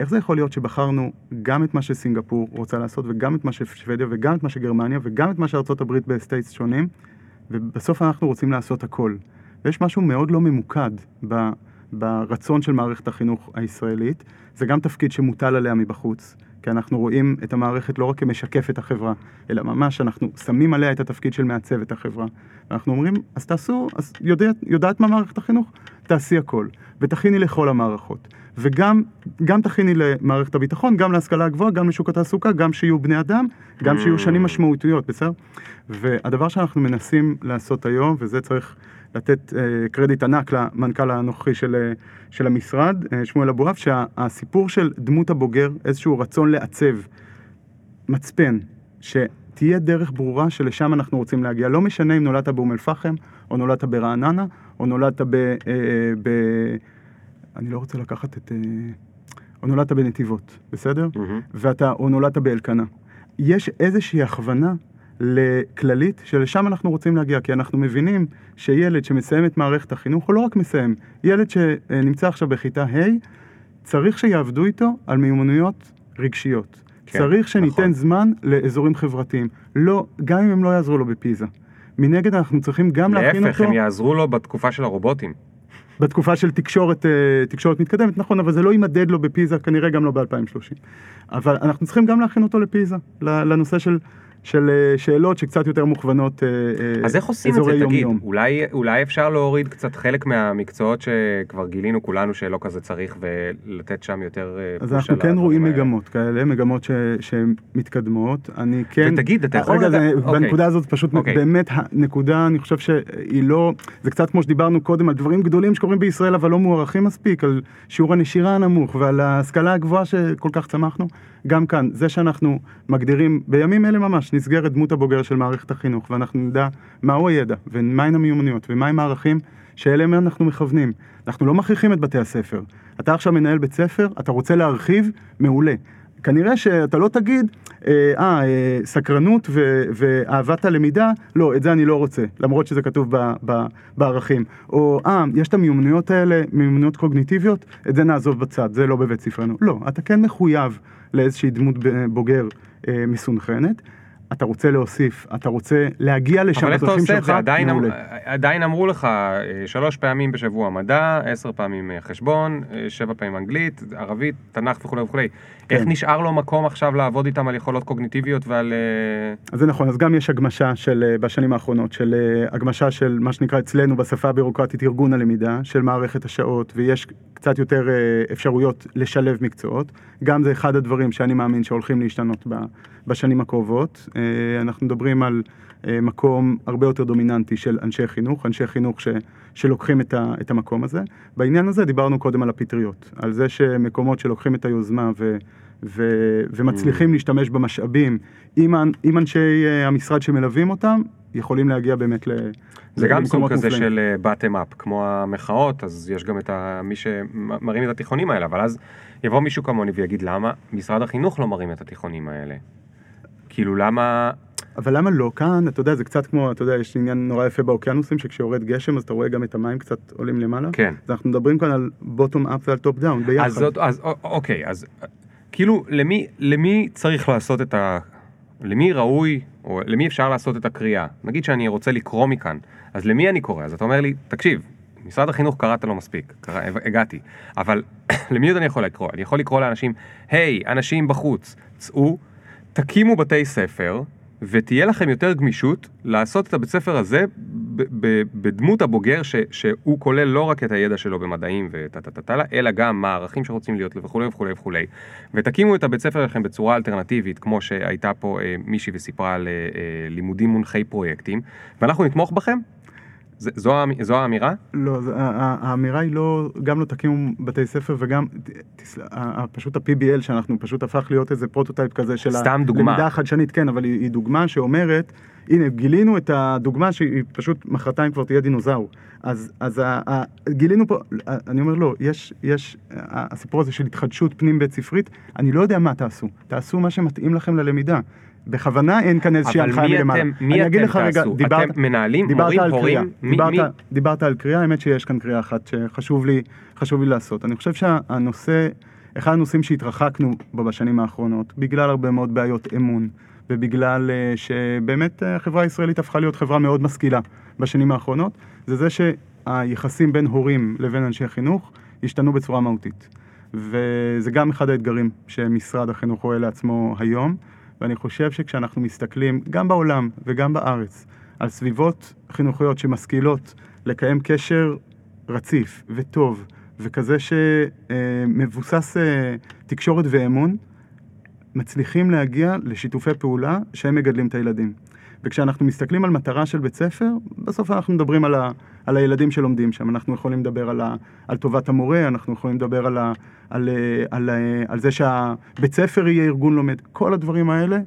איך זה יכול להיות שבחרנו גם את מה שסינגפור רוצה לעשות, וגם את מה ששוודיה, וגם את מה שגרמניה, וגם את מה שארצות הברית ב-states שונים, ובסוף אנחנו רוצים לעשות הכל. ויש משהו מאוד לא ממוקד ב, ברצון של מערכת החינוך הישראלית, זה גם תפקיד שמוטל עליה מבחוץ. כי אנחנו רואים את המערכת לא רק כמשקף את החברה, אלא ממש אנחנו שמים עליה את התפקיד של מעצב את החברה. ואנחנו אומרים, אז תעשו, אז יודעת, יודעת מה מערכת החינוך? תעשי הכל, ותכיני לכל המערכות. וגם גם תכיני למערכת הביטחון, גם להשכלה הגבוהה, גם לשוק התעסוקה, גם שיהיו בני אדם, גם שיהיו שנים משמעותיות, בסדר? והדבר שאנחנו מנסים לעשות היום, וזה צריך לתת אה, קרדיט ענק למנכ"ל הנוכחי של, אה, של המשרד, אה, שמואל אבואב, שהסיפור של דמות הבוגר, איזשהו רצון לעצב מצפן, שתהיה דרך ברורה שלשם אנחנו רוצים להגיע. לא משנה אם נולדת באום אל-פחם, או נולדת ברעננה, או נולדת ב... ב אני לא רוצה לקחת את... או נולדת בנתיבות, בסדר? מהמם. ואתה, או נולדת באלקנה. יש איזושהי הכוונה לכללית שלשם אנחנו רוצים להגיע, כי אנחנו מבינים שילד שמסיים את מערכת החינוך, או לא רק מסיים, ילד שנמצא עכשיו בכיתה ה', צריך שיעבדו איתו על מיומנויות רגשיות. כן, צריך שניתן נכון. זמן לאזורים חברתיים. לא, גם אם הם לא יעזרו לו בפיזה. מנגד אנחנו צריכים גם להכין להפך, אותו הם יעזרו לו בתקופה של הרובוטים. בתקופה של תקשורת, אה, תקשורת מתקדמת, נכון, אבל זה לא יימדד לו בפיזה, כנראה גם לא ב-2030. אבל אנחנו צריכים גם להכין אותו לפיזה, לנושא של של אה, שאלות שקצת יותר מוכוונות אה, אה, אז איך עושים את זה, אזורי תגיד? יום-יום. אולי, אולי אפשר להוריד קצת חלק מהמקצועות שכבר גילינו כולנו שלא כזה צריך ולתת שם יותר אז אנחנו כן רואים האלה. מגמות כאלה, מגמות ש- שמתקדמות. אני כן... ותגיד, אתה יכול רגע, זה- לדעת- אוקיי. בנקודה הזאת פשוט אוקיי. באמת הנקודה, אני חושב שהיא לא... זה קצת כמו שדיברנו קודם על דברים גדולים שקורים בישראל אבל לא מוערכים מספיק, על שיעור הנשירה הנמוך ועל ההשכלה הגבוהה שכל כך צמחנו. גם כאן, זה שאנחנו מגדירים, בימים אלה ממש, נסגרת דמות הבוגר של מערכת החינוך, ואנחנו נדע מהו הידע, ומהן המיומנויות, ומהם הערכים שאליהם אנחנו מכוונים. אנחנו לא מכריחים את בתי הספר. אתה עכשיו מנהל בית ספר, אתה רוצה להרחיב, מעולה. כנראה שאתה לא תגיד, אה, אה, סקרנות ו- ואהבת הלמידה, לא, את זה אני לא רוצה, למרות שזה כתוב ב- ב- בערכים. או, אה, יש את המיומנויות האלה, מיומנויות קוגניטיביות, את זה נעזוב בצד, זה לא בבית ספרנו. לא, אתה כן מחויב לאיזושהי דמות בוגר אה, מסונכרנת. אתה רוצה להוסיף, אתה רוצה להגיע לשם אבל איך אתה עושה את זה? עדיין, אמ-. עדיין אמרו לך אה, שלוש פעמים בשבוע מדע, עשר פעמים אה, חשבון, אה, שבע פעמים אנגלית, ערבית, תנ"ך וכולי וכולי. איך כן. נשאר לו מקום עכשיו לעבוד איתם על יכולות קוגניטיביות ועל... אה, אז זה נכון, אז גם יש הגמשה של, אה, בשנים האחרונות, של אה, הגמשה של מה שנקרא אצלנו בשפה הבירוקרטית ארגון הלמידה, של מערכת השעות, ויש קצת יותר אפשרויות לשלב מקצועות. גם זה אחד הדברים שאני מאמין שהולכים להשתנות בשנים הקרובות. אנחנו מדברים על מקום הרבה יותר דומיננטי של אנשי חינוך, אנשי חינוך ש, שלוקחים את, ה, את המקום הזה. בעניין הזה דיברנו קודם על הפטריות, על זה שמקומות שלוקחים את היוזמה ו... ו, ומצליחים להשתמש במשאבים עם, עם אנשי אה, המשרד שמלווים אותם, יכולים להגיע באמת ל... זה גם סוג למקומות כזה מופלאים. של bottom up, כמו המחאות, אז יש גם את ה... מי שמרים את התיכונים האלה, אבל אז יבוא מישהו כמוני ויגיד למה משרד החינוך לא מרים את התיכונים האלה. כאילו למה... אבל למה לא? כאן, אתה יודע, זה קצת כמו, אתה יודע, יש עניין נורא יפה באוקיינוסים, שכשיורד גשם אז אתה רואה גם את המים קצת עולים למעלה. כן. אז אנחנו מדברים כאן על bottom up ועל top down ביחד. אז, זאת, אז אוקיי, אז כאילו למי, למי צריך לעשות את ה... למי ראוי, או למי אפשר לעשות את הקריאה? נגיד שאני רוצה לקרוא מכאן, אז למי אני קורא? אז אתה אומר לי, תקשיב, משרד החינוך קראת לא מספיק, קרא, הגעתי, אבל למי עוד אני יכול לקרוא? אני יכול לקרוא לאנשים, היי, אנשים בחוץ, צאו, תקימו בתי ספר, ותהיה לכם יותר גמישות לעשות את הבית ספר הזה בדמות הבוגר ש, שהוא כולל לא רק את הידע שלו במדעים וטה טה טה טה, וכולי, אלא גם מה הערכים שרוצים להיות וכולי וכולי וכולי. ותקימו את הבית ספר שלכם בצורה אלטרנטיבית, כמו שהייתה פה אה, מישהי וסיפרה על אה, אה, לימודים מונחי פרויקטים, ואנחנו נתמוך בכם? זה, זו, זו האמירה? לא, זה, האמירה היא לא, גם לא תקימו בתי ספר וגם, ת- תסל- ה- ה- פשוט ה-PBL שאנחנו פשוט הפך להיות איזה prototype כזה של סתם דוגמה. הלמידה החדשנית, כן, אבל היא, היא דוגמה שאומרת, הנה, גילינו את הדוגמה שהיא פשוט מחרתיים כבר תהיה דינוזאור. אז, אז ה, ה, גילינו פה, אני אומר לא, יש, יש, הסיפור הזה של התחדשות פנים בית ספרית, אני לא יודע מה תעשו, תעשו מה שמתאים לכם ללמידה. בכוונה אין כאן איזושהי אבל הנחיה מי מלמעלה. אתם, מי אני אגיד אתם רגע, תעשו? דיברת- אתם מנהלים, דיברת מורים, על הורים? קריאה, מי, דיברת, מי? דיברת על קריאה, האמת שיש כאן קריאה אחת שחשוב לי, חשוב לי לעשות. אני חושב שהנושא, אחד הנושאים שהתרחקנו בו בשנים האחרונות, בגלל הרבה מאוד בעיות אמון, ובגלל אה, שבאמת אה, החברה הישראלית הפכה להיות חברה מאוד משכילה בשנים האחרונות, זה זה שהיחסים בין הורים לבין אנשי חינוך השתנו בצורה מהותית. וזה גם אחד האתגרים שמשרד החינוך רואה לעצמו היום, ואני חושב שכשאנחנו מסתכלים, גם בעולם וגם בארץ, על סביבות חינוכיות שמשכילות לקיים קשר רציף וטוב, וכזה שמבוסס אה, תקשורת ואמון, מצליחים להגיע לשיתופי פעולה שהם מגדלים את הילדים. וכשאנחנו מסתכלים על מטרה של בית ספר, בסוף אנחנו מדברים על, ה, על הילדים שלומדים שם. אנחנו יכולים לדבר על, ה, על טובת המורה, אנחנו יכולים לדבר על, ה, על, על, אה, על זה שהבית ספר יהיה ארגון לומד. כל הדברים האלה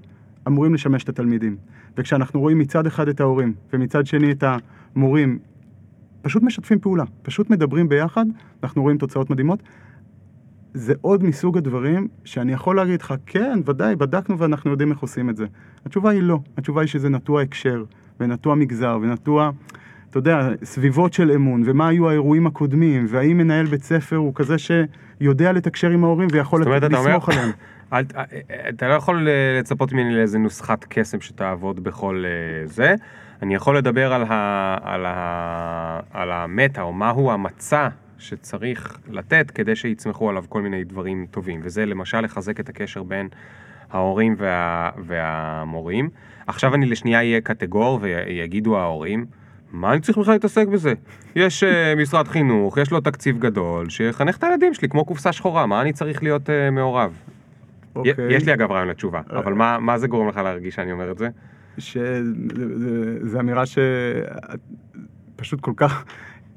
אמורים לשמש את התלמידים. וכשאנחנו רואים מצד אחד את ההורים, ומצד שני את המורים, פשוט משתפים פעולה, פשוט מדברים ביחד, אנחנו רואים תוצאות מדהימות. זה עוד מסוג הדברים שאני יכול להגיד לך, כן, ודאי, בדקנו ואנחנו יודעים איך עושים את זה. התשובה היא לא. התשובה היא שזה נטוע הקשר, ונטוע מגזר, ונטוע, אתה יודע, סביבות של אמון, ומה היו האירועים הקודמים, והאם מנהל בית ספר הוא כזה שיודע לתקשר עם ההורים ויכול אומרת, אתה אומר, לסמוך עליהם. אל, אתה לא יכול אה, לצפות ממני לאיזה נוסחת קסם שתעבוד בכל אה, זה. אני יכול לדבר על, ה, על, ה, על המטה, או מהו המצע שצריך לתת כדי שיצמחו עליו כל מיני דברים טובים. וזה למשל לחזק את הקשר בין ההורים וה, והמורים. עכשיו אני לשנייה אהיה קטגור ויגידו ההורים, מה אני צריך בכלל להתעסק בזה? יש uh, משרד חינוך, יש לו תקציב גדול, שיחנך את הילדים שלי כמו קופסה שחורה, מה אני צריך להיות uh, מעורב? אוקיי. יש לי אגב רעיון לתשובה, אה. אבל מה, מה זה גורם לך להרגיש שאני אומר את זה? שזו אמירה שפשוט כל כך,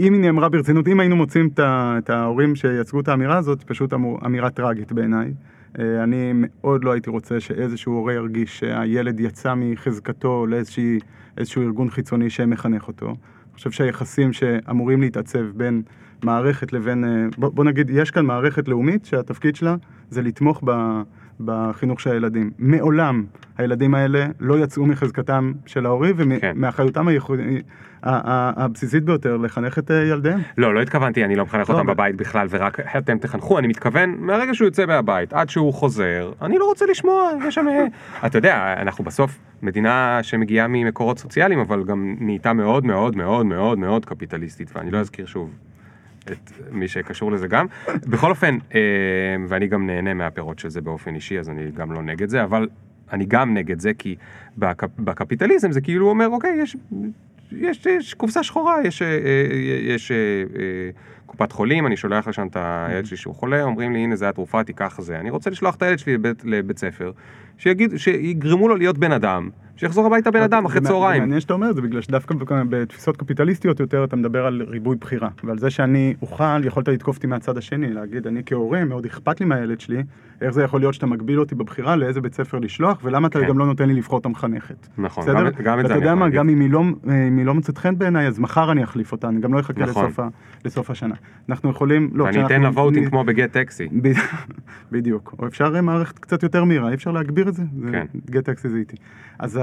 אם היא נאמרה ברצינות, אם היינו מוצאים את ההורים שייצגו את האמירה הזאת, פשוט אמור- אמירה טראגית בעיניי. אה, אני מאוד לא הייתי רוצה שאיזשהו הורה ירגיש שהילד יצא מחזקתו לאיזשהו ארגון חיצוני שמחנך אותו. אני חושב שהיחסים שאמורים להתעצב בין מערכת לבין, אה, בוא, בוא נגיד, יש כאן מערכת לאומית שהתפקיד שלה זה לתמוך ב, בחינוך של הילדים. מעולם הילדים האלה לא יצאו מחזקתם של ההורים כן. ומאחריותם הייחודית, הבסיסית ביותר לחנך את אה, ילדיהם. לא, לא התכוונתי, אני לא מחנך לא, אותם אבל- בבית בכלל, ורק אתם תחנכו, אני מתכוון, מהרגע שהוא יוצא מהבית, עד שהוא חוזר, אני לא רוצה לשמוע, יש שם... אה, אתה יודע, אנחנו בסוף מדינה שמגיעה ממקורות סוציאליים, אבל גם נהייתה מאוד מאוד מאוד מאוד מאוד קפיטליסטית, ואני לא אזכיר שוב את מי שקשור לזה גם. בכל אופן, אה, ואני גם נהנה מהפירות של זה באופן אישי, אז אני גם לא נגד זה, אבל אני גם נגד זה, כי בקפ, בקפיטליזם זה כאילו אומר, אוקיי, יש, יש, יש קופסה שחורה, יש, אה, אה, יש קופת חולים, אני שולח לשם את הילד שלי שהוא חולה, אומרים לי, הנה זה התרופה, תיקח זה. אני רוצה לשלוח את הילד שלי לבית, לבית ספר, שיגיד, שיגרמו לו להיות בן אדם, שיחזור הביתה בן אדם אחרי צהריים. מעניין שאתה אומר את זה, בגלל שדווקא בתפיסות קפיטליסטיות יותר אתה מדבר על ריבוי בחירה. ועל זה שאני אוכל, יכולת לתקוף אותי מהצד השני, להגיד, אני כהורה, מאוד אכפת לי מהילד שלי, איך זה יכול להיות שאתה מגביל אותי בבחירה לאיזה בית ספר לשלוח, ולמה אתה כן. גם לא נותן לי לבחור את המחנכת. נכון? גם, את זה אני יודע יכול מה, להגיד. גם אם היא לא, אם היא לא מוצאת חן בעיניי, אז מחר אני אחליף אותה, אני גם לא אחכה נכון. לסוף, השנה. אנחנו יכולים, לא, ואני אתן לה כשאנחנו- voting כמו בגט טקסי. בדיוק, או אפשר מערכת קצת יותר מהירה, אי אפשר להגביר את זה? כן. גט טקסי זה איטי. אז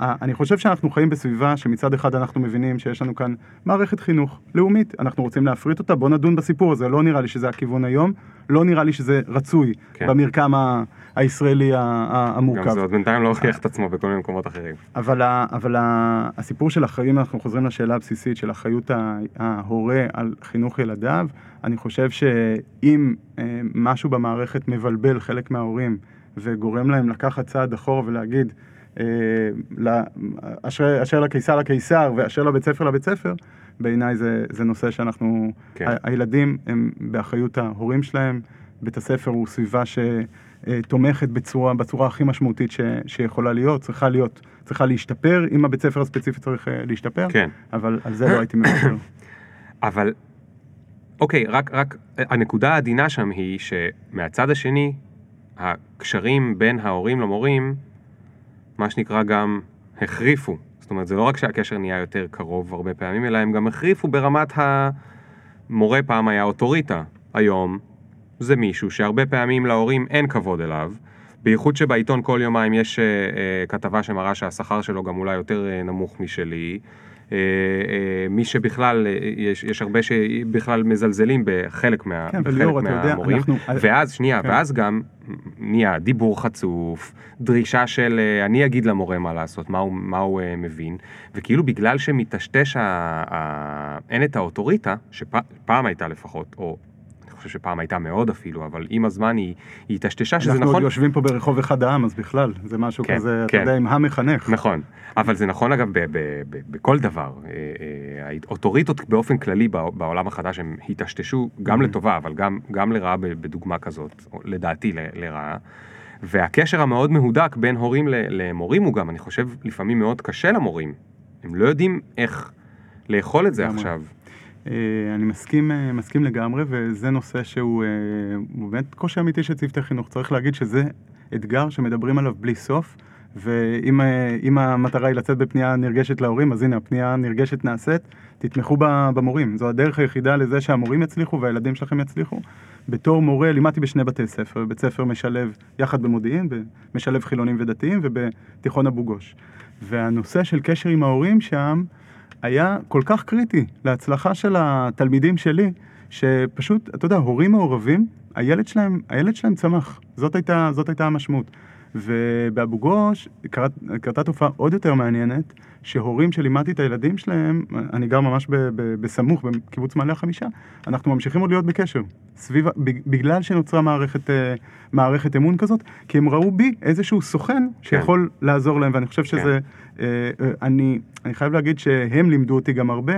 אני חושב שאנחנו חיים בסביבה שמצד אחד אנחנו מבינים שיש לנו כאן מערכת חינוך לאומית, אנחנו רוצים להפריט אותה, בוא נדון בסיפור הזה, לא נראה לי שזה הכיוון היום, לא נראה לי שזה רצוי כן. במרקם ה, הישראלי ה- ה- גם המורכב. זה עוד בינתיים לא הוכיח את עצמו בכל מיני מקומות אחרים. אבל, ה, אבל ה, הסיפור של אחריות, אנחנו חוזרים לשאלה הבסיסית של אחריות ההורה על חינוך ילדיו, אני חושב שאם אה, משהו במערכת מבלבל חלק מההורים וגורם להם לקחת צעד אחורה ולהגיד, אשר, אשר לקיסר לקיסר ואשר לבית ספר לבית ספר, בעיניי זה, זה נושא שאנחנו, כן. הילדים הם באחריות ההורים שלהם, בית הספר הוא סביבה שתומכת בצורה, בצורה הכי משמעותית ש, שיכולה להיות, צריכה להיות, צריכה להשתפר, אם הבית ספר הספציפי צריך אה, להשתפר, כן. אבל על זה לא הייתי מוותר. אבל, אוקיי, רק, רק הנקודה העדינה שם היא שמהצד השני, הקשרים בין ההורים למורים, מה שנקרא גם החריפו. זאת אומרת, זה לא רק שהקשר נהיה יותר קרוב הרבה פעמים, אלא הם גם החריפו ברמת המורה פעם היה אוטוריטה. היום זה מישהו שהרבה פעמים להורים אין כבוד אליו. בייחוד שבעיתון כל יומיים יש אה, אה, כתבה שמראה שהשכר שלו גם אולי יותר אה, נמוך משלי. אה, אה, מי שבכלל, אה, יש, יש הרבה שבכלל מזלזלים בחלק, מה, כן, בחלק וליאור, אתה יודע, מהמורים. אנחנו- ואז, שנייה, כן. ואז גם נהיה דיבור חצוף, דרישה של אני אגיד למורה מה לעשות, מה הוא, מה הוא מבין, וכאילו בגלל שמטשטש, ה, ה, אין את האוטוריטה, שפעם הייתה לפחות, או חושב שפעם הייתה מאוד אפילו, אבל עם הזמן היא, הטשטשה שזה אנחנו נכון. עוד יושבים פה ברחוב אחד העם, אז בכלל, זה משהו כן, כזה, אתה כן. יודע, עם המחנך. נכון, אבל זה נכון אגב בכל דבר. אה, אה, האוטוריטות באופן כללי בע- בעולם החדש הם היטשטשו גם לטובה, אבל גם, גם לרעה בדוגמה כזאת, לדעתי לרעה. והקשר המאוד מהודק בין הורים למורים הוא גם, אני חושב, לפעמים מאוד קשה למורים. הם לא יודעים איך לאכול את זה. עכשיו. אה, אני מסכים, אה, מסכים לגמרי, וזה נושא שהוא אה, באמת קושי אמיתי של צוותי חינוך. צריך להגיד שזה אתגר שמדברים עליו בלי סוף, ואם אם המטרה היא לצאת בפנייה נרגשת להורים, אז הנה, הפנייה הנרגשת נעשית, תתמכו במורים. זו הדרך היחידה לזה שהמורים יצליחו והילדים שלכם יצליחו. בתור מורה לימדתי בשני בתי ספר, בית ספר משלב יחד במודיעין, משלב חילונים ודתיים, ובתיכון אבו גוש. והנושא של קשר עם ההורים שם, היה כל כך קריטי להצלחה של התלמידים שלי, שפשוט, אתה יודע, הורים מעורבים, הילד שלהם, הילד שלהם צמח. זאת הייתה, זאת הייתה המשמעות. ובאבו גוש קרת, קרתה תופעה עוד יותר מעניינת, שהורים שלימדתי את הילדים שלהם, אני גר ממש ב, ב, בסמוך, בקיבוץ מעלה החמישה, אנחנו ממשיכים עוד להיות בקשר, סביב, בגלל שנוצרה מערכת, אה, מערכת אמון כזאת, כי הם ראו בי איזשהו סוכן שיכול כן. לעזור להם, ואני חושב שזה, כן. אני, אני חייב להגיד שהם לימדו אותי גם הרבה,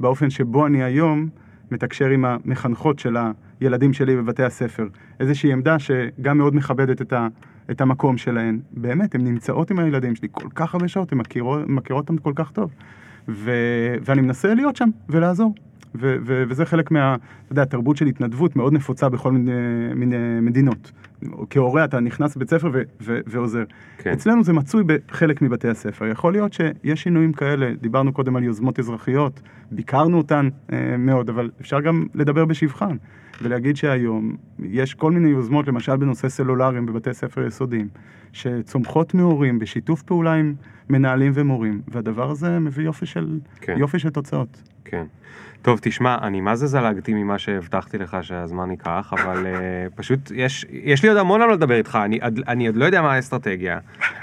באופן שבו אני היום מתקשר עם המחנכות של הילדים שלי בבתי הספר. איזושהי עמדה שגם מאוד מכבדת את, ה, את המקום שלהן. באמת, הן נמצאות עם הילדים שלי כל כך הרבה שעות, הן מכירות, מכירות אותם כל כך טוב. ו, ואני מנסה להיות שם ולעזור. ו- ו- וזה חלק מה, אתה יודע, תרבות של התנדבות מאוד נפוצה בכל מיני, מיני מדינות. כהורה אתה נכנס לבית ספר ו- ו- ועוזר. כן. אצלנו זה מצוי בחלק מבתי הספר. יכול להיות שיש שינויים כאלה, דיברנו קודם על יוזמות אזרחיות, ביקרנו אותן אה, מאוד, אבל אפשר גם לדבר בשבחן. ולהגיד שהיום יש כל מיני יוזמות, למשל בנושא סלולריים בבתי ספר יסודיים, שצומחות מהורים בשיתוף פעולה עם מנהלים ומורים, והדבר הזה מביא יופי של, כן. יופי של תוצאות. כן. טוב, תשמע, אני מה זה זלגתי ממה שהבטחתי לך שהזמן ייקח, אבל uh, פשוט יש, יש לי עוד המון על לדבר איתך, אני, אני עוד לא יודע מה האסטרטגיה.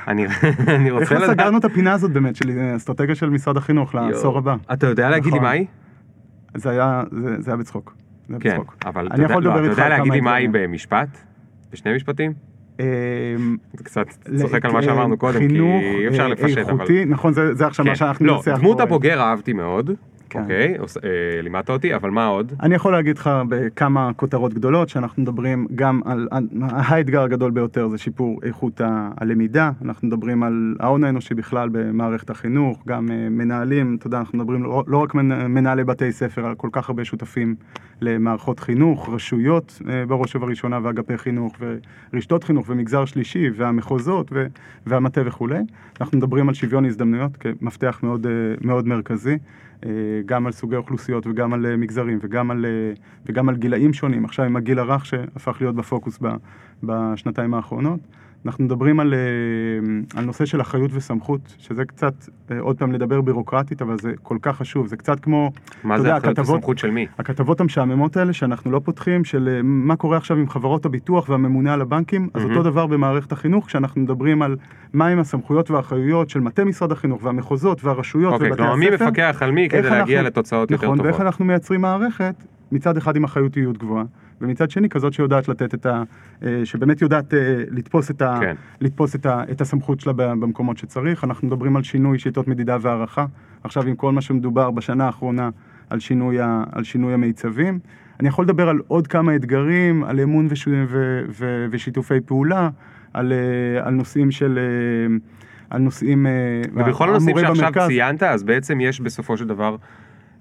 אני, אני רוצה לדעת... איך סגרנו את הפינה הזאת באמת, של אסטרטגיה של משרד החינוך לעשור הבא? אתה יודע להגיד לי נכון. מה היא? זה היה, זה, זה היה בצחוק. כן, אבל אתה יודע, לא, אתה יודע להגיד לי מה היא במשפט? בשני משפטים? אמ, קצת צוחק על מה שאמרנו קודם, כי אי אפשר לפשט, אבל... איכותי, נכון, זה עכשיו מה כן. שאנחנו ננסח. לא, דמות הבוגר אהבתי מאוד. כן. אוקיי, אה, לימדת אותי, אבל מה עוד? אני יכול להגיד לך בכמה כותרות גדולות, שאנחנו מדברים גם על, האתגר הגדול ביותר זה שיפור איכות הלמידה, אנחנו מדברים על ההון האנושי בכלל במערכת החינוך, גם אה, מנהלים, אתה יודע, אנחנו מדברים לא, לא רק מנהלי בתי ספר, על כל כך הרבה שותפים למערכות חינוך, רשויות אה, בראש ובראשונה, ואגפי חינוך, ורשתות חינוך, ומגזר שלישי, והמחוזות, והמטה וכולי. אנחנו מדברים על שוויון הזדמנויות כמפתח מאוד, מאוד מרכזי. אה, גם על סוגי אוכלוסיות וגם על אה, מגזרים וגם על, אה, וגם על גילאים שונים, עכשיו עם הגיל הרך שהפך להיות בפוקוס בשנתיים האחרונות. אנחנו מדברים על, על נושא של אחריות וסמכות, שזה קצת, עוד פעם לדבר בירוקרטית, אבל זה כל כך חשוב, זה קצת כמו, מה זה יודע, אחריות הכתבות, וסמכות של מי? הכתבות המשעממות האלה שאנחנו לא פותחים, של מה קורה עכשיו עם חברות הביטוח והממונה על הבנקים, אז mm-hmm. אותו דבר במערכת החינוך, כשאנחנו מדברים על מהם הסמכויות והאחריויות של מטה משרד החינוך והמחוזות והרשויות אוקיי, ובתי הספר. אוקיי, כלומר מי מפקח על מי כדי להגיע אנחנו, לתוצאות נכון, יותר טובות. נכון, ואיך אנחנו מייצרים מערכת, מצד אחד עם אחריותיות גבוהה, ומצד שני כזאת שיודעת לתת את ה... אה, שבאמת יודעת אה, לתפוס את, ה, כן. לתפוס את, ה, את הסמכות שלה במקומות שצריך. אנחנו מדברים על שינוי שיטות מדידה והערכה. עכשיו עם כל מה שמדובר בשנה האחרונה על שינוי, ה, על שינוי המיצבים. אני יכול לדבר על עוד כמה אתגרים, על אמון וש, ו, ו, ושיתופי פעולה, על, אה, על נושאים של... על נושאים... ובכל הנושאים שעכשיו במרכז. ציינת, אז בעצם יש בסופו של דבר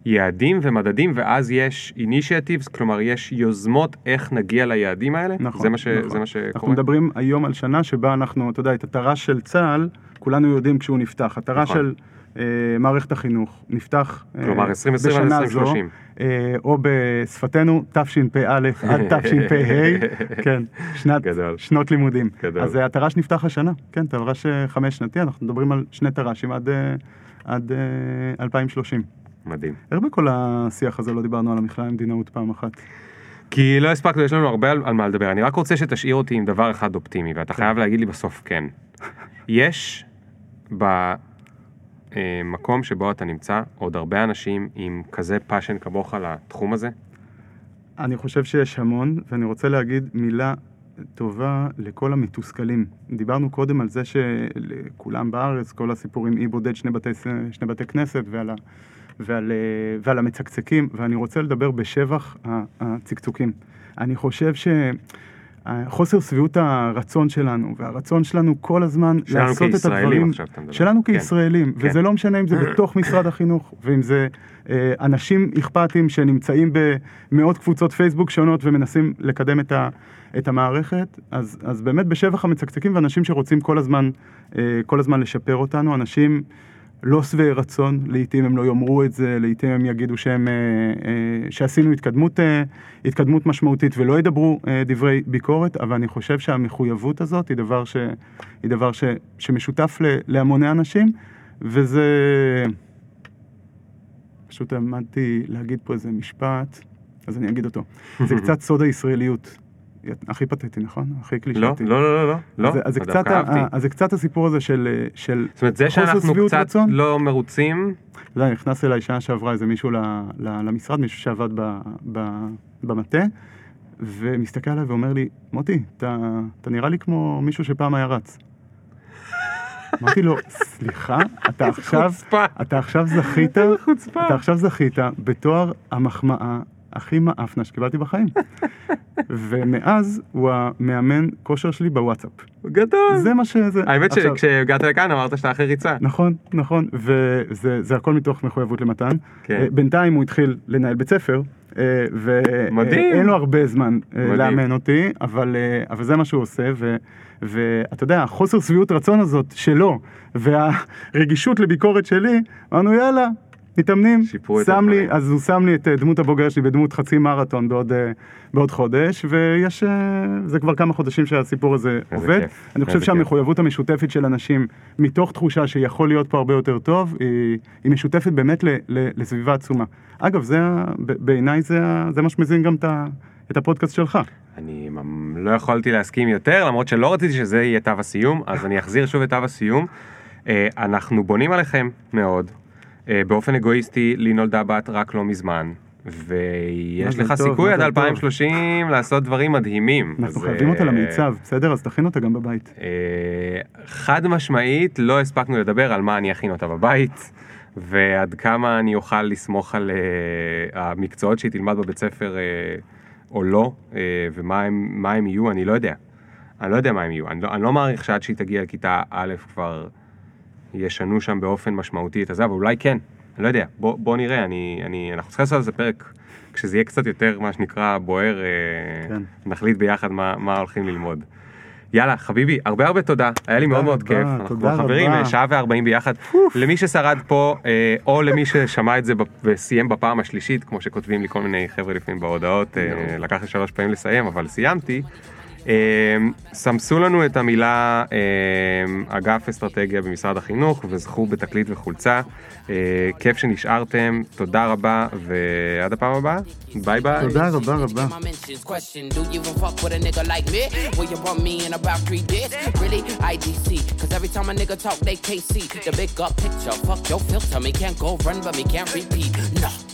יעדים ומדדים, ואז יש אינישייטיבס, כלומר יש יוזמות איך נגיע ליעדים האלה? נכון, זה מה, ש... נכון. זה מה שקורה? אנחנו מדברים היום על שנה שבה אנחנו, אתה יודע, את התר"ש של צה"ל, כולנו יודעים כשהוא נפתח. התר"ש נכון. של אה, מערכת החינוך נפתח אה, כלומר 2020 עד 2030. אה, או בשפתנו תשפ"א עד תשפ"ה, כן, שנת, גדול. שנות לימודים. גדול. אז התר"ש נפתח השנה, כן, תר"ש חמש שנתי, אנחנו מדברים על שני תר"שים עד, עד 2030. מדהים. איך בכל השיח הזה לא דיברנו על המכללה למדינאות פעם אחת? כי לא הספקנו, יש לנו הרבה על, על מה לדבר. אני רק רוצה שתשאיר אותי עם דבר אחד אופטימי, ואתה חייב להגיד לי בסוף כן. יש במקום שבו אתה נמצא עוד הרבה אנשים עם כזה passion כמוך לתחום הזה? אני חושב שיש המון, ואני רוצה להגיד מילה טובה לכל המתוסכלים. דיברנו קודם על זה שלכולם בארץ, כל הסיפור עם אי בודד שני בתי, שני בתי כנסת ועל ה... ועל, אה, ועל המצקצקים, ואני רוצה לדבר בשבח הצקצוקים. אני חושב שחוסר שביעות הרצון שלנו, והרצון שלנו כל הזמן לעשות את הדברים, שלנו כן. כישראלים, כן. וזה לא משנה אם זה בתוך משרד החינוך, ואם זה אה, אנשים אכפתיים שנמצאים במאות קבוצות פייסבוק שונות ומנסים לקדם את, ה, את המערכת, אז, אז באמת בשבח המצקצקים ואנשים שרוצים כל הזמן, אה, כל הזמן לשפר אותנו, אנשים... לא שבעי רצון, לעיתים הם לא יאמרו את זה, לעיתים הם יגידו שהם, אה, אה, שעשינו התקדמות, אה, התקדמות משמעותית ולא ידברו דברי ביקורת, אבל אני חושב שהמחויבות הזאת היא דבר, ש, היא דבר ש, שמשותף להמוני אנשים, וזה... פשוט עמדתי להגיד פה איזה משפט, אז אני אגיד אותו. זה קצת סוד הישראליות. הכי פתטי, נכון? הכי לא, קלישאתי. לא, לא, לא, לא, לא, אז, אז, זה דווקא קצת. אז זה קצת הסיפור הזה של, של זאת אומרת, זה שאנחנו קצת רצון. לא מרוצים, יודע, נכנס אליי שעה שעברה איזה מישהו ל, ל, למשרד, מישהו שעבד ב, ב, במטה, ומסתכל עליי ואומר לי, מוטי, אתה, אתה נראה לי כמו מישהו שפעם היה רץ. אמרתי לו, סליחה, אתה עכשיו. אתה עכשיו זכית. אתה עכשיו זכית בתואר המחמאה הכי מאפנה שקיבלתי בחיים. ומאז הוא המאמן כושר שלי בוואטסאפ. גדול. זה מה שזה. האמת עכשיו- שכשהגעת לכאן אמרת שאתה אחרי ריצה. נכון, נכון, וזה זה הכל מתוך מחויבות למתן. כן. אה, בינתיים הוא התחיל לנהל בית ספר, אה. ואין לו הרבה זמן אה, מדהים. לאמן אותי, אבל, אבל זה מה שהוא עושה, ו- ואתה יודע, החוסר שביעות רצון הזאת שלו, והרגישות לביקורת שלי, אמרנו יאללה. מתאמנים, שם לי. אז הוא שם לי את אה, דמות הבוגר שלי בדמות חצי מרתון בעוד, אה, בעוד חודש, ויש, אה, זה כבר כמה חודשים שהסיפור הזה עובד. כיף, אני חושב איזה כיף. שהמחויבות המשותפת של אנשים, מתוך תחושה שיכול להיות פה הרבה יותר טוב, היא, היא משותפת באמת ל, ל, לסביבה עצומה. אגב, זה, בעיניי זה, זה מה שמזין גם את, ה- את הפודקאסט שלך. אני לא יכולתי להסכים יותר, למרות שלא רציתי שזה יהיה תו הסיום, אז אני אחזיר שוב את תו הסיום. אנחנו בונים עליכם מאוד. אה, באופן אגואיסטי, לי נולדה בת רק לא מזמן. ויש לך טוב, סיכוי עד מזל טוב. 2030 לעשות דברים מדהימים. אנחנו אז, חייבים אותה אה, למיצב, בסדר? אז תכין אותה גם בבית. אה, חד משמעית לא הספקנו לדבר על מה אני אכין אותה בבית ועד כמה אני אוכל לסמוך על המקצועות שהיא תלמד בבית ספר או לא ומה הם, יהיו אני לא יודע. אני לא יודע מה הם יהיו אני לא, אני לא מעריך שעד שהיא תגיע לכיתה א' כבר ישנו שם באופן משמעותי את הזה אבל אולי כן אני לא יודע בוא, בוא נראה אני, אני, אנחנו צריכים לעשות על זה פרק כשזה יהיה קצת יותר מה שנקרא בוער אה, כן. נחליט ביחד מה, מה הולכים ללמוד. יאללה חביבי הרבה הרבה תודה היה לי מאוד מאוד כיף אנחנו כבר חברים. אה, שעה וארבעים ביחד למי ששרד פה אה, או למי ששמע את זה וסיים בפעם השלישית כמו שכותבים לי כל מיני חבר'ה לפעמים בהודעות לקח לי שלוש פעמים לסיים אבל סיימתי. אה, סמסו לנו את המילה אה, אגף אסטרטגיה במשרד החינוך וזכו בתקליט וחולצה אה, כיף שנשארתם תודה רבה ועד הפעם הבאה ביי ביי. תודה רבה רבה. Talk, they can't see the big up picture. Fuck your filter, me can't go run, but me can't repeat. No.